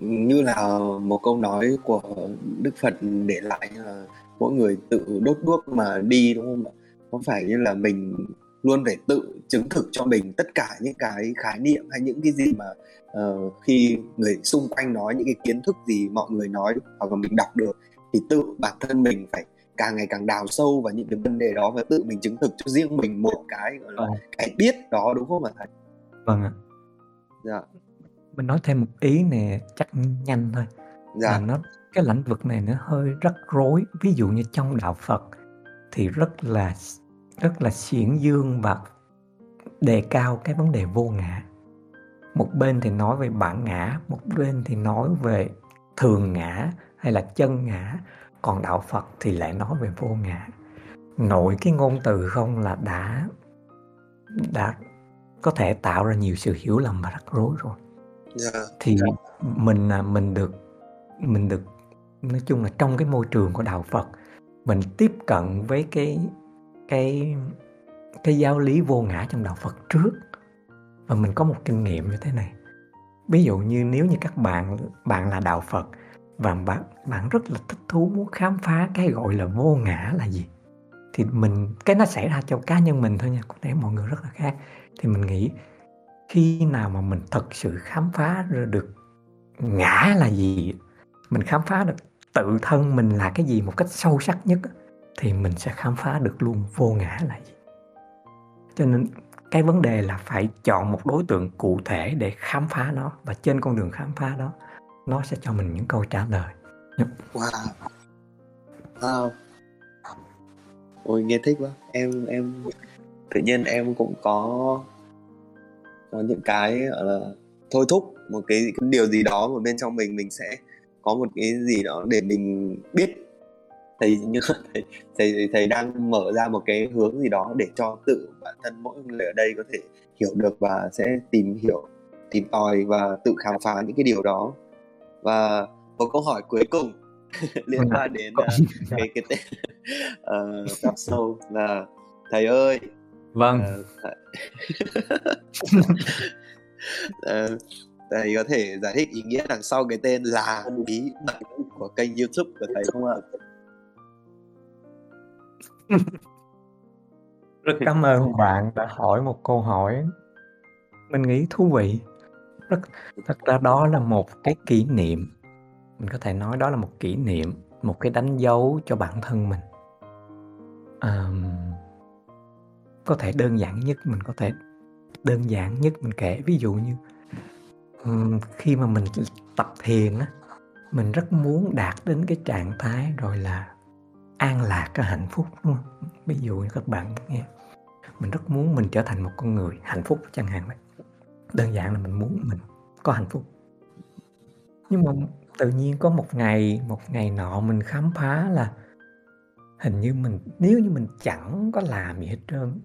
S1: như là một câu nói của Đức Phật để lại là mỗi người tự đốt đuốc mà đi đúng không ạ? Có phải như là mình luôn phải tự chứng thực cho mình tất cả những cái khái niệm hay những cái gì mà uh, khi người xung quanh nói những cái kiến thức gì mọi người nói hoặc là mình đọc được thì tự bản thân mình phải càng ngày càng đào sâu vào những cái vấn đề đó và tự mình chứng thực cho riêng mình một cái gọi là vâng. cái biết đó đúng không ạ thầy?
S2: Vâng ạ. Dạ. Mình nói thêm một ý nè chắc nhanh thôi. Dạ. Là nó cái lĩnh vực này nó hơi rắc rối. Ví dụ như trong đạo Phật thì rất là rất là xiển dương và đề cao cái vấn đề vô ngã. Một bên thì nói về bản ngã, một bên thì nói về thường ngã hay là chân ngã, còn đạo Phật thì lại nói về vô ngã. Nội cái ngôn từ không là đã đã có thể tạo ra nhiều sự hiểu lầm và rắc rối rồi. Yeah. Dạ. Thì mình à, mình được mình được nói chung là trong cái môi trường của đạo Phật mình tiếp cận với cái cái cái giáo lý vô ngã trong đạo Phật trước. Và mình có một kinh nghiệm như thế này. Ví dụ như nếu như các bạn bạn là đạo Phật và bạn bạn rất là thích thú muốn khám phá cái gọi là vô ngã là gì, thì mình, cái nó xảy ra cho cá nhân mình thôi nha có thể mọi người rất là khác. Thì mình nghĩ khi nào mà mình thật sự khám phá được ngã là gì, mình khám phá được tự thân mình là cái gì một cách sâu sắc nhất thì mình sẽ khám phá được luôn vô ngã là gì. Cho nên cái vấn đề là phải chọn một đối tượng cụ thể để khám phá nó và trên con đường khám phá đó nó sẽ cho mình những câu trả lời.
S1: Wow. Wow. Ôi nghe thích quá. Em em tự nhiên em cũng có có những cái gọi là thôi thúc một cái, cái điều gì đó mà bên trong mình mình sẽ có một cái gì đó để mình biết thầy như <laughs> thầy, thầy thầy đang mở ra một cái hướng gì đó để cho tự bản thân mỗi người ở đây có thể hiểu được và sẽ tìm hiểu tìm tòi và tự khám phá những cái điều đó. Và một câu hỏi cuối cùng <laughs> liên vâng quan đến uh, cái cái tên uh, tập sâu là thầy ơi
S2: vâng.
S1: uh, <laughs> uh, thầy có thể giải thích ý nghĩa đằng sau cái tên là bí mật của kênh youtube của thầy không ạ
S2: rất cảm ơn bạn đã hỏi một câu hỏi. Mình nghĩ thú vị. Rất thật ra đó là một cái kỷ niệm. Mình có thể nói đó là một kỷ niệm một cái đánh dấu cho bản thân mình. Um, có thể đơn giản nhất mình có thể đơn giản nhất mình kể. Ví dụ như um, khi mà mình tập thiền á mình rất muốn đạt đến cái trạng thái rồi là an lạc, cái hạnh phúc, đúng không? Ví dụ như các bạn nghe, mình rất muốn mình trở thành một con người hạnh phúc chẳng hạn vậy. Đơn giản là mình muốn mình có hạnh phúc. Nhưng mà tự nhiên có một ngày một ngày nọ mình khám phá là hình như mình, nếu như mình chẳng có làm gì hết trơn,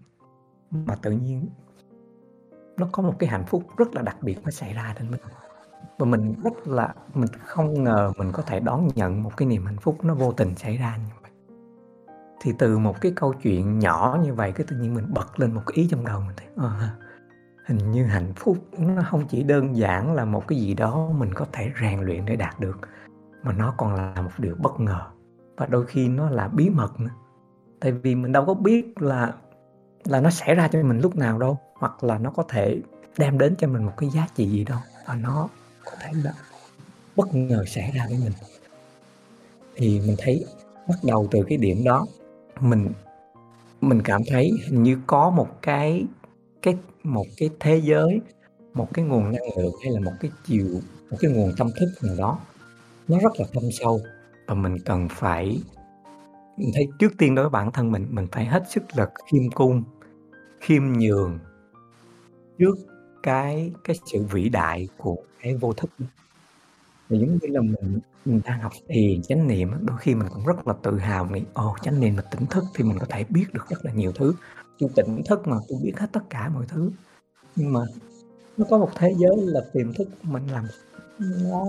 S2: mà tự nhiên nó có một cái hạnh phúc rất là đặc biệt nó xảy ra trên mình. Và mình rất là, mình không ngờ mình có thể đón nhận một cái niềm hạnh phúc nó vô tình xảy ra như thì từ một cái câu chuyện nhỏ như vậy cái tự nhiên mình bật lên một cái ý trong đầu mình thấy à, hình như hạnh phúc nó không chỉ đơn giản là một cái gì đó mình có thể rèn luyện để đạt được mà nó còn là một điều bất ngờ và đôi khi nó là bí mật nữa. Tại vì mình đâu có biết là là nó xảy ra cho mình lúc nào đâu hoặc là nó có thể đem đến cho mình một cái giá trị gì đâu và nó có thể là bất ngờ xảy ra với mình. Thì mình thấy bắt đầu từ cái điểm đó mình mình cảm thấy hình như có một cái cái, một cái thế giới, một cái nguồn năng lượng hay là một cái chiều, một cái nguồn tâm thức nào đó, nó rất là thâm sâu và mình cần phải, mình thấy trước tiên đối với bản thân mình mình phải hết sức là khiêm cung, khiêm nhường trước cái cái sự vĩ đại của cái vô thức đó. Thì giống như là mình mình đang học thiền, chánh niệm đôi khi mình cũng rất là tự hào nghĩ ồ, chánh niệm là tỉnh thức thì mình có thể biết được rất là nhiều thứ. Tôi tỉnh thức mà tôi biết hết tất cả mọi thứ. Nhưng mà nó có một thế giới là tiềm thức của mình làm nó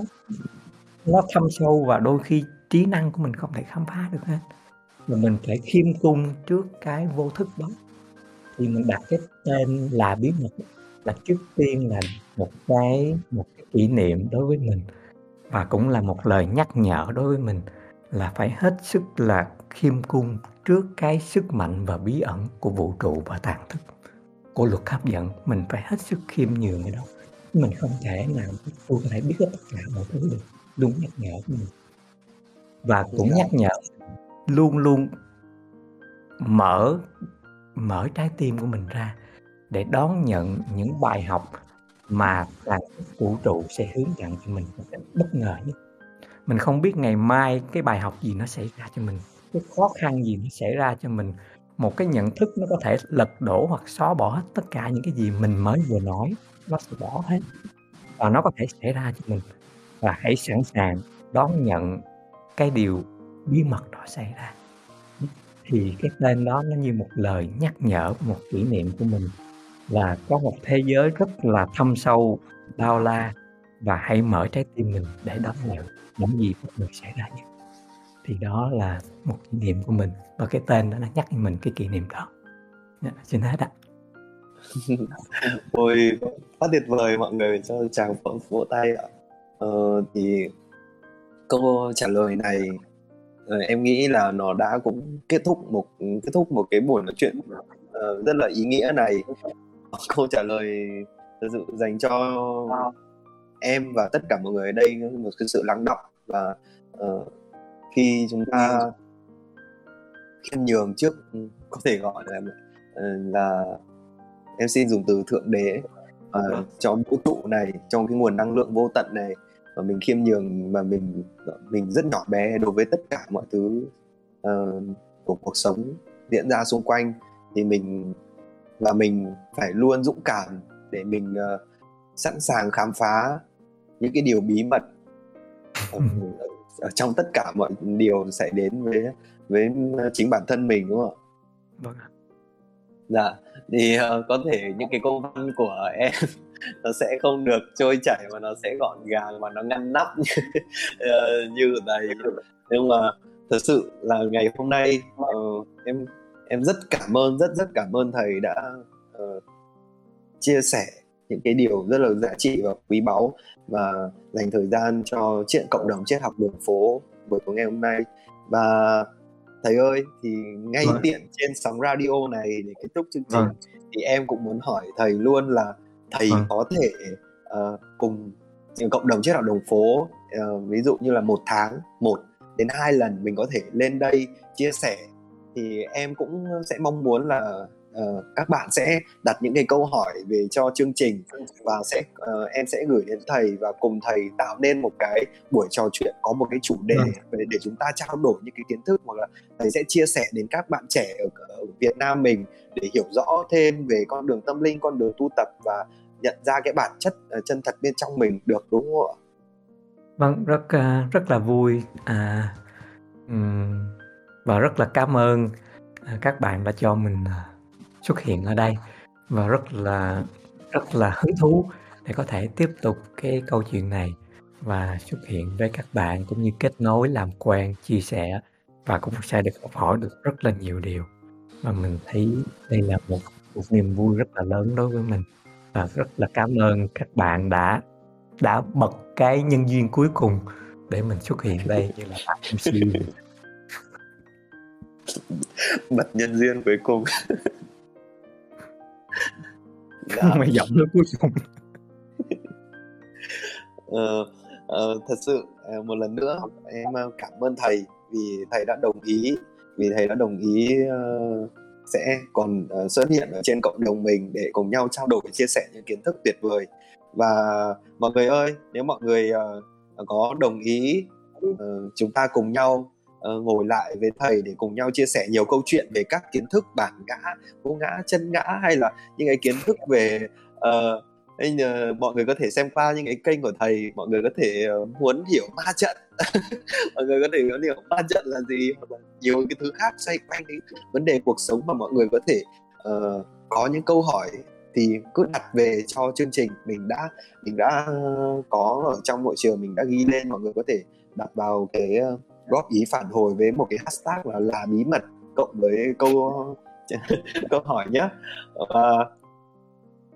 S2: nó thâm sâu và đôi khi trí năng của mình không thể khám phá được hết. Mà mình phải khiêm cung trước cái vô thức đó. Thì mình đặt cái tên là bí mật là trước tiên là một cái một cái kỷ niệm đối với mình và cũng là một lời nhắc nhở đối với mình là phải hết sức là khiêm cung trước cái sức mạnh và bí ẩn của vũ trụ và tàn thức. Của luật hấp dẫn, mình phải hết sức khiêm nhường cái đó mình không thể nào, tôi có thể biết tất cả mọi thứ được luôn nhắc nhở của mình. Và cũng nhắc nhở luôn luôn mở mở trái tim của mình ra để đón nhận những bài học mà là vũ trụ sẽ hướng dẫn cho mình một cách bất ngờ nhất. Mình không biết ngày mai cái bài học gì nó xảy ra cho mình, cái khó khăn gì nó xảy ra cho mình. Một cái nhận thức nó có thể lật đổ hoặc xóa bỏ hết tất cả những cái gì mình mới vừa nói, nó sẽ bỏ hết. Và nó có thể xảy ra cho mình. Và hãy sẵn sàng đón nhận cái điều bí mật đó xảy ra. Thì cái tên đó nó như một lời nhắc nhở, một kỷ niệm của mình là có một thế giới rất là thâm sâu bao la và hãy mở trái tim mình để đón nhận những gì bất ngờ xảy ra nhất. Thì đó là một kỷ niệm của mình và cái tên đó nó nhắc mình cái kỷ niệm đó. Dạ, xin hết ạ. <laughs>
S1: Ôi quá tuyệt vời mọi người cho chàng vỗ, vỗ tay ạ. Ờ, thì câu trả lời này ờ, em nghĩ là nó đã cũng kết thúc một kết thúc một cái buổi nói chuyện uh, rất là ý nghĩa này. <laughs> câu trả lời thực sự dành cho em và tất cả mọi người ở đây một cái sự lắng động và uh, khi chúng ta khiêm nhường trước có thể gọi là uh, là em xin dùng từ thượng đế uh, cho vũ trụ này trong cái nguồn năng lượng vô tận này và mình khiêm nhường mà mình mình rất nhỏ bé đối với tất cả mọi thứ uh, của cuộc sống diễn ra xung quanh. Thì mình và mình phải luôn dũng cảm để mình uh, sẵn sàng khám phá những cái điều bí mật. Ở, ở trong tất cả mọi điều xảy đến với với chính bản thân mình đúng không ạ? Vâng Dạ, thì uh, có thể những cái câu văn của em <laughs> nó sẽ không được trôi chảy mà nó sẽ gọn gàng và nó ngăn nắp <laughs> như, uh, như đây nhưng mà thật sự là ngày hôm nay uh, em em rất cảm ơn rất rất cảm ơn thầy đã uh, chia sẻ những cái điều rất là giá trị và quý báu và dành thời gian cho chuyện cộng đồng triết học đường phố buổi tối ngày hôm nay và thầy ơi thì ngay vâng. tiện trên sóng radio này để kết thúc chương trình vâng. thì em cũng muốn hỏi thầy luôn là thầy vâng. có thể uh, cùng cộng đồng triết học đường phố uh, ví dụ như là một tháng một đến hai lần mình có thể lên đây chia sẻ thì em cũng sẽ mong muốn là uh, các bạn sẽ đặt những cái câu hỏi về cho chương trình và sẽ uh, em sẽ gửi đến thầy và cùng thầy tạo nên một cái buổi trò chuyện có một cái chủ đề ừ. để, để chúng ta trao đổi những cái kiến thức hoặc là thầy sẽ chia sẻ đến các bạn trẻ ở, ở Việt Nam mình để hiểu rõ thêm về con đường tâm linh, con đường tu tập và nhận ra cái bản chất uh, chân thật bên trong mình được đúng không ạ?
S2: Vâng, rất uh, rất là vui. À, um, và rất là cảm ơn à, các bạn đã cho mình à, xuất hiện ở đây. Và rất là rất là hứng thú để có thể tiếp tục cái câu chuyện này và xuất hiện với các bạn cũng như kết nối, làm quen, chia sẻ và cũng sẽ được học hỏi được rất là nhiều điều. Và mình thấy đây là một một niềm vui rất là lớn đối với mình. Và rất là cảm ơn các bạn đã đã bật cái nhân duyên cuối cùng để mình xuất hiện đây như là bạn MC <laughs> <laughs>
S1: bật nhân duyên cuối cùng
S2: dạ. mày giọng nó cuối cùng.
S1: Ờ, ờ, thật sự ờ, một lần nữa em ờ, cảm ơn thầy vì thầy đã đồng ý vì thầy đã đồng ý uh, sẽ còn uh, xuất hiện ở trên cộng đồng mình để cùng nhau trao đổi chia sẻ những kiến thức tuyệt vời. Và mọi người ơi nếu mọi người uh, có đồng ý uh, chúng ta cùng nhau uh, ngồi lại với thầy để cùng nhau chia sẻ nhiều câu chuyện về các kiến thức bản ngã vô ngã chân ngã hay là những cái kiến thức về uh, nên uh, mọi người có thể xem qua những cái kênh của thầy mọi người có thể uh, muốn hiểu ma trận. <laughs> Mọi người có thể muốn hiểu ma trận là gì hoặc là nhiều cái thứ khác xoay quanh cái vấn đề cuộc sống mà mọi người có thể uh, có những câu hỏi thì cứ đặt về cho chương trình. Mình đã mình đã có ở trong hội trường mình đã ghi lên mọi người có thể đặt vào cái góp ý phản hồi với một cái hashtag là là bí mật cộng với câu <laughs> câu hỏi nhé và ờ,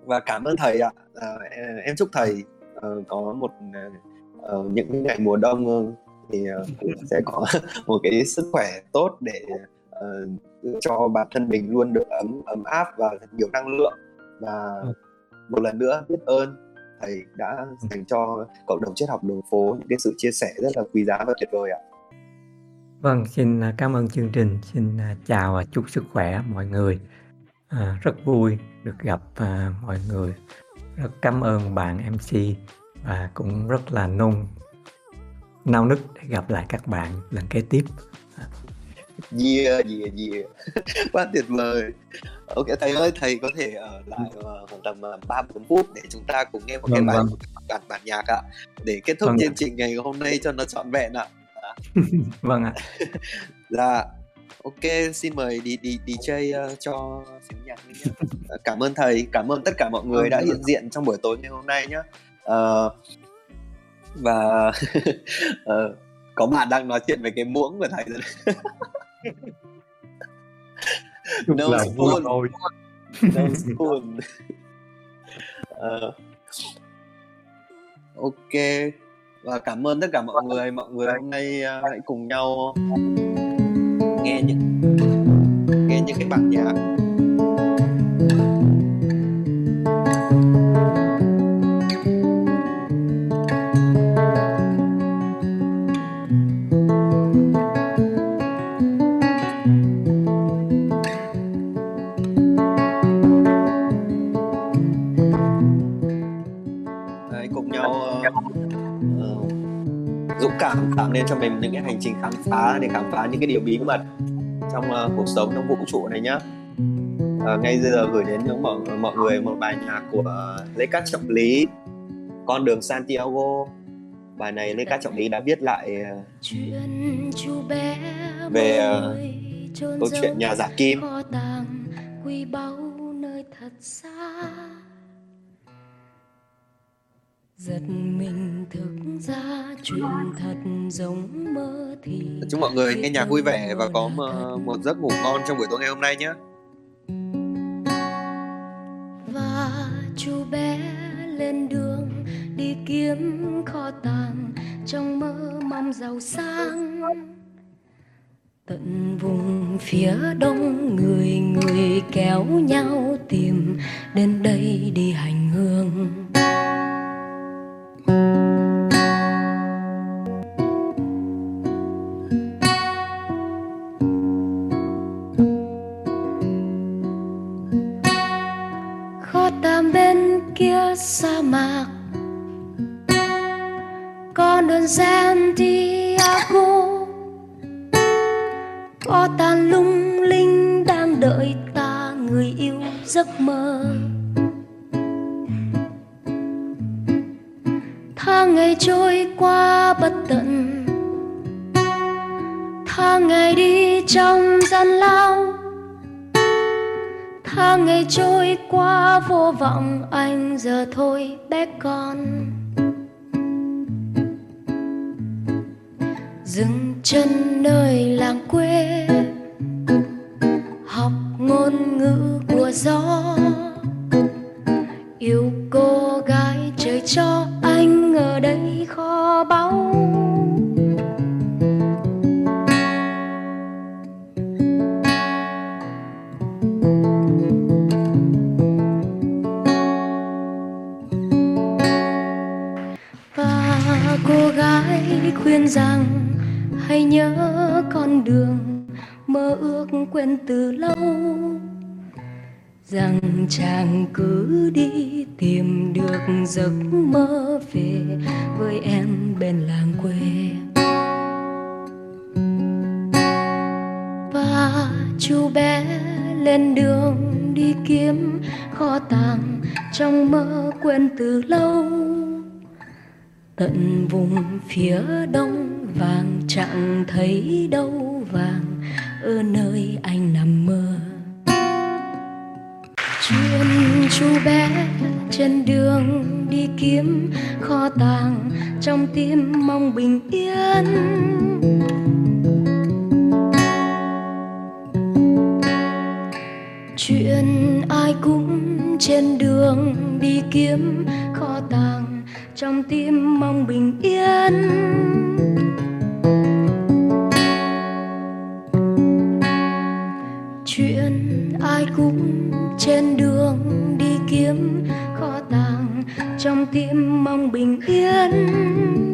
S1: và cảm ơn thầy ạ. À, em chúc thầy uh, có một uh, những ngày mùa đông thì uh, sẽ có <laughs> một cái sức khỏe tốt để uh, cho bản thân mình luôn được ấm ấm áp và nhiều năng lượng. Và một lần nữa biết ơn thầy đã dành cho cộng đồng triết học đường phố những cái sự chia sẻ rất là quý giá và tuyệt vời ạ.
S2: Vâng, xin à, cảm ơn chương trình. Xin à, chào và chúc sức khỏe mọi người. À, rất vui được gặp à, mọi người. Rất cảm ơn bạn MC và cũng rất là nôn nao nức để gặp lại các bạn lần kế tiếp.
S1: Yeah, yeah, yeah. <laughs> Quá tuyệt vời. Ok, thầy ơi, thầy có thể ở lại uh, tầm uh, 3 4 phút để chúng ta cùng nghe một vâng, cái bài vâng. bản bản nhạc ạ. Để kết thúc vâng. chương trình ngày hôm nay cho nó trọn vẹn ạ. <laughs>
S2: vâng ạ. <laughs>
S1: Dạ. Ok xin mời đi đi đi chơi uh, cho xíu nhạc dạ, cảm ơn thầy cảm ơn tất cả mọi người vâng, đã vâng. hiện diện trong buổi tối ngày hôm nay nhé uh, và uh, <laughs> có bạn đang nói chuyện về cái muỗng của thầy rồi. No spoon. no spoon. Uh, ok và cảm ơn tất cả mọi người. Mọi người hôm nay uh, hãy cùng nhau nghe những nghe những cái bản nhạc tạo nên cho mình những cái hành trình khám phá để khám phá những cái điều bí mật trong uh, cuộc sống trong vũ trụ này nhá. Uh, ngay bây giờ gửi đến những mọi, mọi người một bài nhạc của uh, Lê Cát Trọng Lý con đường Santiago. Bài này Lê Cát Trọng Lý đã viết lại uh, về uh, câu chuyện nhà giả kim. báu nơi thật xa giật mình thức ra chuyện thật giống mơ thì chúc mọi người nghe nhạc vui vẻ và có một giấc ngủ ngon trong buổi tối ngày hôm nay nhé. Và chú bé lên đường đi kiếm kho tàng trong mơ mong giàu sang. Tận vùng phía đông người người kéo nhau tìm đến đây đi hành hương con đường Santiago có tàn lung linh đang đợi ta, người yêu giấc mơ. Tháng ngày trôi qua bất tận. Tháng ngày đi
S4: trong gian lao. Tháng ngày trôi qua vô vọng, anh giờ thôi bé con. Dừng chân nơi làng quê, học ngôn ngữ của gió. Yêu cô gái trời cho anh ở đây kho báu. Và cô gái khuyên rằng hãy nhớ con đường mơ ước quên từ lâu? Rằng chàng cứ đi tìm được giấc mơ về với em bên làng quê. Và chú bé lên đường đi kiếm kho tàng trong mơ quên từ lâu. Tận vùng phía đông vàng chẳng thấy đâu vàng ở nơi anh nằm mơ. Chuyện chú bé trên đường đi kiếm kho tàng trong tim mong bình yên. Chuyện ai cũng trên đường đi kiếm kho tàng trong tim mong bình yên. Cũng trên đường đi kiếm kho tàng trong tim mong bình yên.